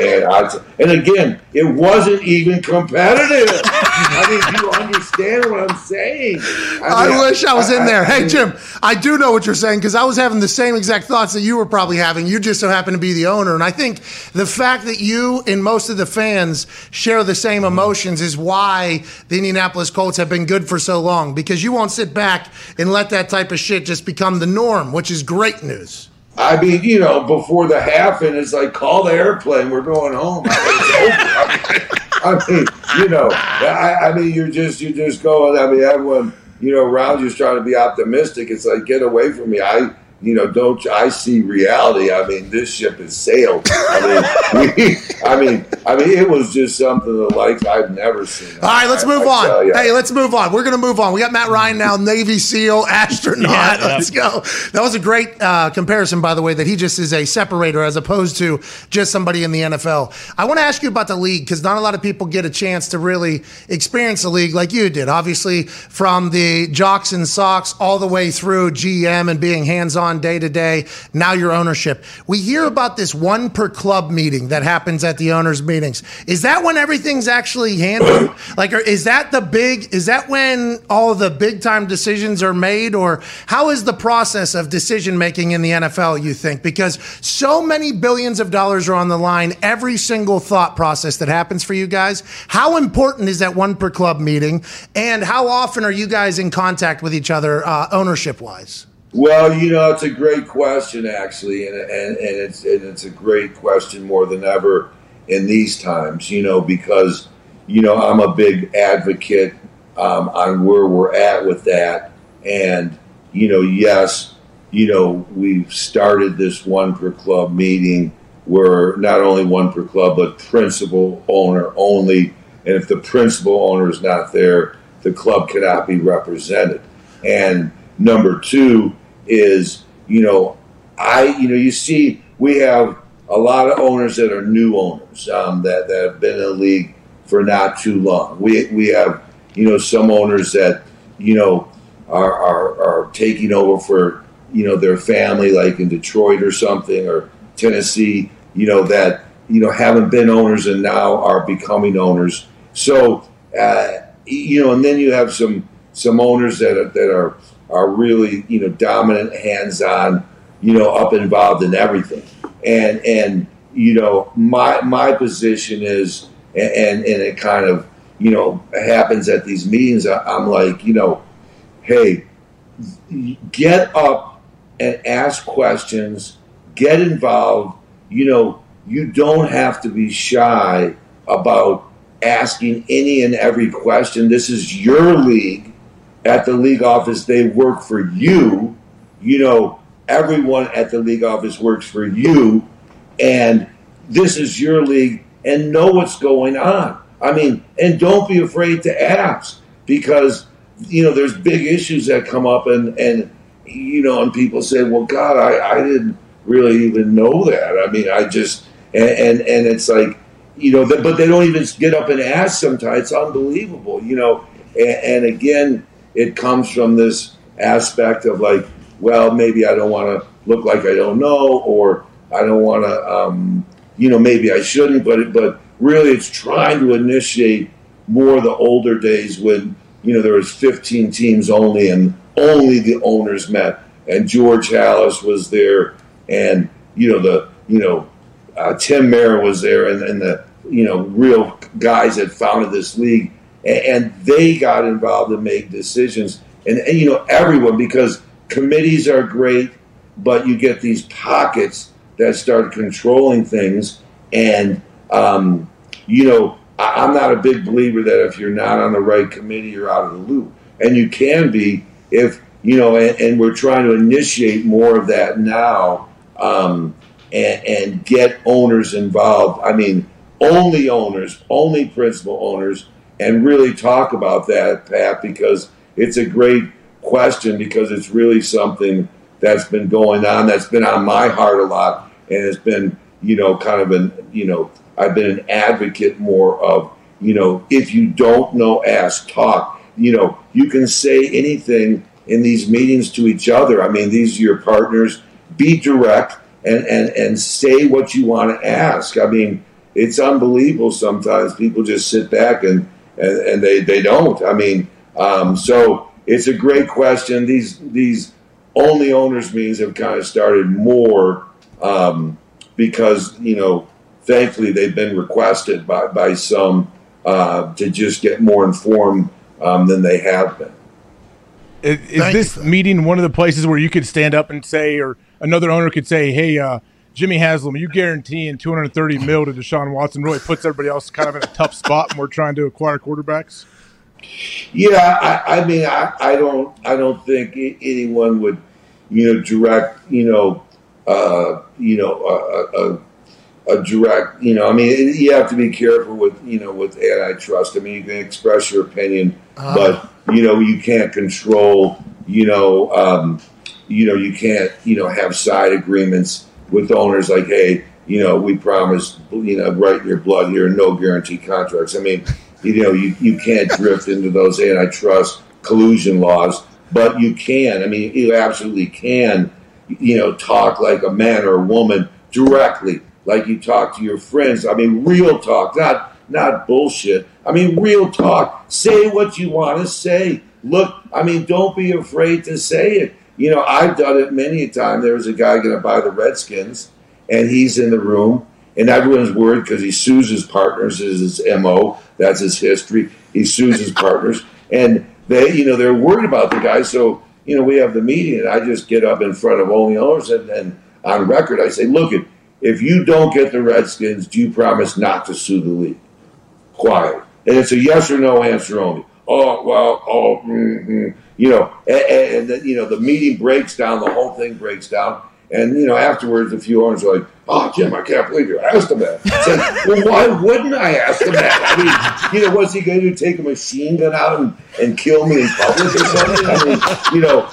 and I, and again, it wasn't even competitive. I mean, do you understand what I'm saying? I, mean, wish I was in there. Hey, mean, Jim, I do know what you're saying because I was having the same exact thoughts that you were probably having. You just so happen to be the owner. And I think the fact that you and most of the fans share the same emotions is why the Indianapolis Colts have been good for so long because you won't sit back and let that type of shit just become the norm, which is great news. I mean, you know, before the half, and it's like, call the airplane, we're going home. I mean. You know, I, I mean, you're just, you're just going. I mean, everyone, you know, around you's trying to be optimistic. It's like, get away from me. I, you know, don't I see reality? I mean, this ship has sailed. I mean, we, I mean, I mean, it was just something the likes I've never seen. All right, let's I- move I on. ya. Hey, let's move on. We're going to move on. We got Matt Ryan now, Navy SEAL, astronaut. Yeah, yeah. let's go. That was a great uh, comparison, by the way, that he just is a separator as opposed to just somebody in the NFL. I want to ask you about the league because not a lot of people get a chance to really experience the league like you did. Obviously, from the jocks and socks all the way through GM and being hands on day to day, now your ownership. We hear about this one per club meeting that happens at the owners' meetings. Is that when everything's actually handled? like, is that the big, is that when all the big time decisions are made? Or how is the process of decision making in the NFL, you think? Because so many billions of dollars are on the line, every single thought process that happens for you guys. How important is that one per club meeting? And how often are you guys in contact with each other, uh, ownership wise? Well, you know, it's a great question, actually, and and, and it's and it's a great question more than ever in these times. You know, because you know I'm a big advocate um, on where we're at with that, and you know, yes, you know, we've started this one per club meeting where not only one per club but principal owner only, and if the principal owner is not there, the club cannot be represented, and Number two is, you know, I, you know, you see, we have a lot of owners that are new owners um, that, that have been in the league for not too long. We, we have, you know, some owners that, you know, are, are, are taking over for, you know, their family, like in Detroit or something, or Tennessee, you know, that, you know, haven't been owners and now are becoming owners. So, uh, you know, and then you have some, some owners that are, that are, are really you know dominant, hands on, you know up involved in everything. And and you know my my position is and and, it kind of you know happens at these meetings. I'm like, you know, hey, get up and ask questions, get involved. You know, you don't have to be shy about asking any and every question. This is your league. At the league office, they work for you. You know, everyone at the league office works for you. And this is your league and know what's going on. I mean, and don't be afraid to ask because, you know, there's big issues that come up and, and you know, and people say, well, God, I, I didn't really even know that. I mean, I just, and, and, and it's like, you know, but they don't even get up and ask sometimes. It's unbelievable, you know. And, and again, it comes from this aspect of like, well, maybe I don't want to look like I don't know, or I don't want to, um, you know, maybe I shouldn't. But but really, it's trying to initiate more the older days when you know there was 15 teams only, and only the owners met, and George Halas was there, and you know the you know uh, Tim Mara was there, and, and the you know real guys that founded this league, and, and they got involved and made decisions, and, and you know everyone because committees are great, but you get these pockets that start controlling things, and um, you know I, I'm not a big believer that if you're not on the right committee, you're out of the loop, and you can be if you know, and, and we're trying to initiate more of that now. Um, and, and get owners involved. I mean, only owners, only principal owners, and really talk about that, Pat, because it's a great question because it's really something that's been going on, that's been on my heart a lot, and it's been, you know, kind of an, you know, I've been an advocate more of, you know, if you don't know, ask, talk. You know, you can say anything in these meetings to each other. I mean, these are your partners. Be direct and, and, and say what you want to ask. I mean, it's unbelievable sometimes people just sit back and, and, and they, they don't. I mean, um, so it's a great question. These, these only owners meetings have kind of started more um, because, you know, thankfully they've been requested by, by some uh, to just get more informed um, than they have been. Is, is this meeting one of the places where you could stand up and say, or another owner could say, "Hey, uh, Jimmy Haslam, you guaranteeing 230 mil to Deshaun Watson really puts everybody else kind of in a tough spot when we're trying to acquire quarterbacks." Yeah, I, I mean, I, I, don't, I don't think anyone would, you know, direct, you know, uh, you know, a, a, a, direct, you know, I mean, you have to be careful with, you know, with antitrust. I mean, you can express your opinion, uh. but you know, you can't control, you know, um, you know, you can't, you know, have side agreements with owners like, hey, you know, we promise, you know, right in your blood here, no guarantee contracts. I mean, you know, you, you can't drift into those antitrust collusion laws, but you can. I mean, you absolutely can, you know, talk like a man or a woman directly, like you talk to your friends. I mean, real talk, not not bullshit. I mean, real talk. Say what you want to say. Look, I mean, don't be afraid to say it. You know, I've done it many a time. There was a guy going to buy the Redskins, and he's in the room, and everyone's worried because he sues his partners. Is his mo? That's his history. He sues his partners, and they, you know, they're worried about the guy. So, you know, we have the meeting, and I just get up in front of only owners, and, and on record, I say, look, if you don't get the Redskins, do you promise not to sue the league? Quiet, and it's a yes or no answer only. Oh well, oh. Mm-hmm you know, and, and you know the meeting breaks down, the whole thing breaks down, and you know afterwards a few owners are like, "Oh, Jim, I can't believe you asked him that." Like, well, why wouldn't I ask him that? I mean, you know, what's he going to? Take a machine gun out and, and kill me in public or something? I mean, you know,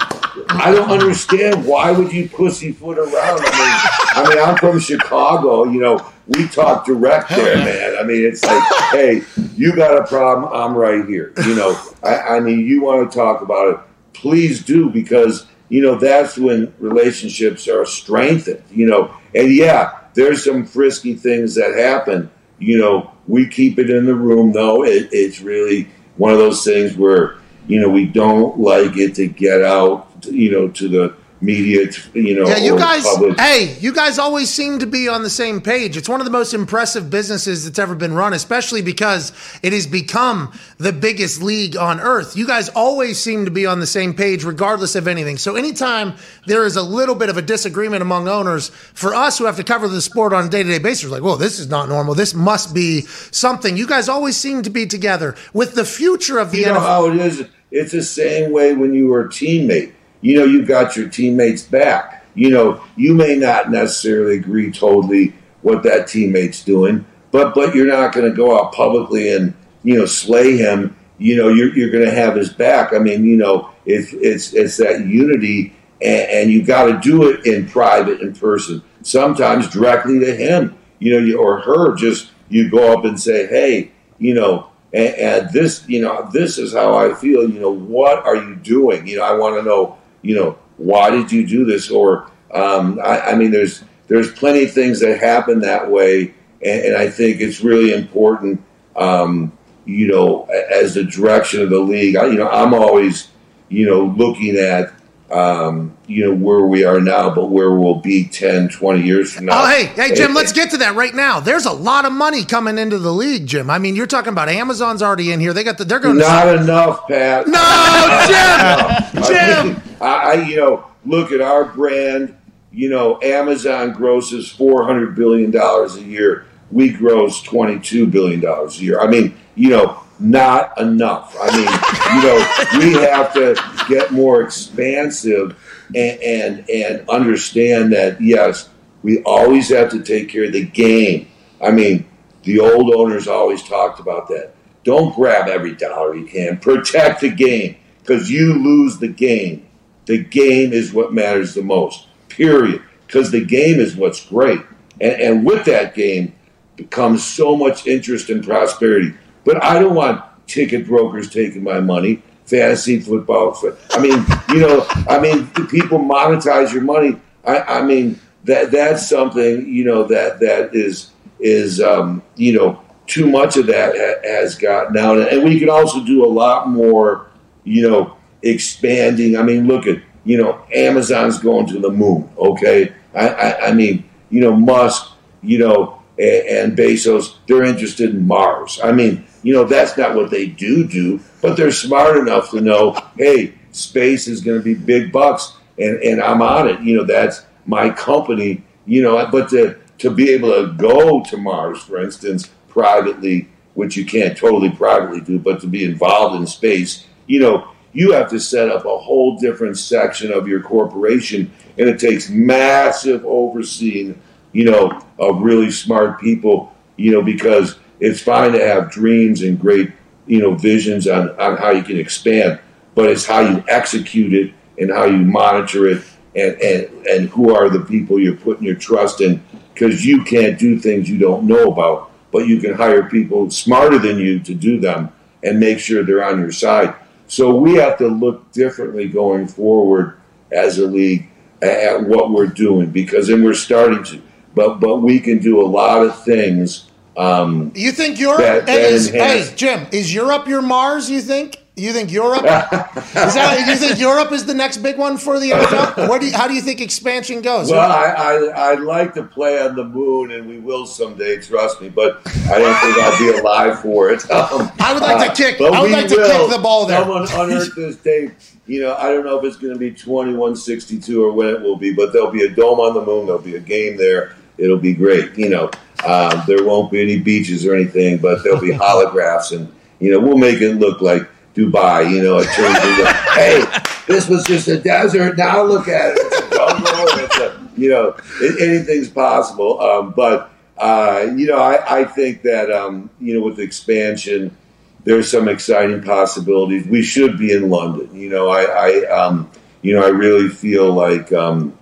I don't understand why would you pussyfoot around. I mean, I mean, I'm from Chicago. You know, we talk direct there, man. I mean, it's like, hey, you got a problem, I'm right here. You know, I, I mean, you want to talk about it, please do because you know that's when relationships are strengthened. You know, and yeah, there's some frisky things that happen. You know, we keep it in the room though. It, it's really one of those things where you know we don't like it to get out. You know, to the media, you know, Yeah, you guys. Hey, you guys always seem to be on the same page. It's one of the most impressive businesses that's ever been run, especially because it has become the biggest league on earth. You guys always seem to be on the same page, regardless of anything. So anytime there is a little bit of a disagreement among owners, for us who have to cover the sport on a day to day basis, we're like, well, this is not normal. This must be something. You guys always seem to be together with the future of the you know how it is. It's the same way when you were a teammate. You know, you got your teammates back. You know, you may not necessarily agree totally what that teammate's doing, but but you're not going to go out publicly and you know slay him. You know, you're you're going to have his back. I mean, you know, it's it's it's that unity, and, and you got to do it in private, in person. Sometimes directly to him, you know, you, or her. Just you go up and say, hey, you know, and, and this, you know, this is how I feel. You know, what are you doing? You know, I want to know. You know, why did you do this? Or, um, I, I mean, there's there's plenty of things that happen that way, and, and I think it's really important. Um, you know, as the direction of the league, I, you know, I'm always, you know, looking at. Um, you know where we are now, but where we'll be 10, 20 years from now. Oh, hey, hey, Jim, let's get to that right now. There's a lot of money coming into the league, Jim. I mean, you're talking about Amazon's already in here. They got the, they're going Not to. enough, Pat. No, Jim! Jim! I, I, you know, look at our brand. You know, Amazon grosses four hundred billion dollars a year. We gross twenty-two billion dollars a year. I mean, you know, not enough. I mean, you know, we have to get more expansive and and, and understand that yes, we always have to take care of the game. I mean, the old owners always talked about that. Don't grab every dollar you can. Protect the game because you lose the game. The game is what matters the most, period. Because the game is what's great. And, and with that game becomes so much interest and prosperity. But I don't want ticket brokers taking my money, fantasy football. I mean, you know, I mean, people monetize your money. I, I mean, that that's something, you know, that that is is um, you know too much of that ha- has gotten out, and we can also do a lot more, you know, expanding. I mean, look at you know Amazon's going to the moon. Okay, I, I, I mean, you know Musk, you know, and, and Bezos, they're interested in Mars. I mean, you know, that's not what they do do, but they're smart enough to know, hey, space is going to be big bucks, and and I'm on it. You know, that's my company. You know, but to to be able to go to Mars, for instance, privately, which you can't totally privately do, but to be involved in space, you know, you have to set up a whole different section of your corporation, and it takes massive overseeing, you know, of really smart people, you know, because it's fine to have dreams and great, you know, visions on, on how you can expand, but it's how you execute it and how you monitor it and, and, and who are the people you're putting your trust in because you can't do things you don't know about, but you can hire people smarter than you to do them and make sure they're on your side. So we have to look differently going forward as a league at what we're doing because then we're starting to, but but we can do a lot of things. Um, You think Europe That- that is, enhance- hey, Jim, is Europe your Mars, you think? You think Europe? is that, you think Europe is the next big one for the NFL? Where do you, how do you think expansion goes? Well, I, I I'd like to play on the moon, and we will someday. Trust me, but I don't think I'll be alive for it. Um, I would like to kick- I would like to will. kick the ball there. Someone unearthed this tape. You know, I don't know if it's going to be twenty one sixty two or when it will be, but there'll be a dome on the moon. There'll be a game there. It'll be great. You know, um, there won't be any beaches or anything, but there'll be holographs, and you know, we'll make it look like Dubai. You know, it turns into hey, this was just a desert. Now look at it. It's a jungle. It's a, you know, it, anything's possible. Um, but uh, you know, I, I think that um, you know, with expansion, there's some exciting possibilities. We should be in London. You know, I, I um, you know, I really feel like um,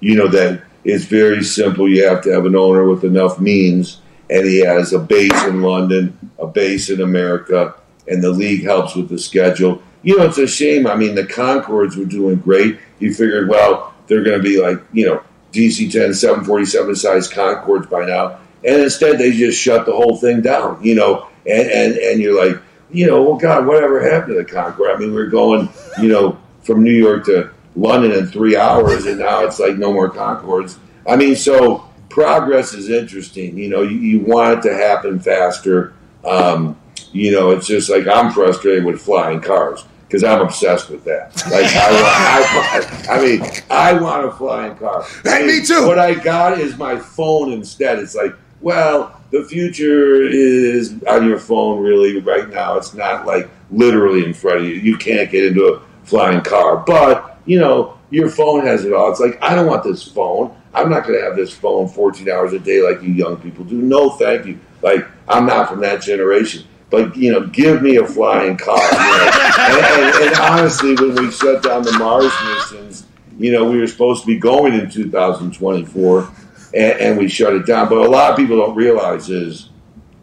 you know that it's very simple. You have to have an owner with enough means, and he has a base in London, a base in America, and the league helps with the schedule. You know, it's a shame. I mean, the Concordes were doing great. You figured, well, they're going to be like, you know, DC 10 747 size Concordes by now. And instead, they just shut the whole thing down, you know, and, and, and you're like, you know, well, God, whatever happened to the Concorde? I mean, we're going, you know, from New York to London in three hours, and now it's like no more Concordes. I mean, so progress is interesting. You know, you, you want it to happen faster. Um, you know, it's just like I'm frustrated with flying cars because I'm obsessed with that. Like I, want, I, I mean, I want a flying car. I Hey, me too. What I got is my phone instead. It's like, well, the future is on your phone. Really, right now, it's not like literally in front of you. You can't get into a flying car, but you know, your phone has it all. It's like I don't want this phone. I'm not going to have this phone 14 hours a day like you young people do. No, thank you. Like I'm not from that generation. But you know, give me a flying car. You know? and, and, and honestly, when we shut down the Mars missions, you know, we were supposed to be going in 2024, and, and we shut it down. But a lot of people don't realize is,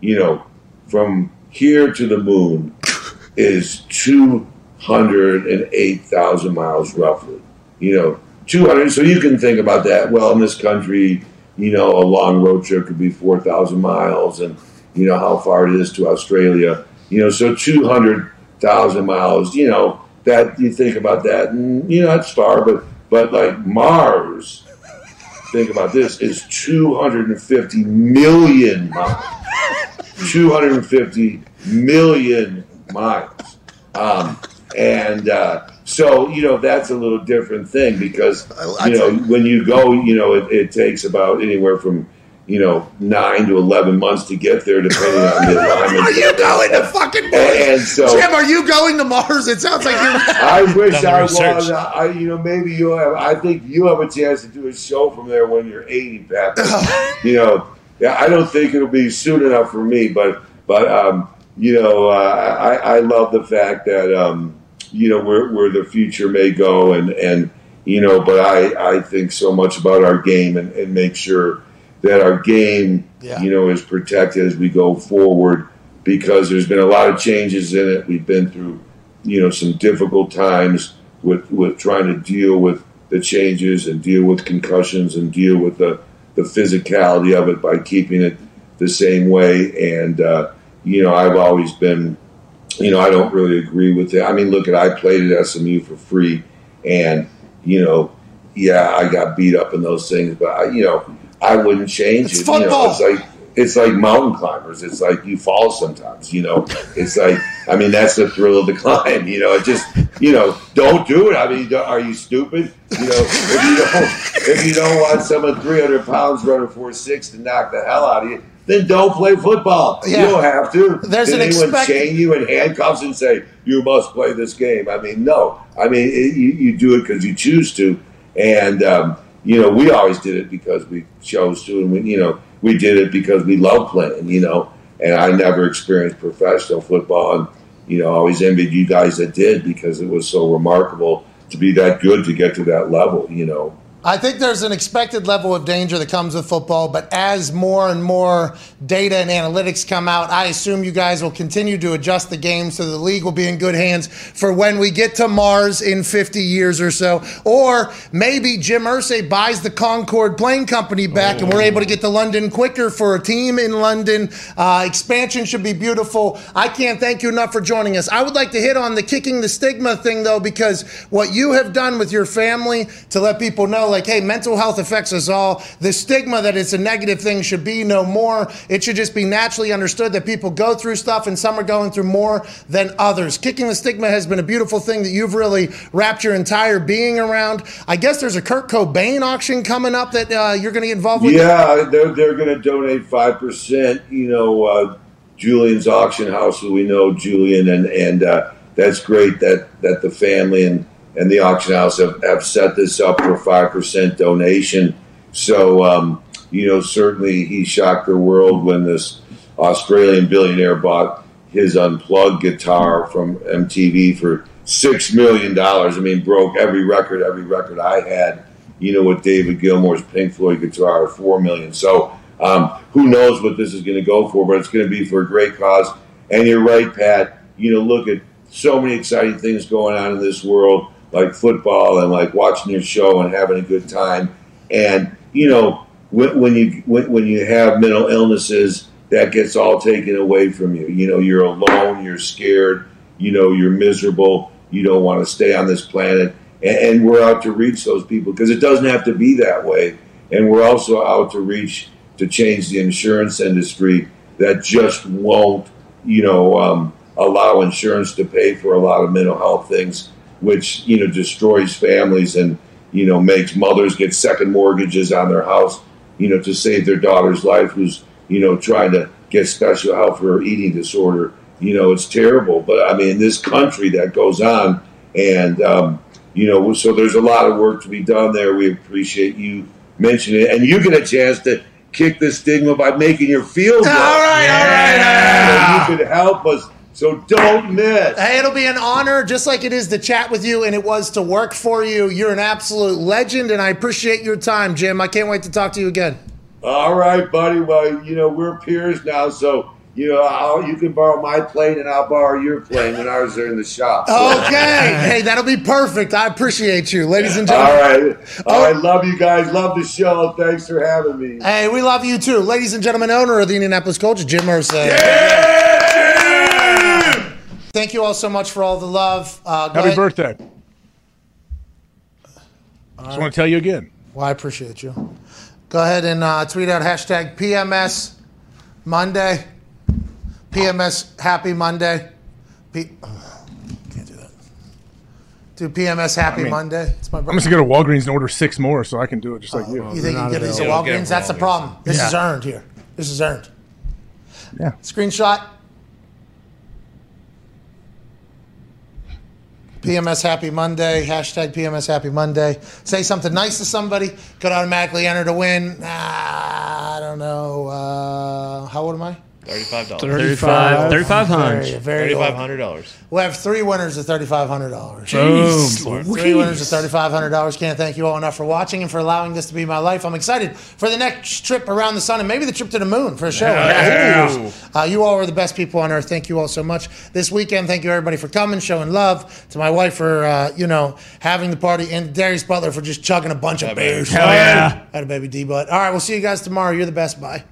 you know, from here to the moon is 208,000 miles roughly. You know, 200. So you can think about that. Well, in this country, you know, a long road trip could be 4,000 miles, and you know how far it is to Australia. You know, so 200,000 miles. You know that you think about that, and you know that's far, but but like Mars. Think about this: is 250 million miles. 250 million miles. Um, and uh, so, you know, that's a little different thing because, you know, when you go, you know, it, it takes about anywhere from, you know, nine to 11 months to get there, depending on the alignment. Are you going to fucking Mars? And so- Jim, are you going to Mars? It sounds like you're. I wish Done I research. was. I, you know, maybe you have. I think you have a chance to do a show from there when you're 80, Pat. you know, yeah, I don't think it'll be soon enough for me, but but um, you know, uh, I I love the fact that um, you know where where the future may go, and and you know, but I I think so much about our game and, and make sure that our game Yeah. you know is protected as we go forward because there's been a lot of changes in it. We've been through you know some difficult times with with trying to deal with the changes and deal with concussions and deal with the the physicality of it by keeping it the same way and uh, you know I've always been you know I don't really agree with it I mean look at I played at SMU for free and you know yeah I got beat up in those things but I, you know I wouldn't change It's it you know it's like it's like mountain climbers. It's like you fall sometimes, you know. It's like I mean that's the thrill of the climb, you know. It just you know don't do it. I mean, are you stupid? You know, if you don't if you don't want someone three hundred pounds running four six to knock the hell out of you, then don't play football. Yeah. You don't have to. There's Did an anyone expect- chain you in handcuffs and say you must play this game? I mean, no. I mean, it, you, you do it because you choose to, and um, you know we always did it because we chose to, and we you know we did it because we love playing. You know, and I never experienced professional football, and you know, I always envied you guys that did because it was so remarkable to be that good to get to that level. You know. I think there's an expected level of danger that comes with football, but as more and more data and analytics come out, I assume you guys will continue to adjust the game so the league will be in good hands for when we get to Mars in 50 years or so. Or maybe Jim Irsay buys the Concorde Plane Company back and we're able to get to London quicker for a team in London. Uh, expansion should be beautiful. I can't thank you enough for joining us. I would like to hit on the kicking the stigma thing, though, because what you have done with your family to let people know, like, hey, mental health affects us all. The stigma that it's a negative thing should be no more. It should just be naturally understood that people go through stuff and some are going through more than others. Kicking the stigma has been a beautiful thing that you've really wrapped your entire being around. I guess there's a Kurt Cobain auction coming up that uh, you're going to get involved with. Yeah, they're they're going to donate five percent. You know, uh, Julien's auction house, we know Julian, and and uh, that's great that that the family and and the auction house have, have set this up for five percent donation. So um, you know, certainly he shocked the world when this Australian billionaire bought his unplugged guitar from MTV for six million dollars. I mean, broke every record, every record I had. You know, with David Gilmour's Pink Floyd guitar, 4 million. So um, who knows what this is going to go for? But it's going to be for a great cause. And you're right, Pat. You know, look at so many exciting things going on in this world, like football and like watching your show and having a good time. And you know, when, when you when, when you have mental illnesses, that gets all taken away from you. You know, you're alone, you're scared, you know, you're miserable, you don't want to stay on this planet. and, and we're out to reach those people because it doesn't have to be that way. And we're also out to reach to change the insurance industry that just won't, you know, um, allow insurance to pay for a lot of mental health things, which you know destroys families and you know makes mothers get second mortgages on their house, you know, to save their daughter's life, who's you know trying to get special help for her eating disorder. You know, it's terrible. But I mean, in this country, that goes on, and um, you know, so there's a lot of work to be done there. We appreciate you mentioning it, and you get a chance to kick the stigma by making your field. All right, all right. So you can help us. So don't miss. Hey, it'll be an honor, just like it is to chat with you and it was to work for you. You're an absolute legend, and I appreciate your time, Jim. I can't wait to talk to you again. All right, buddy. Well, you know we're peers now, so you know I'll, you can borrow my plane and I'll borrow your plane when ours are in the shop. So- Okay. hey, that'll be perfect. I appreciate you, ladies and All gentlemen. right. Oh. All right. Love you guys. Love the show. Thanks for having me. Hey, we love you too. Ladies and gentlemen, owner of the Indianapolis Colts, Jim Irsay. Thank you all so much for all the love. Uh, Happy ahead- birthday. Just want to tell you again. Well, I appreciate you. Go ahead and uh, tweet out hashtag PMS Monday. PMS Happy Monday. P- can't do that. Do PMS Happy I mean, Monday. It's my I'm just gonna go to Walgreens and order six more so I can do it just like you. You think you can get these at Yeah, we'll Walgreens? That's the problem. This Yeah. is earned here. This is earned. Yeah. Screenshot. PMS Happy Monday. Hashtag PMS Happy Monday. Say something nice to somebody. Could automatically enter to win. Ah, I don't know. Uh, how old am I? Thirty-five dollars. 35 3500 Very, very Thirty-five old. hundred dollars. We'll have three winners of thirty-five hundred dollars. Boom. Three winners of thirty-five hundred dollars. Can't thank you all enough for watching and for allowing this to be my life. I'm excited for the next trip around the sun and maybe the trip to the moon for a show. Yeah. Uh, you all are the best people on earth. Thank you all so much. This weekend, thank you everybody for coming, showing love to my wife for uh, you know having the party, and Darius Butler for just chugging a bunch of beers. Hell yeah. Had a baby D butt. All right, we'll see you guys tomorrow. You're the best. Bye.